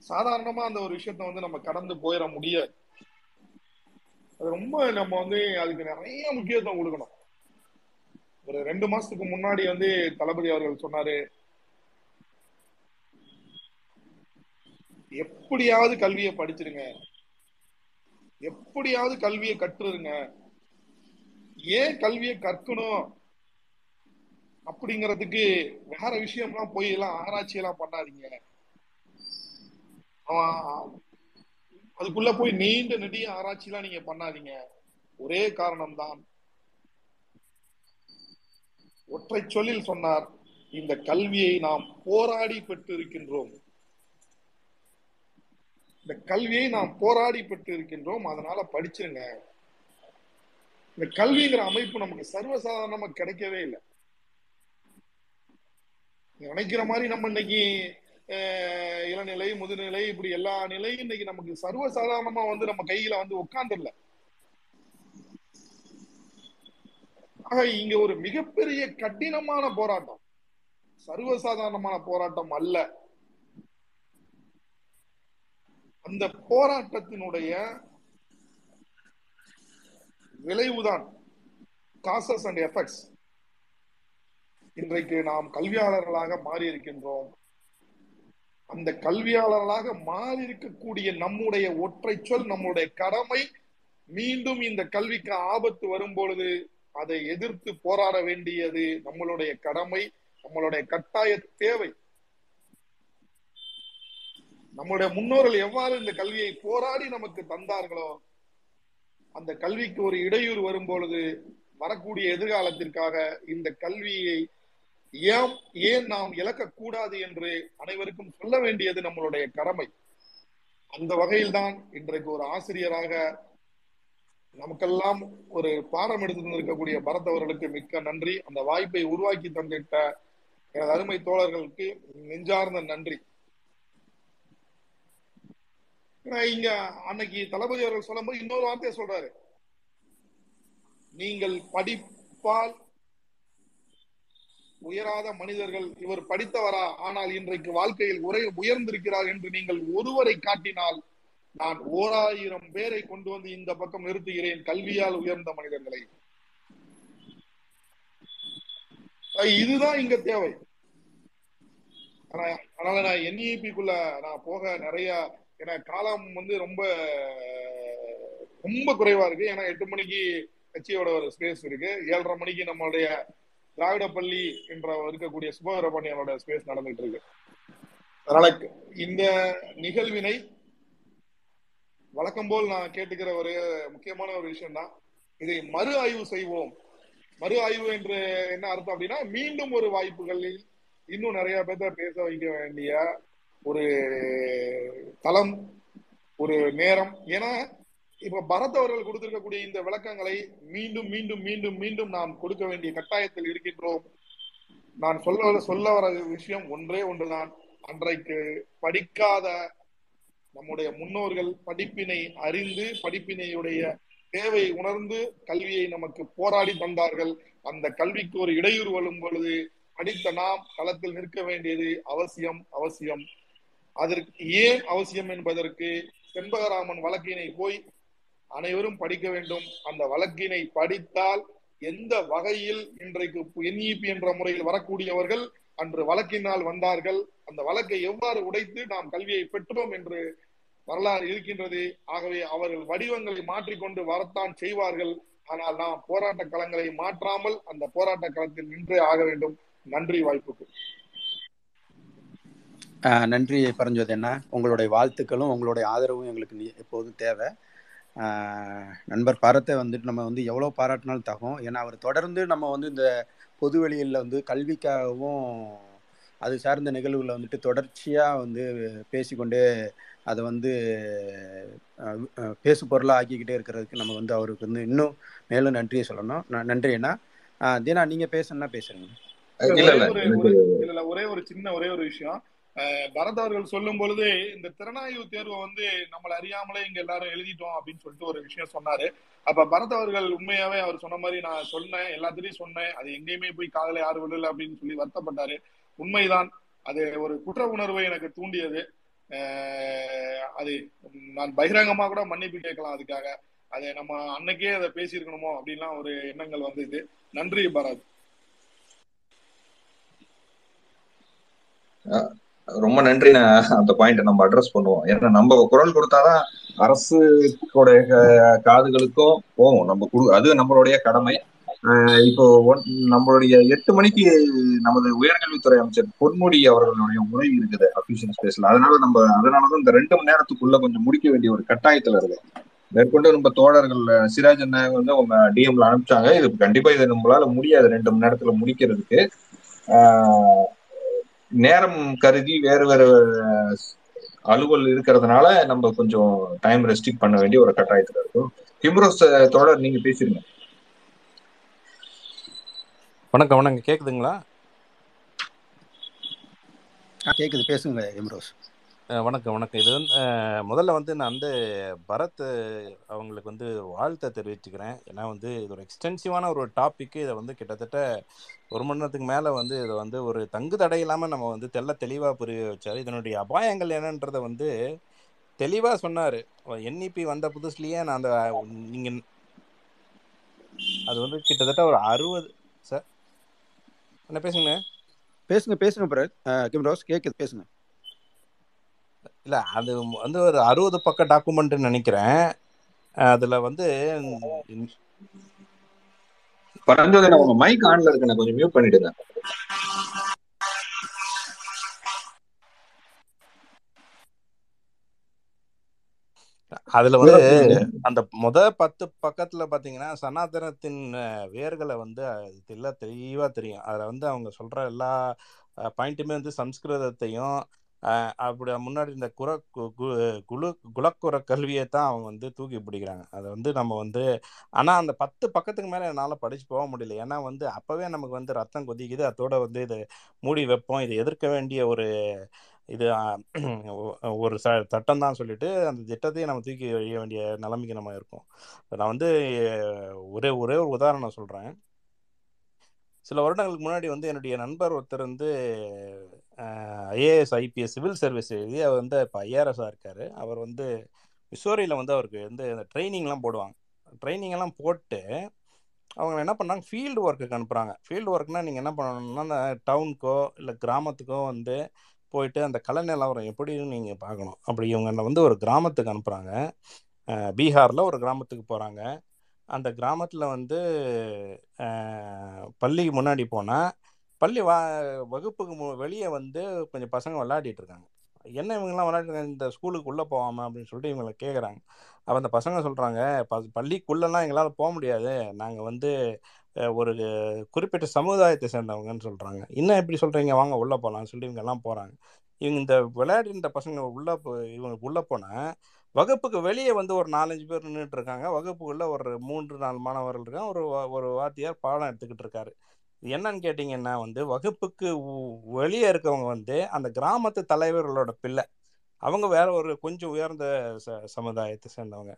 சாதாரணமா அந்த ஒரு விஷயத்த வந்து நம்ம கடந்து போயிட முடியாது. அது ரொம்ப நம்ம வந்து அதுக்கு நிறைய முக்கியத்துவம் கொடுக்கணும். ஒரு ரெண்டு மாசத்துக்கு முன்னாடி வந்து தளபதி அவர்கள் சொன்னாரு எப்படியாவது கல்வியை படிச்சிருங்க. எப்படியாவது கல்வியை கற்றுருங்க. ஏன் கல்வியை கற்கணும்? அப்படிங்கிறதுக்கு வேற விஷயம்லாம் போய் எல்லாம் ஆராய்ச்சி எல்லாம் பண்ணாதீங்க அதுக்குள்ள போய் நீண்ட நெடிய ஆராய்ச்சி எல்லாம் நீங்க பண்ணாதீங்க. ஒரே காரணம் தான் ஒற்றை சொல்லில் சொன்னார் இந்த கல்வியை நாம் போராடி பெற்றிருக்கின்றோம். இந்த கல்வியை நாம் போராடி பெற்றிருக்கின்றோம் அதனால படிச்சிருங்க. இந்த கல்விங்கிற அமைப்பு நமக்கு சர்வசாதாரணமா கிடைக்கவே இல்லை. நினைக்கிற மாதிரி நம்ம இன்னைக்கு இளநிலை முதுநிலை இப்படி எல்லா நிலையும் இன்னைக்கு நமக்கு சர்வசாதாரணமா வந்து நம்ம கையில வந்து உட்கார்ந்துடல. ஆக இங்க ஒரு மிகப்பெரிய கடினமான போராட்டம். சர்வசாதாரணமான போராட்டம் அல்ல. அந்த போராட்டத்தினுடைய விளைவுதான் காசஸ் அண்ட் எஃபெக்ட்ஸ் இன்றைக்கு நாம் கல்வியாளர்களாக மாறி இருக்கின்றோம் அந்த கல்வியாளர்களாக மாறி இருக்கக்கூடிய நம்முடைய ஒற்றை சொல் நம்முடைய கடமை மீண்டும் இந்த கல்விக்கு ஆபத்து வரும் பொழுது அதை எதிர்த்து போராட வேண்டியது நம்மளுடைய கடமை நம்மளுடைய கட்டாய தேவை. நம்முடைய முன்னோர்கள் எவ்வாறு இந்த கல்வியை போராடி நமக்கு தந்தார்களோ அந்த கல்விக்கு ஒரு இடையூறு வரும் பொழுது வரக்கூடிய எதிர்காலத்திற்காக இந்த கல்வியை ஏன் ஏன் நாம் இழக்கக்கூடாது என்று அனைவருக்கும் சொல்ல வேண்டியது நம்மளுடைய கடமை. அந்த வகையில்தான் இன்றைக்கு ஒரு ஆசிரியராக நமக்கெல்லாம் ஒரு பாடம் எடுத்து தந்திருக்கக்கூடிய பரத் அவர்களுக்கு மிக்க நன்றி. அந்த வாய்ப்பை உருவாக்கி தந்திட்ட எனது அருமை தோழர்களுக்கு நெஞ்சார்ந்த நன்றி. இங்க அன்னைக்கு தளபதி அவர்கள் சொல்லும்போது இன்னொரு வார்த்தையை சொல்றாரு. நீங்கள் படிப்பால் உயராத மனிதர்கள் இவர் படித்தவரா? ஆனால் இன்றைக்கு வாழ்க்கையில் உரை உயர்ந்திருக்கிறார் என்று நீங்கள் ஒருவரை காட்டினால் நான் ஓராயிரம் பேரை கொண்டு வந்து இந்த பக்கம் நிறுத்துகிறேன் கல்வியால் உயர்ந்த மனிதர்களை. இதுதான் இங்க தேவை. ஆனா அதனால நான் என்இபிக்குள்ள நான் போக நிறைய ஏன்னா காலம் வந்து ரொம்ப ரொம்ப குறைவா இருக்கு. ஏன்னா எட்டு மணிக்கு கட்சியோட ஒரு ஸ்பேஸ் இருக்கு. ஏழரை மணிக்கு நம்மளுடைய திராவிட பள்ளி என்ற இருக்கக்கூடிய சுபவீரபாண்டியனோட ஸ்பேஸ் நடந்துட்டு இருக்கு. அதனால இந்த நிகழ்வினை வழக்கம் போல் நான் கேட்டுக்கிற ஒரு முக்கியமான ஒரு விஷயம் தான் இதை மறு ஆய்வு செய்வோம். மறு ஆய்வு என்று என்ன அர்த்தம் அப்படின்னா மீண்டும் ஒரு வாய்ப்புகளில் இன்னும் நிறைய பேர்த்த பேச வைக்க வேண்டிய ஒரு தளம் ஒரு நேரம். ஏன்னா இப்ப பரத் அவர்கள் கொடுத்திருக்கக்கூடிய இந்த விளக்கங்களை மீண்டும் மீண்டும் மீண்டும் மீண்டும் நாம் கொடுக்க வேண்டிய கட்டாயத்தில் இருக்கின்றோம். நான் சொல்ல சொல்ல வர விஷயம் ஒன்றே ஒன்றுதான். அன்றைக்கு படிக்காத நம்முடைய முன்னோர்கள் படிப்பினை அறிந்து படிப்பினையுடைய தேவை உணர்ந்து கல்வியை நமக்கு போராடி தந்தார்கள். அந்த கல்விக்கு ஒரு இடையூறு வரும் பொழுது படித்த நாம் களத்தில் நிற்க வேண்டியது அவசியம் அவசியம். அதற்கு ஏன் அவசியம் என்பதற்கு செண்பகராமன் வழக்கினை போய் அனைவரும் படிக்க வேண்டும். அந்த வழக்கினை படித்தால் எந்த வகையில் இன்றைக்கு என்இபி என்ற முறையில் வரக்கூடியவர்கள் அன்று வழக்கினால் வந்தார்கள். அந்த வழக்கை எவ்வாறு உடைத்து நாம் கல்வியை பெற்றோம் என்று வரலாறு இருக்கின்றது. ஆகவே அவர்கள் வடிவங்களை மாற்றிக்கொண்டு வரத்தான் செய்வார்கள். ஆனால் நாம் போராட்ட களங்களை மாற்றாமல் அந்த போராட்ட களத்தில் நின்றே ஆக வேண்டும். நன்றி வாய்ப்புக்கு. நன்றி பரஞ்சோதி என்ன உங்களுடைய வாழ்த்துக்களும் உங்களுடைய ஆதரவும் எங்களுக்கு நீ- எப்போதும் தேவை. நண்பர் பரத்தை வந்துட்டு நம்ம வந்து எவ்வளோ பாராட்டினாலும் தகும். ஏன்னா அவர் தொடர்ந்து நம்ம வந்து இந்த பொது வெளியில் வந்து கல்விக்காகவும் அது சார்ந்த நிகழ்வுகளை வந்துட்டு தொடர்ச்சியாக வந்து பேசிக்கொண்டே அதை வந்து பேசு பொருளாக ஆக்கிக்கிட்டே இருக்கிறதுக்கு நம்ம வந்து அவருக்கு வந்து இன்னும் மேலும் நன்றியை சொல்லணும். ந- நன்றி அண்ணா. ஆஹ் தீனா நீங்கள் பேசணும்னா பேசுறீங்க. இல்ல ஒரே இல்ல ஒரு சின்ன ஒரே ஒரு விஷயம். பரத் அவர்கள் சொல்லும் பொழுது இந்த திறனாய்வு தேர்வை வந்து நம்மள அறியாமலே இங்க எல்லாரும் எழுதிட்டோம் அப்படின்னு சொல்லிட்டு ஒரு விஷயம் சொன்னாரு. அப்ப பரத் அவர்கள் உண்மையாவே அவர் சொன்ன மாதிரி நான் சொன்னேன் எல்லாத்திலையும் சொன்னேன். அது எங்கேயுமே போய் காதல யாரும் விடல அப்படின்னு சொல்லி வருத்தப்பட்டாரு. உண்மைதான். அது ஒரு குற்ற உணர்வை எனக்கு தூண்டியது. அது நான் பகிரங்கமா கூட மன்னிப்பு கேட்கலாம் அதுக்காக. அதை நம்ம அன்னைக்கே அதை பேசியிருக்கணுமோ அப்படின்லாம் ஒரு எண்ணங்கள் வந்தது. நன்றி பரத். ரொம்ப நன்றி நான் அந்த பாயிண்ட் நம்ம அட்ரஸ் பண்ணுவோம். ஏன்னா நம்ம குரல் கொடுத்தாதான் அரசுடைய காதுகளுக்கும் போகும். நம்ம குடு அது நம்மளுடைய கடமை. இப்போ ஒன்- நம்மளுடைய எட்டு மணிக்கு நமது உயர்கல்வித்துறை அமைச்சர் பொன்முடி அவர்களுடைய உரை இருக்குது அபிஷியல் ஸ்பேஸ்ல அதனால நம்ம அதனாலதான் இந்த ரெண்டு மணி நேரத்துக்குள்ள கொஞ்சம் முடிக்க வேண்டிய ஒரு கட்டாயத்துல இருக்கு மேற்கொண்டு நம்ம தோழர்கள் சிராஜ் அண்ணன் வந்து அவங்க டிஎம்ல அனுப்பிச்சாங்க. இது கண்டிப்பா இது நம்மளால முடியாது. ரெண்டு மணி நேரத்துல முடிக்கிறதுக்கு. ஆஹ் நேரம் கருதி வேறு வேறு அலுவல் இருக்கிறதுனால நம்ம கொஞ்சம் டைம் ரெஸ்ட்ரிக்ட் பண்ண வேண்டிய ஒரு கட்டாயத்துல இருக்கும். கிம்ரோஸ் அஹ், தோழர் நீங்க பேசிருங்க. வணக்கம் வணக்கம். கேக்குதுங்களா? ஆ கேட்குது பேசுங்க எம்ரோஸ் அஹ் வணக்கம் வணக்கம். இது வந்து முதல்ல வந்து நான் வந்து பரத் அவங்களுக்கு வந்து வாழ்த்தை தெரிவிச்சுக்கிறேன். ஏன்னா வந்து இது ஒரு எக்ஸ்டென்சிவான ஒரு டாபிக் இதை வந்து கிட்டத்தட்ட ஒரு மணி நேரத்துக்கு மேலே வந்து இதை வந்து ஒரு தங்கு தடை இல்லாமல் நம்ம வந்து தெள்ள தெளிவாக புரிய வச்சார். இதனுடைய அபாயங்கள் என்னன்றதை வந்து தெளிவாக சொன்னார். என்இபி வந்த புதுசுலேயே நான் அந்த நீங்கள் அது வந்து கிட்டத்தட்ட ஒரு அறுபது சார்? என்ன பேசுங்கண்ணே பேசுங்க பேசுங்க பிரத் கிம்ரோஸ் கேட்குது பேசுங்க. இல்ல அது வந்து ஒரு அறுபது பக்க டாக்குமெண்ட் நினைக்கிறேன். அதுல வந்து இந்த- பரஞ்சோதி உங்க மைக் ஆன்ல இருக்கு நான் கொஞ்சம் மியூட் பண்ணிடுங்க அதுல வந்து அந்த முத பத்து பக்கத்துல பாத்தீங்கன்னா சனாதனத்தின் வேர்களை வந்து தெல்ல தெளிவா தெரியும். அதுல வந்து அவங்க சொல்ற எல்லா பாயிண்ட்டுமே வந்து சம்ஸ்கிருதத்தையும் அப்படி முன்னாடி இந்த குர கு- கு- குலு குலக்குற கல்வியை தான் அவங்க வந்து தூக்கி பிடிக்கிறாங்க. அதை வந்து நம்ம வந்து ஆனால் அந்த பத்து பக்கத்துக்கு மேலே என்னால் படித்து போக முடியல. ஏன்னா வந்து அப்போவே நமக்கு வந்து ரத்தம் கொதிக்குது. அதோட வந்து இது மூடி வைப்போம். இதை எதிர்க்க வேண்டிய ஒரு இது ஒரு ச சட்டம் தான் சொல்லிட்டு அந்த திட்டத்தையும் நம்ம தூக்கி எறிய வேண்டிய நிலைமைக்கு நம்ம இருக்கோம். நான் வந்து ஒரே ஒரே ஒரு உதாரணம் சொல்கிறேன் சில வருடங்களுக்கு முன்னாடி வந்து என்னுடைய நண்பர் ஒருத்தர் வந்து ஐஏஎஸ் ஐபிஎஸ் சிவில் சர்வீஸ் எழுதி அவர் வந்து இப்போ ஐஆர்எஸ்ஸாக இருக்கார். அவர் வந்து மிசோரியில் வந்து அவருக்கு வந்து இந்த ட்ரைனிங்லாம் போடுவாங்க. ட்ரைனிங் எல்லாம் போட்டு அவங்க என்ன பண்ணாங்க ஃபீல்டு ஒர்க்குக்கு அனுப்புகிறாங்க ஃபீல்டு ஒர்க்னால் நீங்கள் என்ன பண்ணணும்னா அந்த டவுனுக்கோ இல்லை கிராமத்துக்கோ வந்து போயிட்டு அந்த கலை நிலவரம் எப்படின்னு நீங்கள் பார்க்கணும். அப்படி இவங்க வந்து ஒரு கிராமத்துக்கு அனுப்புகிறாங்க பீகாரில் ஒரு கிராமத்துக்கு போகிறாங்க அந்த கிராமத்தில் வந்து பள்ளிக்கு முன்னாடி போனால் பள்ளி வா வகுப்புக்கு மு வெளியே வந்து கொஞ்சம் பசங்க விளையாடிட்டு இருக்காங்க. என்ன இவங்கெல்லாம் விளையாடுறாங்க? இந்த ஸ்கூலுக்கு உள்ளே போகாமல் அப்படின்னு சொல்லிட்டு இவங்களை கேட்குறாங்க அப்போ அந்த பசங்க சொல்கிறாங்க ப பள்ளிக்குள்ளெல்லாம் எங்களால் போக முடியாது. நாங்கள் வந்து ஒரு குறிப்பிட்ட சமுதாயத்தை சேர்ந்தவங்கன்னு சொல்கிறாங்க இன்னும் எப்படி சொல்கிறீங்க வாங்க உள்ளே போகலாம்னு சொல்லி இவங்க எல்லாம் போகிறாங்க இவங்க இந்த விளையாடுன்ற பசங்க உள்ளே போ இவங்க உள்ளே போனால் வகுப்புக்கு வெளியே வந்து ஒரு நாலஞ்சு பேர் நின்றுட்டு இருக்காங்க வகுப்புக்குள்ள ஒரு மூன்று நாலு மாணவர்கள் இருக்காங்க. ஒரு ஒரு வாத்தியார் பாடம் எடுத்துக்கிட்டு இருக்காரு என்னன்னு கேட்டிங்கன்னா வந்து வகுப்புக்கு வெளியே இருக்கவங்க வந்து அந்த கிராமத்து தலைவர்களோட பிள்ளை. அவங்க வேற ஒரு கொஞ்சம் உயர்ந்த ச சமுதாயத்தை சேர்ந்தவங்க.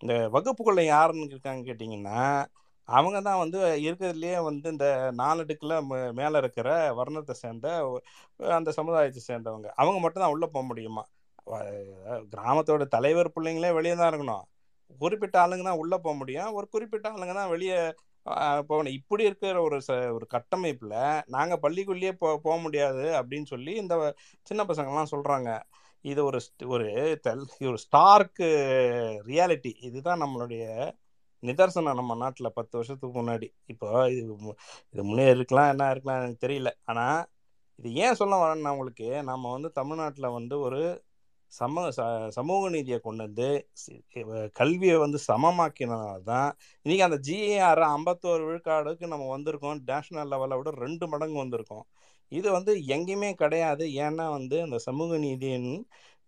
இந்த வகுப்புக்குள்ள யாருன்னு இருக்காங்க கேட்டிங்கன்னா அவங்க தான் வந்து இருக்கிறதுலையே வந்து இந்த நாலடுக்கில் மே- இருக்கிற வர்ணத்தை சேர்ந்த அந்த சமுதாயத்தை சேர்ந்தவங்க. அவங்க மட்டும்தான் உள்ளே போக முடியுமா? கிராமத்தோட தலைவர் பிள்ளைங்களே வெளியே தான் இருக்கணும். குறிப்பிட்ட ஆளுங்க தான் உள்ளே போக முடியும். ஒரு குறிப்பிட்ட ஆளுங்க தான் வெளியே போகணும் இப்படி இருக்கிற ஒரு ச ஒரு கட்டமைப்பில் நாங்கள் பள்ளிக்குள்ளேயே போ போக முடியாது அப்படின்னு சொல்லி இந்த சின்ன பசங்கள்லாம் சொல்கிறாங்க இது ஒரு ஒரு தெல் ஒரு ஸ்டார்க்கு ரியாலிட்டி இதுதான் நம்மளுடைய நிதர்சனம் நம்ம நாட்டில் பத்து வருஷத்துக்கு முன்னாடி. இப்போ இது இது முன்னே இருக்கலாம் என்ன இருக்கலாம் எனக்கு தெரியல. ஆனால் இது ஏன் சொல்ல வரேன்னா உங்களுக்கு நம்ம வந்து தமிழ்நாட்டில் வந்து ஒரு சம ச சமூக நீதியை கொண்டு வந்து கல்வியை வந்து சமமாக்கினதால தான் இன்றைக்கி அந்த ஜிஏஆர் ஐம்பத்தோரு விழுக்காடுக்கு நம்ம வந்திருக்கோம். நேஷ்னல் லெவலை விட ரெண்டு மடங்கு வந்திருக்கோம். இது வந்து எங்கேயுமே கிடையாது. ஏன்னா வந்து அந்த சமூக நீதியின்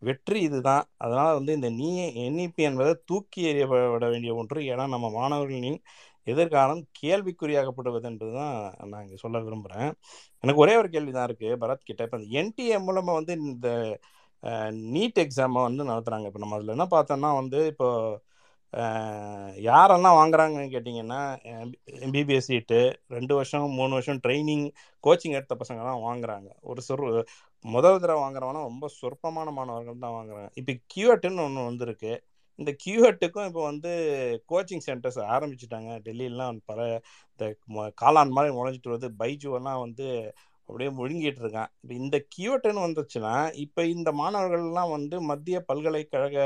வெற்றி இதுதான். அதனால் வந்து இந்த நீ என்இபி என்பதை தூக்கி எறியப்பட வேண்டிய ஒன்று. ஏன்னா நம்ம மாணவர்களின் எதிர்காலம் கேள்விக்குறியாகப்படுவது என்பதுதான் நான் இங்கே சொல்ல விரும்புகிறேன் எனக்கு ஒரே ஒரு கேள்வி தான் இருக்குது பரத் கிட்ட. இப்போ இந்த என்டிஏ மூலமாக வந்து இந்த நீட் எக்ஸாமை வந்து நடத்துகிறாங்க இப்போ நம்ம அதில் என்ன பார்த்தோம்னா வந்து இப்போ யாரெல்லாம் வாங்குறாங்கன்னு கேட்டிங்கன்னா எம்பிபிஎஸ் சீட்டு ரெண்டு வருஷம் மூணு வருஷம் ட்ரைனிங் கோச்சிங் எடுத்த பசங்கலாம் வாங்குறாங்க. ஒரு சொர் முதல் தடவை வாங்குறவனா ரொம்ப சொற்பமான மாணவர்கள் தான் வாங்குறாங்க. இப்போ கியூஎட்டுன்னு ஒன்று வந்திருக்கு. இந்த கியூஎட்டுக்கும் இப்போ வந்து கோச்சிங் சென்டர்ஸ் ஆரம்பிச்சிட்டாங்க. டெல்லியிலாம் பல இந்த காளான் மாதிரி முளைஞ்சிட்டு வருது. பைஜுவெல்லாம் வந்து அப்படியே முழுங்கிட்டு இருக்கான். இப்போ இந்த கியூஎட்டுன்னு வந்துச்சுன்னா இப்போ இந்த மாணவர்கள்லாம் வந்து மத்திய பல்கலைக்கழக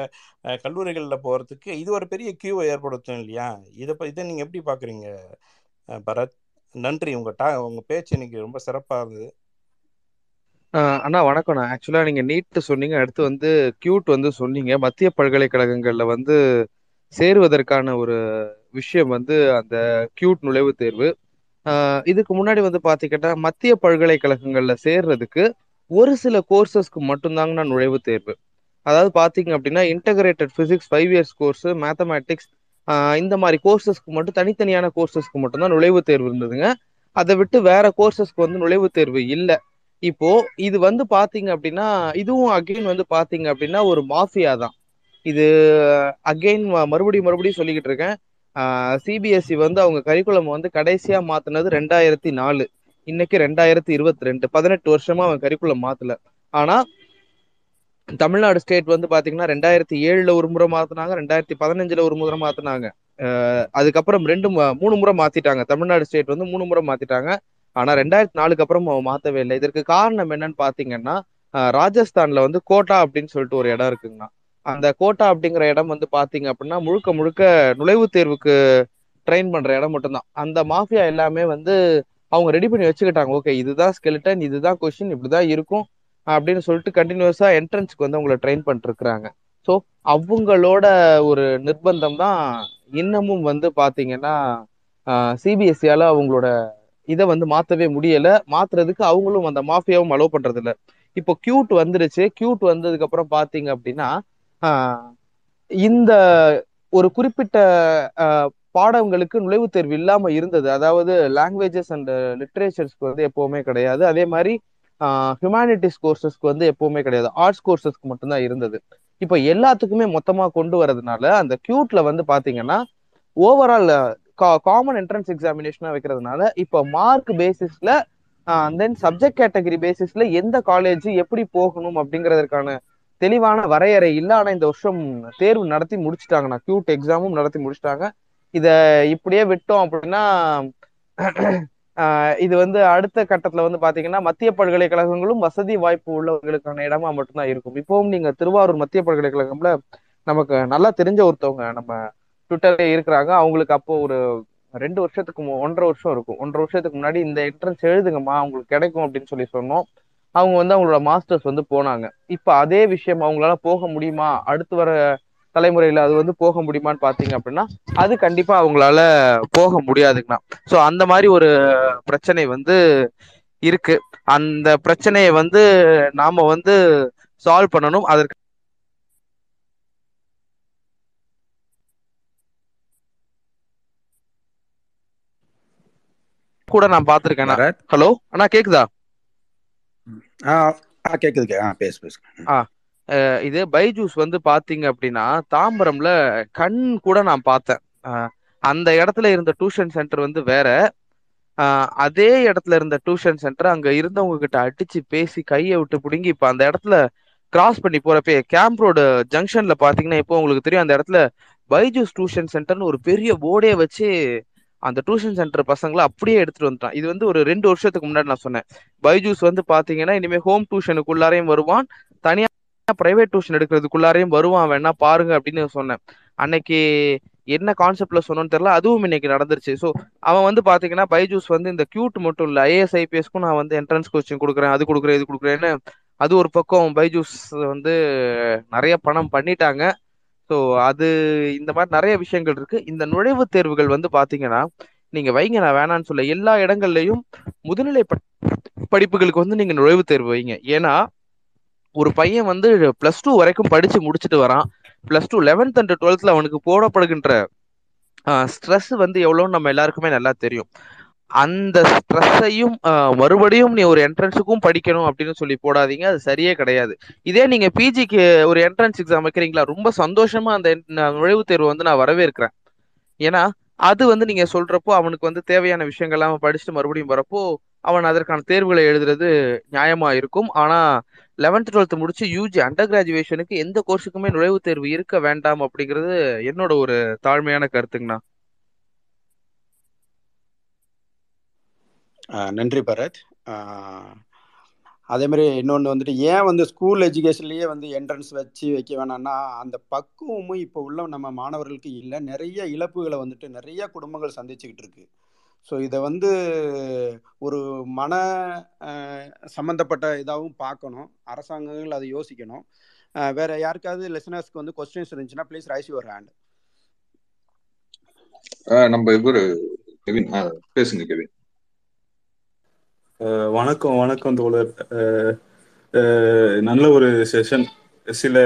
கல்லூரிகளில் போகிறதுக்கு இது ஒரு பெரிய கியூவை ஏற்படுத்தும் இல்லையா? இதை இதை நீங்கள் எப்படி பார்க்குறீங்க பரத்? நன்றி. உங்கள் டா உங்கள் பேச்சு இன்னைக்கு ரொம்ப சிறப்பாக இருந்தது. அண்ணா வணக்கம்ண்ணா ஆக்சுவலாக நீங்கள் நீட்டு சொன்னீங்க அடுத்து வந்து கியூட் வந்து சொன்னீங்க. மத்திய பல்கலைக்கழகங்களில் வந்து சேருவதற்கான ஒரு விஷயம் வந்து அந்த கியூட் நுழைவுத் தேர்வு. இதுக்கு முன்னாடி வந்து பாத்தீங்கன்னா மத்திய பல்கலைக்கழகங்கள்ல சேர்றதுக்கு ஒரு சில கோர்சஸ்க்கு மட்டும்தாங்கண்ணா நுழைவுத் தேர்வு. அதாவது பாத்தீங்க அப்படின்னா integrated physics five years course mathematics இந்த மாதிரி கோர்சஸ்க்கு மட்டும் தனித்தனியான கோர்சஸ்க்கு மட்டும்தான் நுழைவுத் தேர்வு இருந்ததுங்க. அதை விட்டு வேற கோர்சஸ்க்கு வந்து நுழைவுத் தேர்வு இல்லை. இப்போ இது வந்து பாத்தீங்க அப்படின்னா இதுவும் அகைன் வந்து பாத்தீங்க அப்படின்னா ஒரு மாஃபியா தான். இது அகைன் மறுபடியும் மறுபடியும் சொல்லிக்கிட்டு இருக்கேன். சிபிஎஸ்சி வந்து அவங்க கரிக்குலம் வந்து கடைசியா மாத்துனது ரெண்டாயிரத்தி நாலு இன்னைக்கு ரெண்டாயிரத்தி இருபத்தி ரெண்டு பதினெட்டு வருஷமா அவன் கரிக்குலம் மாத்தல. ஆனா தமிழ்நாடு ஸ்டேட் வந்து பாத்தீங்கன்னா ரெண்டாயிரத்தி ஏழுல ஒரு முறை மாத்தினாங்க ரெண்டாயிரத்தி பதினஞ்சுல ஒரு முறை மாத்தினாங்க. அஹ் அதுக்கப்புறம் ரெண்டு மூணு முறை மாத்திட்டாங்க. தமிழ்நாடு ஸ்டேட் வந்து மூணு முறை மாத்திட்டாங்க. ஆனா ரெண்டாயிரத்தி நாலுக்கு அப்புறம் அவன் மாத்தவே இல்லை. இதற்கு காரணம் என்னன்னு பாத்தீங்கன்னா ராஜஸ்தான்ல வந்து கோட்டா அப்படின்னு சொல்லிட்டு ஒரு இடம் இருக்குங்கண்ணா. அந்த கோட்டா அப்படிங்கிற இடம் வந்து பாத்தீங்க அப்படின்னா முழுக்க முழுக்க நுழைவுத் தேர்வுக்கு ட்ரெயின் பண்ற இடம் மட்டும்தான். அந்த மாஃபியா எல்லாமே வந்து அவங்க ரெடி பண்ணி வச்சுக்கிட்டாங்க. ஓகே இதுதான் ஸ்கெலிட்டன் இதுதான் கொஸ்டின் இப்படிதான் இருக்கும் அப்படின்னு சொல்லிட்டு கண்டினியூஸா என்ட்ரன்ஸ்க்கு வந்து அவங்கள ட்ரெயின் பண்ணிட்டு இருக்கிறாங்க ஸோ அவங்களோட ஒரு நிர்பந்தம் தான் இன்னமும் வந்து பாத்தீங்கன்னா சிபிஎஸ்சியால அவங்களோட இதை வந்து மாத்தவே முடியல. மாத்துறதுக்கு அவங்களும் அந்த மாஃபியாவும் அலோவ் பண்றது இல்லை இப்போ கியூட் வந்துருச்சு. கியூட் வந்ததுக்கு அப்புறம் பாத்தீங்க அப்படின்னா இந்த ஒரு குறிப்பிட்ட பாடங்களுக்கு நுழைவுத் தேர்வு இல்லாம இருந்தது. அதாவது லாங்குவேஜஸ் அண்ட் லிட்ரேச்சர்ஸ்க்கு வந்து எப்பவுமே கிடையாது. அதே மாதிரி ஹியூமானிட்டிஸ் கோர்சஸ்க்கு வந்து எப்பவுமே கிடையாது. ஆர்ட்ஸ் கோர்சஸ்க்கு மட்டும்தான் இருந்தது. இப்போ எல்லாத்துக்குமே மொத்தமா கொண்டு வரதுனால அந்த கியூட்ல வந்து பாத்தீங்கன்னா ஓவரால் காமன் என்ட்ரன்ஸ் எக்ஸாமினேஷனா வைக்கிறதுனால இப்போ மார்க் பேசிஸ்ல தென் சப்ஜெக்ட் கேட்டகரி பேசிஸ்ல எந்த காலேஜ் எப்படி போகணும் அப்படிங்கிறதுக்கான தெளிவான வரையறை இல்லை ஆனா இந்த வருஷம் தேர்வு நடத்தி முடிச்சுட்டாங்க நான் கியூட் எக்ஸாமும் நடத்தி முடிச்சிட்டாங்க. இத இப்படியே விட்டோம் அப்படின்னா இது வந்து அடுத்த கட்டத்துல வந்து பாத்தீங்கன்னா மத்திய பல்கலைக்கழகங்களும் வசதி வாய்ப்பு உள்ளவர்களுக்கான இடமா மட்டும்தான் இருக்கும். இப்பவும் நீங்க திருவாரூர் மத்திய பல்கலைக்கழகம்ல நமக்கு நல்லா தெரிஞ்ச ஒருத்தவங்க நம்ம ட்விட்டர்ல இருக்கிறாங்க. அவங்களுக்கு அப்போ ஒரு ரெண்டு வருஷத்துக்கு மு- ஒன்றரை வருஷம் இருக்கும். ஒன்றரை வருஷத்துக்கு முன்னாடி இந்த என்ட்ரன்ஸ் எழுதுங்கம்மா உங்களுக்கு கிடைக்கும் அப்படின்னு சொல்லி சொன்னோம். அவங்க வந்து அவங்களோட மாஸ்டர்ஸ் வந்து போனாங்க. இப்ப அதே விஷயம் அவங்களால போக முடியுமா? அடுத்து வர தலைமுறையில அது வந்து போக முடியுமான்னு பாத்தீங்க அப்படின்னா அது கண்டிப்பா அவங்களால போக முடியாதுங்கண்ணா. சோ அந்த மாதிரி ஒரு பிரச்சனை வந்து இருக்கு. அந்த பிரச்சனையை வந்து நாம வந்து சால்வ் பண்ணணும். அதற்கு கூட நான் பாத்திருக்கேன் ஹலோ அண்ணா கேக்குதா? ஆ ஆ கேட்குது ஆ பேசு பேசு. ஆ இது பைஜூஸ் வந்து பாத்தீங்க அப்படின்னா தாம்பரம்ல கண் கூட நான் பார்த்தேன் அந்த இடத்துல இருந்த டியூஷன் சென்டர் வந்து வேற. அதே இடத்துல இருந்த டியூஷன் சென்டர் அங்க இருந்தவங்க கிட்ட அடிச்சு பேசி கையை விட்டு பிடுங்கி இப்ப அந்த இடத்துல கிராஸ் பண்ணி போறப்பே கேம்ப் ரோடு ஜங்ஷன்ல பாத்தீங்கன்னா இப்போ உங்களுக்கு தெரியும் அந்த இடத்துல பைஜூஸ் டியூஷன் சென்டர்னு ஒரு பெரிய போர்டே வச்சு அந்த டியூஷன் சென்டர் பசங்களை அப்படியே எடுத்துட்டு வந்துட்டான். இது வந்து ஒரு ரெண்டு வருஷத்துக்கு முன்னாடி நான் சொன்னேன். பைஜூஸ் வந்து பாத்தீங்கன்னா இனிமே ஹோம் டியூஷனுக்குள்ளாரையும் வருவான். தனியா பிரைவேட் டியூஷன் எடுக்கிறதுக்குள்ளாரையும் வருவான். வேணா பாருங்க அப்படின்னு சொன்னேன். அன்னைக்கு என்ன கான்செப்ட்ல சொன்னோன்னு தெரியல. அதுவும் இன்னைக்கு நடந்துருச்சு. ஸோ அவன் வந்து பாத்தீங்கன்னா பைஜூஸ் வந்து இந்த கியூட் மட்டும் இல்ல ஐஏஎஸ் ஐபிஎஸ்க்கும் நான் வந்து என்ட்ரன்ஸ் கோச்சிங் கொடுக்குறேன் அது கொடுக்குறேன் இது கொடுக்குறேன்னு அது ஒரு பக்கம் பைஜூஸ் வந்து நிறைய பணம் பண்ணிட்டாங்க. ஸோ அது இந்த மாதிரி நிறைய விஷயங்கள் இருக்கு. இந்த நுழைவுத் தேர்வுகள் வந்து பாத்தீங்கன்னா நீங்க வைங்க நான் வேணான்னு சொல்ல எல்லா இடங்கள்லயும் முதுநிலை ப- படிப்புகளுக்கு வந்து நீங்க நுழைவுத் தேர்வு வைங்க. ஏன்னா ஒரு பையன் வந்து பிளஸ் டூ வரைக்கும் படிச்சு முடிச்சுட்டு வரான். பிளஸ் டூ லெவன்த் அண்ட் டுவெல்த்ல அவனுக்கு போடப்படுகின்ற ஸ்ட்ரெஸ் வந்து எவ்வளோன்னு நம்ம எல்லாருக்குமே நல்லா தெரியும். அந்த ஸ்ட்ரெஸ்ஸையும் மறுபடியும் நீ ஒரு என்ட்ரன்ஸுக்கும் படிக்கணும் அப்படின்னு சொல்லி போடாதீங்க. அது சரியே கிடையாது. இதே நீங்க பிஜிக்கு ஒரு என்ட்ரன்ஸ் எக்ஸாம் வைக்கிறீங்களா? ரொம்ப சந்தோஷமா அந்த நுழைவுத் தேர்வு வந்து நான் வரவேற்கிறேன். ஏன்னா அது வந்து நீங்க சொல்றப்போ அவனுக்கு வந்து தேவையான விஷயங்கள்லாம் அவன் படிச்சுட்டு மறுபடியும் வரப்போ அவன் அதற்கான தேர்வுகளை எழுதுறது நியாயமா இருக்கும். ஆனா லெவன்த் டுவெல்த் முடிச்சு யூஜி அண்டர் கிராஜுவேஷனுக்கு எந்த கோர்ஸுக்குமே நுழைவுத் தேர்வு இருக்க வேண்டாம் அப்படிங்கிறது என்னோட ஒரு தாழ்மையான கருத்துங்கண்ணா. நன்றி பரத். அதே மாதிரி இன்னொன்று வந்துட்டு ஏன் வந்து ஸ்கூல் எஜுகேஷன்லேயே வந்து என்ட்ரன்ஸ் வச்சு வைக்க வேணாம்னா அந்த பக்குவமும் இப்போ உள்ள நம்ம மாணவர்களுக்கு இல்லை. நிறைய இழப்புகளை வந்துட்டு நிறைய குடும்பங்கள் சந்திச்சுக்கிட்டு இருக்கு. ஸோ இதை வந்து ஒரு மன சம்மந்தப்பட்ட இதாகவும் பார்க்கணும். அரசாங்கங்கள் அதை யோசிக்கணும். வேற யாருக்காவது லெசனர்ஸ்க்கு வந்து கொஸ்டின்ஸ் இருந்துச்சுன்னா ப்ளீஸ் ரைஸ் யுவர் ஹேண்ட் நம்ம இவர் கெவின். பேசுங்க கெவின். வணக்கம் வணக்கம் தோழர். நல்ல ஒரு செஷன் சில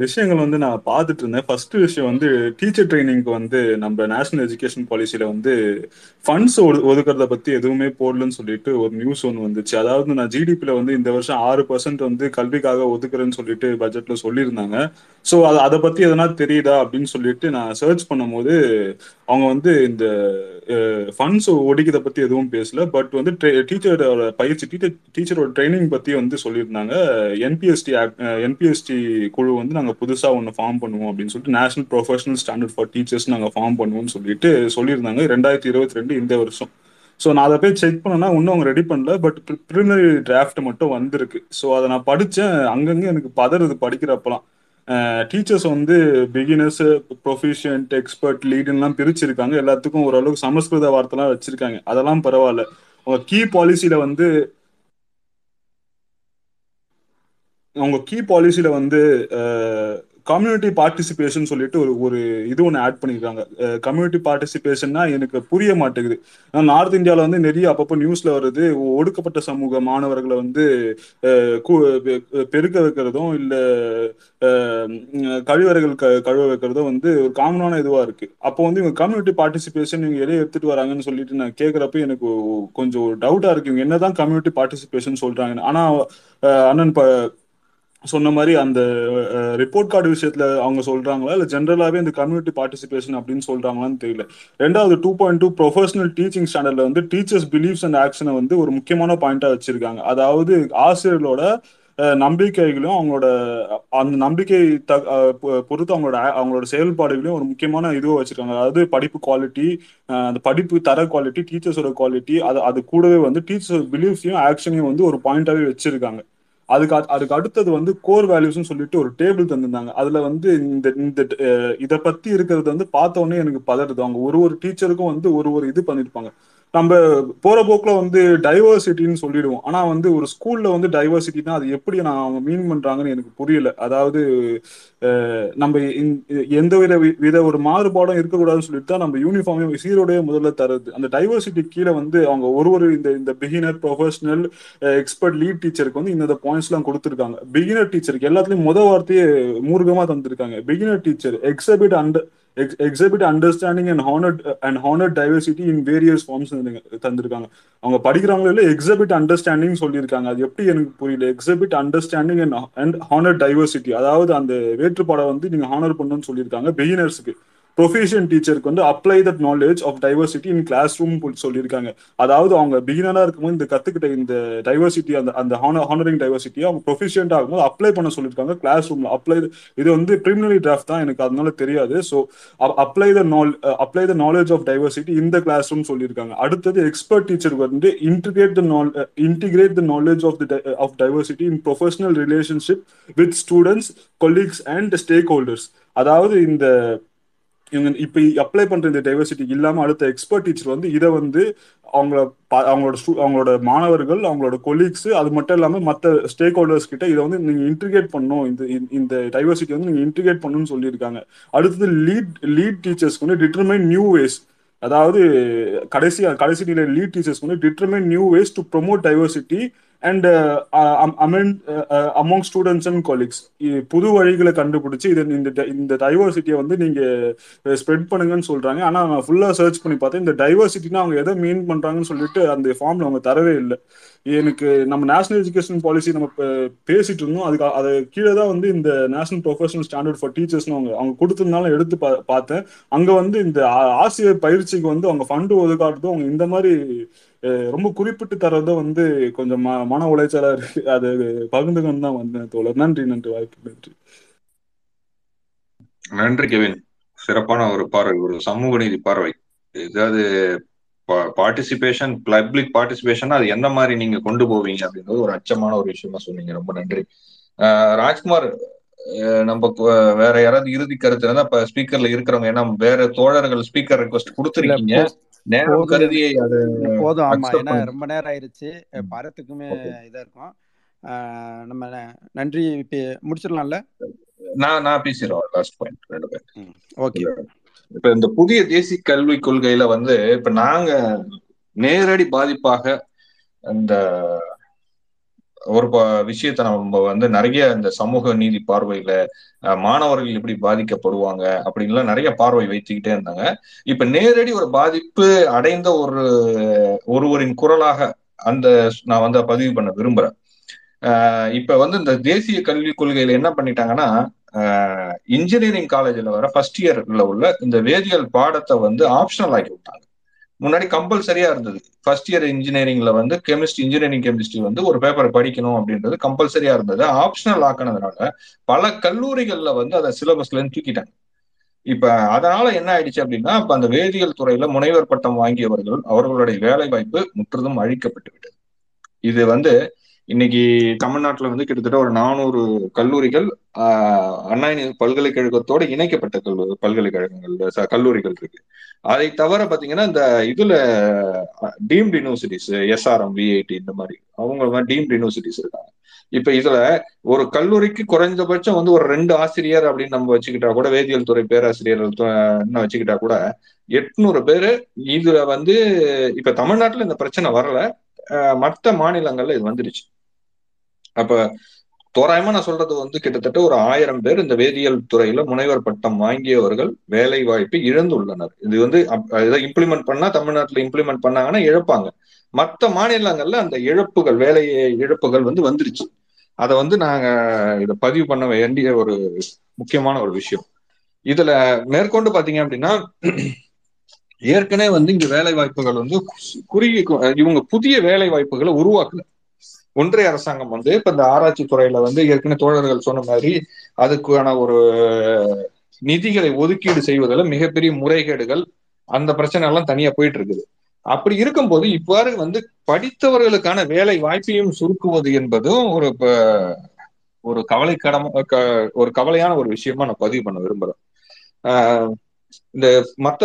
விஷயங்கள் வந்து நான் பார்த்துட்டு இருந்தேன். ஃபர்ஸ்ட் விஷயம் வந்து டீச்சர் ட்ரைனிங்க்கு வந்து நம்ம நேஷனல் எஜுகேஷன் பாலிசியில வந்து ஃபண்ட்ஸ் ஒதுக்கிறத பத்தி எதுவுமே போடலன்னு சொல்லிட்டு ஒரு நியூஸ் ஒன்று வந்துச்சு. அதாவது நான் ஜிடிபியில் வந்து இந்த வருஷம் ஆறு பர்சன்ட் வந்து கல்விக்காக ஒதுக்குறேன்னு சொல்லிட்டு பட்ஜெட்ல சொல்லியிருந்தாங்க. ஸோ அது அதை பத்தி எதனா தெரியுதா அப்படின்னு சொல்லிட்டு நான் சர்ச் பண்ணும்போது அவங்க வந்து இந்த ஃபண்ட்ஸ் ஒடிக்கிறத பத்தி எதுவும் பேசல. பட் வந்து டீச்சரோட பயிற்சி டீச்சர் டீச்சரோட ட்ரைனிங் பத்தி வந்து சொல்லியிருந்தாங்க. என்பிஎஸ்டி என்பிஎஸ்டி குழு வந்து நாங்க புதுசா ஒன்று ஃபார்ம் பண்ணுவோம் அப்படின்னு சொல்லிட்டு national professional standard for teachers நாங்க ஃபார்ம் பண்ணுவோம்னு சொல்லிட்டு சொல்லியிருந்தாங்க. ரெண்டாயிரத்தி இருபத்தி ரெண்டு இந்த வருஷம். ஸோ நான் அதை போய் செக் பண்ணனா இன்னும் அவங்க ரெடி பண்ணல. பட் ப்ரிலிமினரி டிராஃப்ட் மட்டும் வந்திருக்கு. ஸோ அதை நான் படித்தேன் அங்கங்கே எனக்கு பதறுது படிக்கிறப்பலாம். டீச்சர்ஸ் வந்து பிகினர்ஸ் ப்ரொஃபிஷியன்ட் எக்ஸ்பர்ட் லீடுலாம் பிரிச்சிருக்காங்க. எல்லாத்துக்கும் ஓரளவுக்கு சமஸ்கிருத வார்த்தைலாம் வச்சிருக்காங்க. அதெல்லாம் பரவாயில்ல. உங்க கீ பாலிசியில வந்து உங்க கீ பாலிசியில வந்து கம்யூனிட்டி பார்ட்டிசிபேஷன் சொல்லிட்டு ஒரு ஒரு இது ஒன்று ஆட் பண்ணியிருக்காங்க கம்யூனிட்டி பார்ட்டிசிபேஷன்னா எனக்கு புரிய மாட்டேங்குது. நார்த் இந்தியாவில் வந்து நிறைய அப்பப்போ நியூஸ்ல வருது ஒடுக்கப்பட்ட சமூக மாணவர்களை வந்து பெ- பெருக்க வைக்கிறதும் இல்லை கழிவறைகள் க கழுவ வைக்கிறதும் வந்து ஒரு காமனான இதுவாக இருக்கு. அப்போ வந்து இவங்க கம்யூனிட்டி பார்ட்டிசிபேஷன் இவங்க எதை எடுத்துட்டு வராங்கன்னு சொல்லிட்டு நான் கேட்குறப்ப எனக்கு கொஞ்சம் டவுட்டாக இருக்கு. இவங்க என்னதான் கம்யூனிட்டி பார்ட்டிசிபேஷன் சொல்றாங்கன்னு. ஆனால் அண்ணன் ப சொன்ன மாதிரி அந்த ரிப்போர்ட் கார்டு விஷயத்துல அவங்க சொல்றாங்களா? இல்ல ஜென்ரலாவே இந்த கம்யூனிட்டி பார்ட்டிசிபேஷன் அப்படின்னு சொல்றாங்களான்னு தெரியல. ரெண்டாவது two point two professional teaching ஸ்டாண்டர்ட்ல வந்து டீச்சர்ஸ் பிலீஃப்ஸ் அண்ட் ஆக்ஷனை வந்து ஒரு முக்கியமான பாயிண்டா வச்சிருக்காங்க. அதாவது ஆசிரியர்களோட நம்பிக்கைகளும் நம்பிக்கைகளையும் அவங்களோட அந்த நம்பிக்கை த பொறுத்து அவங்களோட அவங்களோட செயல்பாடுகளையும் ஒரு முக்கியமான இதுவை வச்சிருக்காங்க. அதாவது படிப்பு குவாலிட்டி அந்த படிப்பு தர குவாலிட்டி டீச்சர்ஸோட குவாலிட்டி அது அது கூடவே வந்து டீச்சர்ஸ் பிலீஃப்ஸையும் ஆக்ஷனையும் வந்து ஒரு பாயிண்டாவே வச்சிருக்காங்க. அதுக்கு அதுக்கு அடுத்தது வந்து கோர் வேல்யூஸ்னு சொல்லிட்டு ஒரு டேபிள் தந்திருந்தாங்க. அதுல வந்து இந்த இந்த இதை பத்தி இருக்கிறது வந்து பார்த்தோன்னே எனக்கு பதறுது. அவங்க ஒரு ஒரு டீச்சருக்கும் வந்து ஒரு ஒரு இது பண்ணிருப்பாங்க. நம்ம போற போக்குல வந்து டைவர்சிட்டின்னு சொல்லிடுவோம். ஆனா வந்து ஒரு ஸ்கூல்ல வந்து டைவர்சிட்டினா அது எப்படி நான் அவங்க மீன் பண்றாங்கன்னு எனக்கு புரியல. அதாவது நம்ம எந்த வித வி- வித ஒரு மாறுபாடும் இருக்கக்கூடாதுன்னு சொல்லிட்டு தான் நம்ம யூனிஃபார்மே சீரோடைய முதல்ல தருது அந்த டைவர்சிட்டி கீழே வந்து அவங்க ஒரு ஒரு இந்த இந்த பிகினர் ப்ரொஃபஷனல் எக்ஸ்பர்ட் லீட் டீச்சருக்கு வந்து இந்த பாயிண்ட்ஸ் எல்லாம் கொடுத்துருக்காங்க. பிகினர் டீச்சருக்கு எல்லாத்துலயும் முத வார்த்தையே மூர்க்கமா தந்திருக்காங்க. Beginner teacher exhibit under exhibit understanding and honoured and honoured diversity in various forms தந்திருக்காங்க. அவங்க படிக்கிறாங்களோ இல்லை எக்ஸிபிட் அண்டர்ஸ்டாண்டிங் சொல்லியிருக்காங்க. அது எப்படி எனக்கு புரியல? Exhibit understanding and and honour diversity அதாவது அந்த வேற்றுப்பாடை வந்து நீங்க ஹானர் பண்ணணும்னு சொல்லியிருக்காங்க பிகினர்ஸுக்கு ப்ரொஃபஷன் டீச்சருக்கு வந்து apply that knowledge of diversity in classroom சொல்லியிருக்காங்க. அதாவது அவங்க பிகினரா இருக்கும்போது இந்த கத்துக்கிட்ட இந்த டைவர்சிட்டி அந்த அந்த ஹானரிங் டைவர்சிட்டியை அவங்க ப்ரொஃபிஷியன்ட் ஆகும்போது அப்ளை பண்ண சொல்லியிருக்காங்க கிளாஸ் ரூம்ல அப்ளை இது வந்து ப்ரிமினரி டிராஃப்ட் தான் எனக்கு அதனால தெரியாது. So apply the know apply the knowledge of diversity இந்த கிளாஸ் ரூம் சொல்லியிருக்காங்க. அடுத்தது எக்ஸ்பர்ட் டீச்சருக்கு வந்து integrate the know integrate the knowledge of the of diversity in professional relationship with students colleagues and stakeholders அதாவது இந்த இவங்க இப்ப அப்ளை பண்ற இந்த டைவர்சிட்டி இல்லாம அடுத்த எக்ஸ்பர்ட் டீச்சர் வந்து இதை வந்து அவங்கள பா- அவங்களோட அவங்களோட மாணவர்கள் அவங்களோட கொலீக்ஸ் அது மட்டும் இல்லாம மற்ற ஸ்டேக் ஹோல்டர்ஸ் கிட்ட இதை வந்து நீங்க இன்டிகிரேட் பண்ணணும். இந்த இந்த- டைவர்சிட்டி வந்து நீங்க இன்டிகிரேட் பண்ணணும்னு சொல்லியிருக்காங்க. அடுத்தது லீட் லீட் டீச்சர்ஸ்க்கு வந்து டிட்டர்மைன் நியூ வேஸ் அதாவது கடைசி கடைசி நிலை லீட் டீச்சர்ஸ்க்கு வந்து determine new ways to promote diversity and among students and colleagues புது வழிகளை கண்டுபிடிச்சி இது இந்த இந்த டைவர்சிட்டியை வந்து நீங்க ஸ்ப்ரெட் பண்ணுங்கன்னு சொல்றாங்க. ஆனா நான் ஃபுல்லா சர்ச் பண்ணி பார்த்தேன். இந்த டைவர்சிட்டினா அவங்க எதை மீன் பண்றாங்கன்னு சொல்லிட்டு அந்த ஃபார்ம்ல அவங்க தரவே இல்லை. எனக்கு நம்ம நேஷனல் எஜுகேஷன் பாலிசி நம்ம பேசிட்டு இருந்தோம். அதுக்கு அதை கீழே தான் வந்து இந்த நேஷனல் ப்ரொஃபஷனல் ஸ்டாண்டர்ட் ஃபார் டீச்சர்ஸ்னு அவங்க அவங்க கொடுத்ததுனால எடுத்து பா- பார்த்தேன். அங்க வந்து இந்த ஆசிரியர் பயிற்சிக்கு வந்து அவங்க ஃபண்டு ஒதுக்காட்டுறதும் அவங்க இந்த மாதிரி ரொம்ப குறிப்பிட்டு தரதும் வந்து கொஞ்சம் ம- மன உளைச்சலா இருக்கு. அது பகிர்ந்துக்கணும் தான் வந்தேன் தோழர். நன்றி நன்றி. வாய்ப்பு நன்றி. நன்றி கெவின். சிறப்பான ஒரு பார்வை ஒரு சமூக நீதி பார்வை. ஏதாவது பார்ட்டிசிபேஷன் பப்ளிக் பார்ட்டிசிபேஷன் அது எந்த மாதிரி நீங்க கொண்டு போவீங்க அப்படின்றது ஒரு அச்சமான ஒரு விஷயமா சொன்னீங்க. ரொம்ப நன்றி. ராஜ்குமார் நம்ம வேற யாராவது இறுதி கருத்து இருந்தா இப்ப ஸ்பீக்கர்ல இருக்கிறவங்க ஏன்னா வேற தோழர்கள் ஸ்பீக்கர் ரெக்வஸ்ட் கொடுத்துருக்கீங்க. நேரம் போதும். கருதி அது போதும் ஆமா. ஏன்னா ரொம்ப நேரம் ஆயிருச்சு. பாரத்துக்குமே இதா இருக்கும். நம்ம நன்றி. முடிச்சிடலாம்ல? நான் நான் பேசிடுறோம் லாஸ்ட் பாயிண்ட் ரெண்டு பேர் ஓகே. இப்ப இந்த புதிய தேசிய கல்விக் கொள்கையில வந்து இப்ப நாங்க நேரடி பாதிப்பாக அந்த ஒரு ப- விஷயத்தை நம்ம வந்து நிறைய இந்த சமூக நீதி பார்வையில மாணவர்கள் எப்படி பாதிக்கப்படுவாங்க அப்படின்லாம் நிறைய பார்வை வைத்துக்கிட்டே இருந்தாங்க. இப்ப நேரடி ஒரு பாதிப்பு அடைந்த ஒரு ஒருவரின் குரலாக அந்த நான் வந்து பதிவு பண்ண விரும்புறேன். இப்ப வந்து இந்த தேசிய கல்விக் கொள்கையில என்ன பண்ணிட்டாங்கன்னா இன்ஜினியரிங் காலேஜ்ல வர ஃபர்ஸ்ட் இயர்ல உள்ள இந்த வேதியியல் பாடத்தை வந்து ஆப்ஷனல் ஆக்கி விட்டாங்க. முன்னாடி கம்பல்சரியா இருந்தது. ஃபர்ஸ்ட் இயர் இன்ஜினியரிங்ல வந்து கெமிஸ்ட்ரி இன்ஜினியரிங் கெமிஸ்ட்ரி வந்து ஒரு பேப்பர் படிக்கணும் அப்படின்றது கம்பல்சரியா இருந்தது. ஆப்ஷனல் ஆக்கினதுனால பல கல்லூரிகள்ல வந்து அதை சிலபஸ்ல இருந்து தூக்கிட்டாங்க. இப்ப அதனால என்ன ஆயிடுச்சு அப்படின்னா இப்ப அந்த வேதியியல் துறையில முனைவர் பட்டம் வாங்கியவர்கள் அவர்களுடைய வேலை வாய்ப்பு முற்றிலும் அழிக்கப்பட்டு விட்டது. இது வந்து இன்னைக்கு தமிழ்நாட்டுல வந்து கிட்டத்தட்ட ஒரு நானூறு கல்லூரிகள் ஆஹ் அண்ணா இணைக்கப்பட்ட கல்லூ பல்கலைக்கழகங்கள் கல்லூரிகள் இருக்கு. அதை தவிர பாத்தீங்கன்னா இந்த இதுல டீம்டு யூனிவர்சிட்டிஸ் எஸ்ஆர்எம் விஐடி இந்த மாதிரி அவங்க டீம்டு யூனிவர்சிட்டிஸ் இருக்காங்க. இப்ப இதுல ஒரு கல்லூரிக்கு குறைந்தபட்சம் வந்து ஒரு ரெண்டு ஆசிரியர் அப்படின்னு நம்ம வச்சுக்கிட்டா கூட வேதியியல் துறை பேராசிரியர்கள் வச்சுக்கிட்டா கூட எட்நூறு பேரு இதுல வந்து இப்ப தமிழ்நாட்டுல இந்த பிரச்சனை வரல. மற்ற மாநிலங்கள்ல இது வந்துருச்சு. அப்ப தோராயமா நான் சொல்றது வந்து கிட்டத்தட்ட ஒரு ஆயிரம் பேர் இந்த வேதியியல் துறையில முனைவர் பட்டம் வாங்கியவர்கள் வேலை வாய்ப்பை இழந்துள்ளனர். இது வந்து அப்- இதை இம்ப்ளிமெண்ட் பண்ணா தமிழ்நாட்டுல இம்ப்ளிமெண்ட் பண்ணாங்கன்னா இழப்பாங்க. மற்ற மாநிலங்கள்ல அந்த இழப்புகள் வேலை இழப்புகள் வந்து வந்துருச்சு. அதை வந்து நாங்க இதை பதிவு பண்ண வேண்டிய ஒரு முக்கியமான ஒரு விஷயம். இதுல மேற்கொண்டு பாத்தீங்க அப்படின்னா ஏற்கனவே வந்து இங்க வேலை வாய்ப்புகள் வந்து குறுகிய இவங்க புதிய வேலை வாய்ப்புகளை உருவாக்கல. ஒன்றிய அரசாங்கம் வந்து இப்ப இந்த ஆராய்ச்சி துறையில வந்து ஏற்கனவே தோழர்கள் சொன்ன மாதிரி அதுக்கான ஒரு நிதிகளை ஒதுக்கீடு செய்வதில் மிகப்பெரிய முறைகேடுகள் அந்த பிரச்சனை எல்லாம் தனியா போயிட்டு இருக்குது. அப்படி இருக்கும்போது இவ்வாறு வந்து படித்தவர்களுக்கான வேலை வாய்ப்பையும் சுருக்குவது என்பதும் ஒரு ஒரு கவலைக்கடம் ஒரு கவலையான ஒரு விஷயமா நான் பதிவு பண்ண விரும்புறேன். இந்த மற்ற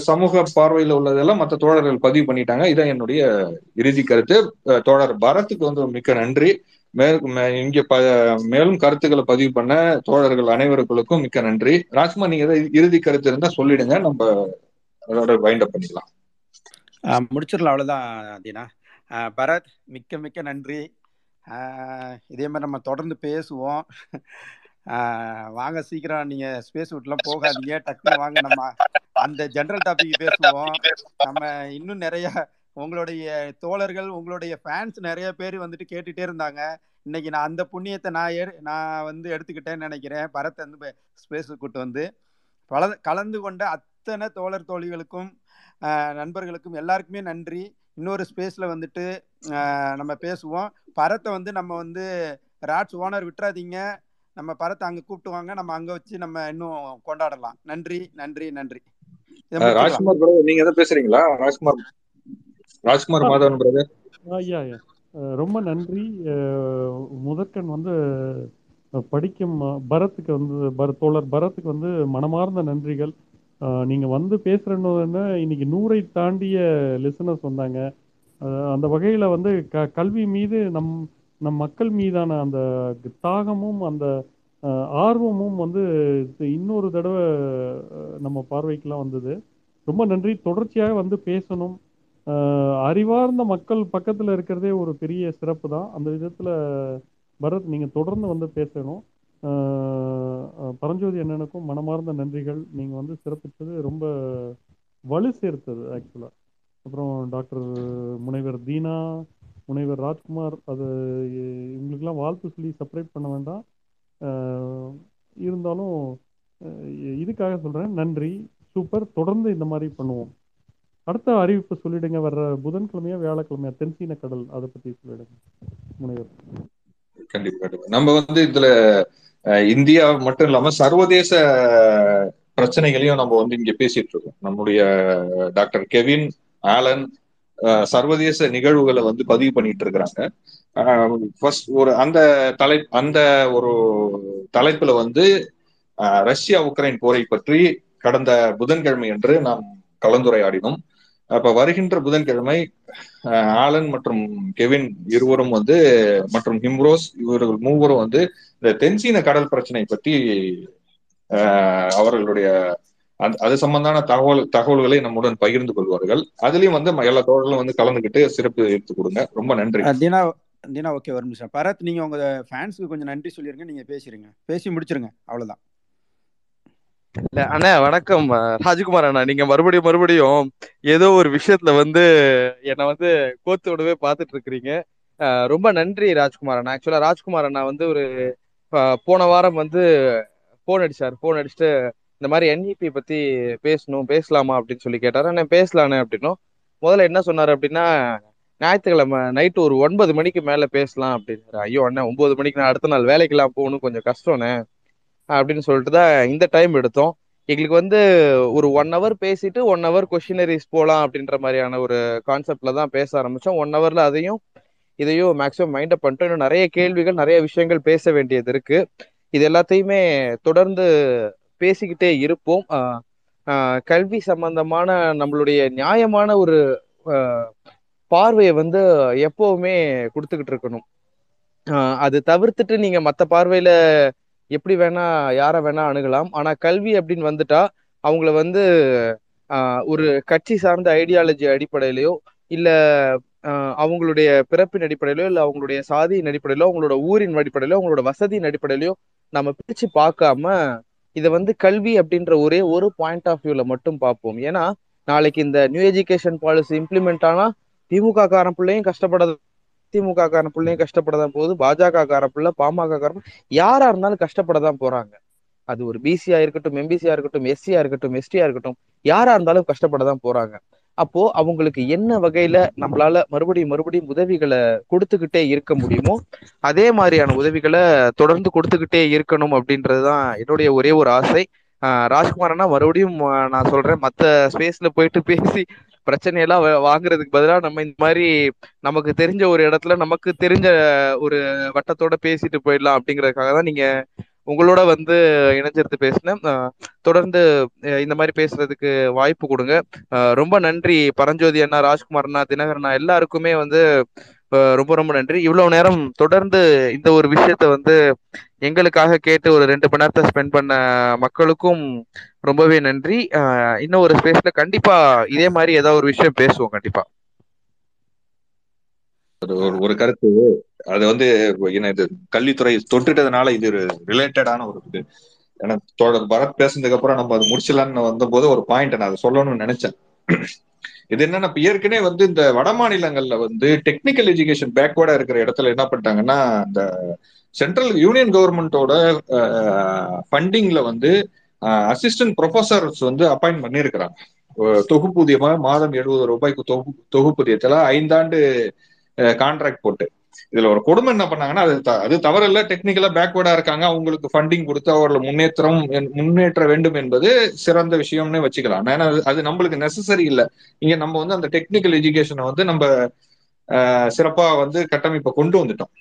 சமூக பார்வையில உள்ளதெல்லாம் மற்ற தோழர்கள் பதிவு பண்ணிட்டாங்க. இதான் என்னுடைய இறுதி கருத்து. தோழர் பரத்துக்கு வந்து மிக்க நன்றி. இங்க ப மேலும் கருத்துக்களை பதிவு பண்ண தோழர்கள் அனைவருக்கும் மிக்க நன்றி. ராஜ்குமார் நீங்க ஏதாவது இறுதி கருத்து இருந்தா சொல்லிடுங்க. நம்ம அதோட வைண்ட் அப் பண்ணிக்கலாம். முடிச்சிடலாம். அவ்வளவுதான் தீனா. பரத் மிக்க மிக்க நன்றி. இதே மாதிரி நம்ம தொடர்ந்து பேசுவோம். வாங்க சீக்கிரம். நீங்க ஸ்பேஸ் விட்டுலாம் போகாதீங்க. டக்குன்னு வாங்க. நம்ம அந்த ஜென்ரல் டாபிக் பேசுவோம். நம்ம இன்னும் நிறைய உங்களுடைய தோழர்கள் உங்களுடைய ஃபேன்ஸ் நிறைய பேர் வந்துட்டு கேட்டுட்டே இருந்தாங்க. இன்னைக்கு நான் அந்த புண்ணியத்தை நான் ஏ நான் வந்து எடுத்துக்கிட்டேன்னு நினைக்கிறேன். பரத்தை வந்து ஸ்பேஸ் கூட்டு வந்து. பல கலந்து கொண்ட அத்தனை தோழர் தோழிகளுக்கும் நண்பர்களுக்கும் எல்லாருக்குமே நன்றி. இன்னொரு ஸ்பேஸில் வந்துட்டு நம்ம பேசுவோம். பரத்தை வந்து நம்ம வந்து ராட்ஸ் ஓனர் விட்டுறாதீங்க. நம்ம பரத்தை அங்கே கூப்பிட்டுவாங்க. நம்ம அங்கே வச்சு நம்ம இன்னும் கொண்டாடலாம். நன்றி நன்றி நன்றி. ராஜ்குமார் நீங்க எதாவது பேசுறீங்களா? ராஜ்குமார் ராஜ்குமார் மாதவன் பிரதர் ஐயா ஐயா ரொம்ப நன்றி. முதற்கண் வந்து படிக்கும் பரத்துக்கு வந்து பர தோழர் பரத்துக்கு வந்து மனமார்ந்த நன்றிகள். நீங்கள் வந்து பேசுகிறன்னு இன்னைக்கு நூறை தாண்டிய லிசனர்ஸ் வந்தாங்க. அந்த வகையில் வந்து க கல்வி மீது நம் நம் மக்கள் மீதான அந்த தாகமும் அந்த ஆர்வமும் வந்து இன்னொரு தடவை நம்ம பார்வைக்கெல்லாம் வந்தது. ரொம்ப நன்றி. தொடர்ச்சியாக வந்து பேசணும். அறிவார்ந்த மக்கள் பக்கத்தில் இருக்கிறதே ஒரு பெரிய சிறப்பு தான். அந்த விதத்தில் பரத் நீங்கள் தொடர்ந்து வந்து பேசணும். பரஞ்சோதி அண்ணனுக்கும் மனமார்ந்த நன்றிகள். நீங்கள் வந்து சிறப்பித்தது ரொம்ப வலு சேர்த்தது ஆக்சுவலாக அப்புறம் டாக்டர் முனைவர் தீனா முனைவர் ராஜ்குமார் அது இவங்களுக்கெல்லாம் வாழ்த்து சொல்லி செப்பரேட் பண்ண வேண்டாம். இருந்தாலும் இதுக்காக சொல்கிறேன் நன்றி. சூப்பர் தொடர்ந்து இந்த மாதிரி பண்ணுவோம். அடுத்த அறிவிப்பு சொல்லிடுங்க. வர்ற புதன்கிழமையா வியாழக்கிழமையா தென்சீன கடல் அதை பற்றி சொல்லிடுங்க. முனைவர். கண்டிப்பா நம்ம வந்து இதுல இந்தியா மட்டும் இல்லாம சர்வதேச பிரச்சனைகளையும் நம்ம வந்து இங்க பேசிட்டு இருக்கோம். நம்முடைய டாக்டர் கெவின் ஆலன் சர்வதேச நிகழ்வுகளை வந்து பதிவு பண்ணிட்டு இருக்கிறாங்க ஃபர்ஸ்ட் ஒரு அந்த தலை அந்த ஒரு தலைப்புல வந்து ரஷ்யா உக்ரைன் போரை பற்றி கடந்த புதன்கிழமை என்று நாம் கலந்துரையாடினோம். அப்ப வருகின்ற புதன்கிழமை ஆலன் மற்றும் கெவின் இருவரும் வந்து மற்றும் ஹிம்ரோஸ் இவர்கள் மூவரும் வந்து இந்த தென்சீன கடல் பிரச்சனை பற்றி அவர்களுடைய அது சம்பந்தமான தகவல் தகவல்களை நம்முடன் பகிர்ந்து கொள்வார்கள். அதுலயும் வந்து எல்லா தோழர்களும் வந்து கலந்துகிட்டு சிறப்பு எடுத்து கொடுங்க. ரொம்ப நன்றி. தீனா தீனா ஓகே ஒரு நிமிஷம். பரத் நீங்க உங்க ஃபேன்ஸுக்கு கொஞ்சம் நன்றி சொல்லிருங்க. நீங்க பேசிருங்க. பேசி முடிச்சிருங்க. அவ்வளவுதான். இல்ல அண்ணா வணக்கம். ராஜ்குமார் அண்ணா நீங்க மறுபடியும் மறுபடியும் ஏதோ ஒரு விஷயத்துல வந்து என்னை வந்து கோத்து விடவே பார்த்துட்டு இருக்கிறீங்க ரொம்ப நன்றி ராஜ்குமார் அண்ணா. ஆக்சுவலா ராஜ்குமார் அண்ணா வந்து ஒரு போன வாரம் வந்து போன் அடிச்சார். போன் அடிச்சுட்டு இந்த மாதிரி என்இபி பத்தி பேசணும் பேசலாமா அப்படின்னு சொல்லி கேட்டாரு. நான் பேசலானே அப்படின்னும். முதல்ல என்ன சொன்னார் அப்படின்னா ஞாயிற்றுக்கிழமை நைட்டு ஒரு ஒன்பது மணிக்கு மேலே பேசலாம் அப்படின்னு ஐயோ அண்ணன் ஒன்பது மணிக்கு நான் அடுத்த நாள் வேலைக்கெல்லாம் போகணும் கொஞ்சம் கஷ்டம்ண்ணே அப்படின்னு சொல்லிட்டு தான் இந்த டைம் எடுத்தோம். எங்களுக்கு வந்து ஒரு ஒன் ஹவர் பேசிட்டு ஒன் ஹவர் கொஷினரிஸ் போகலாம் அப்படின்ற மாதிரியான ஒரு கான்செப்ட்ல தான் பேச ஆரம்பித்தோம் ஒன் ஹவர்ல அதையும் இதையும் மேக்ஸிமம் மைண்டப் பண்ணிட்டோம். இன்னும் நிறைய கேள்விகள் நிறைய விஷயங்கள் பேச வேண்டியது இருக்கு. இது எல்லாத்தையுமே தொடர்ந்து பேசிக்கிட்டே இருப்போம். கல்வி சம்பந்தமான நம்மளுடைய நியாயமான ஒரு பார்வையை வந்து எப்பவுமே கொடுத்துக்கிட்டு இருக்கணும். அது தவிர்த்துட்டு நீங்க மற்ற பார்வையில எப்படி வேணா யாரை வேணா அணுகலாம். ஆனா கல்வி அப்படின்னு வந்துட்டா அவங்கள வந்து ஒரு கட்சி சார்ந்த ஐடியாலஜி அடிப்படையிலையோ இல்ல அவங்களுடைய பிறப்பின் அடிப்படையிலோ இல்ல அவங்களுடைய சாதியின் அடிப்படையிலோ அவங்களோட ஊரின் அடிப்படையிலோ அவங்களோட வசதியின் அடிப்படையிலோ நம்ம பிரிச்சு பார்க்காம இதை வந்து கல்வி அப்படின்ற ஒரே ஒரு பாயிண்ட் ஆஃப் வியூல மட்டும் பார்ப்போம். ஏன்னா நாளைக்கு இந்த நியூ எஜுகேஷன் பாலிசி இம்ப்ளிமெண்ட் ஆனா திமுக காரன் பிள்ளையும் கஷ்டப்படாத திமுக காரன் பிள்ளையும் கஷ்டப்படதான் போகுது பாஜக காரன் பிள்ளை பாமக காரன் யாரா இருந்தாலும் கஷ்டப்படதான் போறாங்க. அது ஒரு பிசியா இருக்கட்டும் எம்பிசியா இருக்கட்டும் எஸ்சியா இருக்கட்டும் எஸ்டியா இருக்கட்டும் யாரா இருந்தாலும் கஷ்டப்படதான் போறாங்க. அப்போ அவங்களுக்கு என்ன வகையில நம்மளால மறுபடியும் மறுபடியும் உதவிகளை கொடுத்துக்கிட்டே இருக்க முடியுமோ அதே மாதிரியான உதவிகளை தொடர்ந்து கொடுத்துக்கிட்டே இருக்கணும் அப்படின்றதுதான் என்னுடைய ஒரே ஒரு ஆசை. ஆஹ் ராஜ்குமாரனா மறுபடியும் நான் சொல்றேன் மத்த ஸ்பேஸ்ல போயிட்டு பேசி பிரச்சனையெல்லாம் வாங்குறதுக்கு பதிலாக நம்ம இந்த மாதிரி நமக்கு தெரிஞ்ச ஒரு இடத்துல நமக்கு தெரிஞ்ச ஒரு வட்டத்தோட பேசிட்டு போயிடலாம் அப்படிங்கறதுக்காக தான் நீங்க உங்களோட வந்து இணைஞ்சிருந்து பேசினேன். தொடர்ந்து இந்த மாதிரி பேசுறதுக்கு வாய்ப்பு கொடுங்க. ரொம்ப நன்றி பரஞ்சோதி அண்ணா ராஜ்குமார் அண்ணா தினகர் அண்ணா எல்லாருக்குமே வந்து ரொம்ப ரொம்ப நன்றி. இவ்வளவு நேரம் தொடர்ந்து இந்த ஒரு விஷயத்த வந்து எங்களுக்காக கேட்டு ஒரு ரெண்டு மணி நேரத்தை ஸ்பெண்ட் பண்ண மக்களுக்கும் ரொம்பவே நன்றி. இன்னும் ஒரு ஸ்பேஸ்ல கண்டிப்பா இதே மாதிரி ஏதாவது ஒரு விஷயம் பேசுவோம் கண்டிப்பா. ஒரு ஒரு- ஒரு கருத்து. அது வந்து என்ன இது கல்வித்துறை தொட்டுட்டதுனால இது ரிலேட்டடான ஒரு இது. எனக்கு தோழர் பரத் பேசுனதுக்கு அப்புறம் நம்ம அது முடிச்சலாம்னு வந்தபோது ஒரு பாயிண்ட் நான் அதை சொல்லணும்னு நினைச்சேன். இது என்னன்னா இப்ப ஏற்கனவே வந்து இந்த வட மாநிலங்கள்ல வந்து டெக்னிக்கல் எஜுகேஷன் பேக்வேர்டா இருக்கிற இடத்துல என்ன பண்ணிட்டாங்கன்னா இந்த சென்ட்ரல் யூனியன் கவர்மெண்டோட ஃபண்டிங்ல வந்து அசிஸ்டன்ட் ப்ரொஃபசர்ஸ் வந்து அப்பாயிண்ட் பண்ணியிருக்கிறாங்க. தொகுப்பூதியமா மாதம் எழுபது ரூபாய்க்கு தொகு தொகுப்பூதியத்துல ஐந்தாண்டு கான்ட்ராக்ட் போட்டு. இதுல ஒரு கொடுமை என்ன பண்ணாங்கன்னா அது த- அது தவறில்ல. டெக்னிக்கலா பேக்வேர்டா இருக்காங்க. அவங்களுக்கு ஃபண்டிங் கொடுத்து அவர்களை முன்னேற்றம் முன்னேற்ற வேண்டும் என்பது சிறந்த விஷயம்னு வச்சுக்கலாம். ஏன்னா அது- அது நம்மளுக்கு நெசசரி இல்லை. இங்க நம்ம வந்து அந்த டெக்னிக்கல் எஜுகேஷனை வந்து நம்ம சிறப்பா வந்து கட்டமைப்பை கொண்டு வந்துட்டோம்.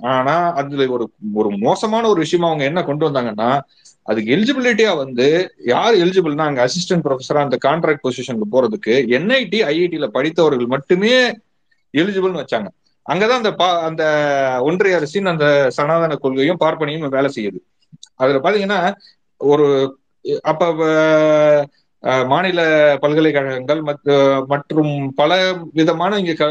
ஆனா அதுல ஒரு ஒரு மோசமான ஒரு விஷயமா அவங்க என்ன கொண்டு வந்தாங்கன்னா அதுக்கு எலிஜிபிலிட்டியா வந்து யார் எலிஜிபிள்னா அங்க அசிஸ்டன்ட் ப்ரொஃபஸரா அந்த கான்ட்ராக்ட் பொசிஷனுக்கு போறதுக்கு என்ஐடி ஐஐடியில படித்தவர்கள் மட்டுமே எலிஜிபிள்னு வச்சாங்க. அங்கதான் அந்த பா அந்த ஒன்றிய அரசின் அந்த சனாதன கொள்கையும் பார்ப்பனையும் வேலை செய்யுது. அதுல பாத்தீங்கன்னா ஒரு அப்ப அஹ், மாநில பல்கலைக்கழகங்கள் மற்றும் பல விதமான இங்க க-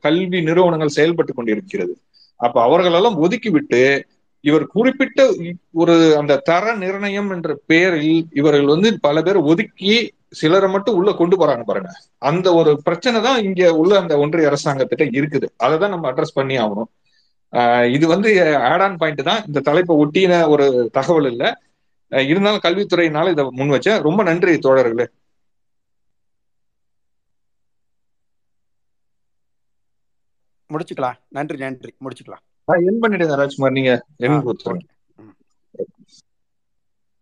கல்வி நிறுவனங்கள் செயல்பட்டு கொண்டிருக்கிறது. அப்ப அவர்களெல்லாம் ஒதுக்கிவிட்டு இவர் குறிப்பிட்ட ஒரு அந்த தர நிர்ணயம் என்ற பெயரில் இவர்கள் வந்து பல பேர் ஒதுக்கி சிலரை மட்டும் உள்ள கொண்டு போறாங்க பாருங்க. அந்த ஒரு பிரச்சனை தான் இங்க உள்ள அந்த ஒன்றிய அரசாங்கத்திட்ட இருக்குது. அதை தான் நம்ம அட்ரஸ் பண்ணி ஆகணும். இது வந்து ஆட் ஆன் பாயிண்ட் தான். இந்த தலைப்பை ஒட்டின ஒரு தகவல் இல்ல. இருந்தாலும் கல்வித்துறையினால இதை முன் வச்சேன். ரொம்ப நன்றி தோழர்களே. முடிச்சுக்கலாம். நன்றி நன்றி. முடிச்சுக்கலாம். என் பண்ணிடுங்க ராஜ்குமார் நீங்க என்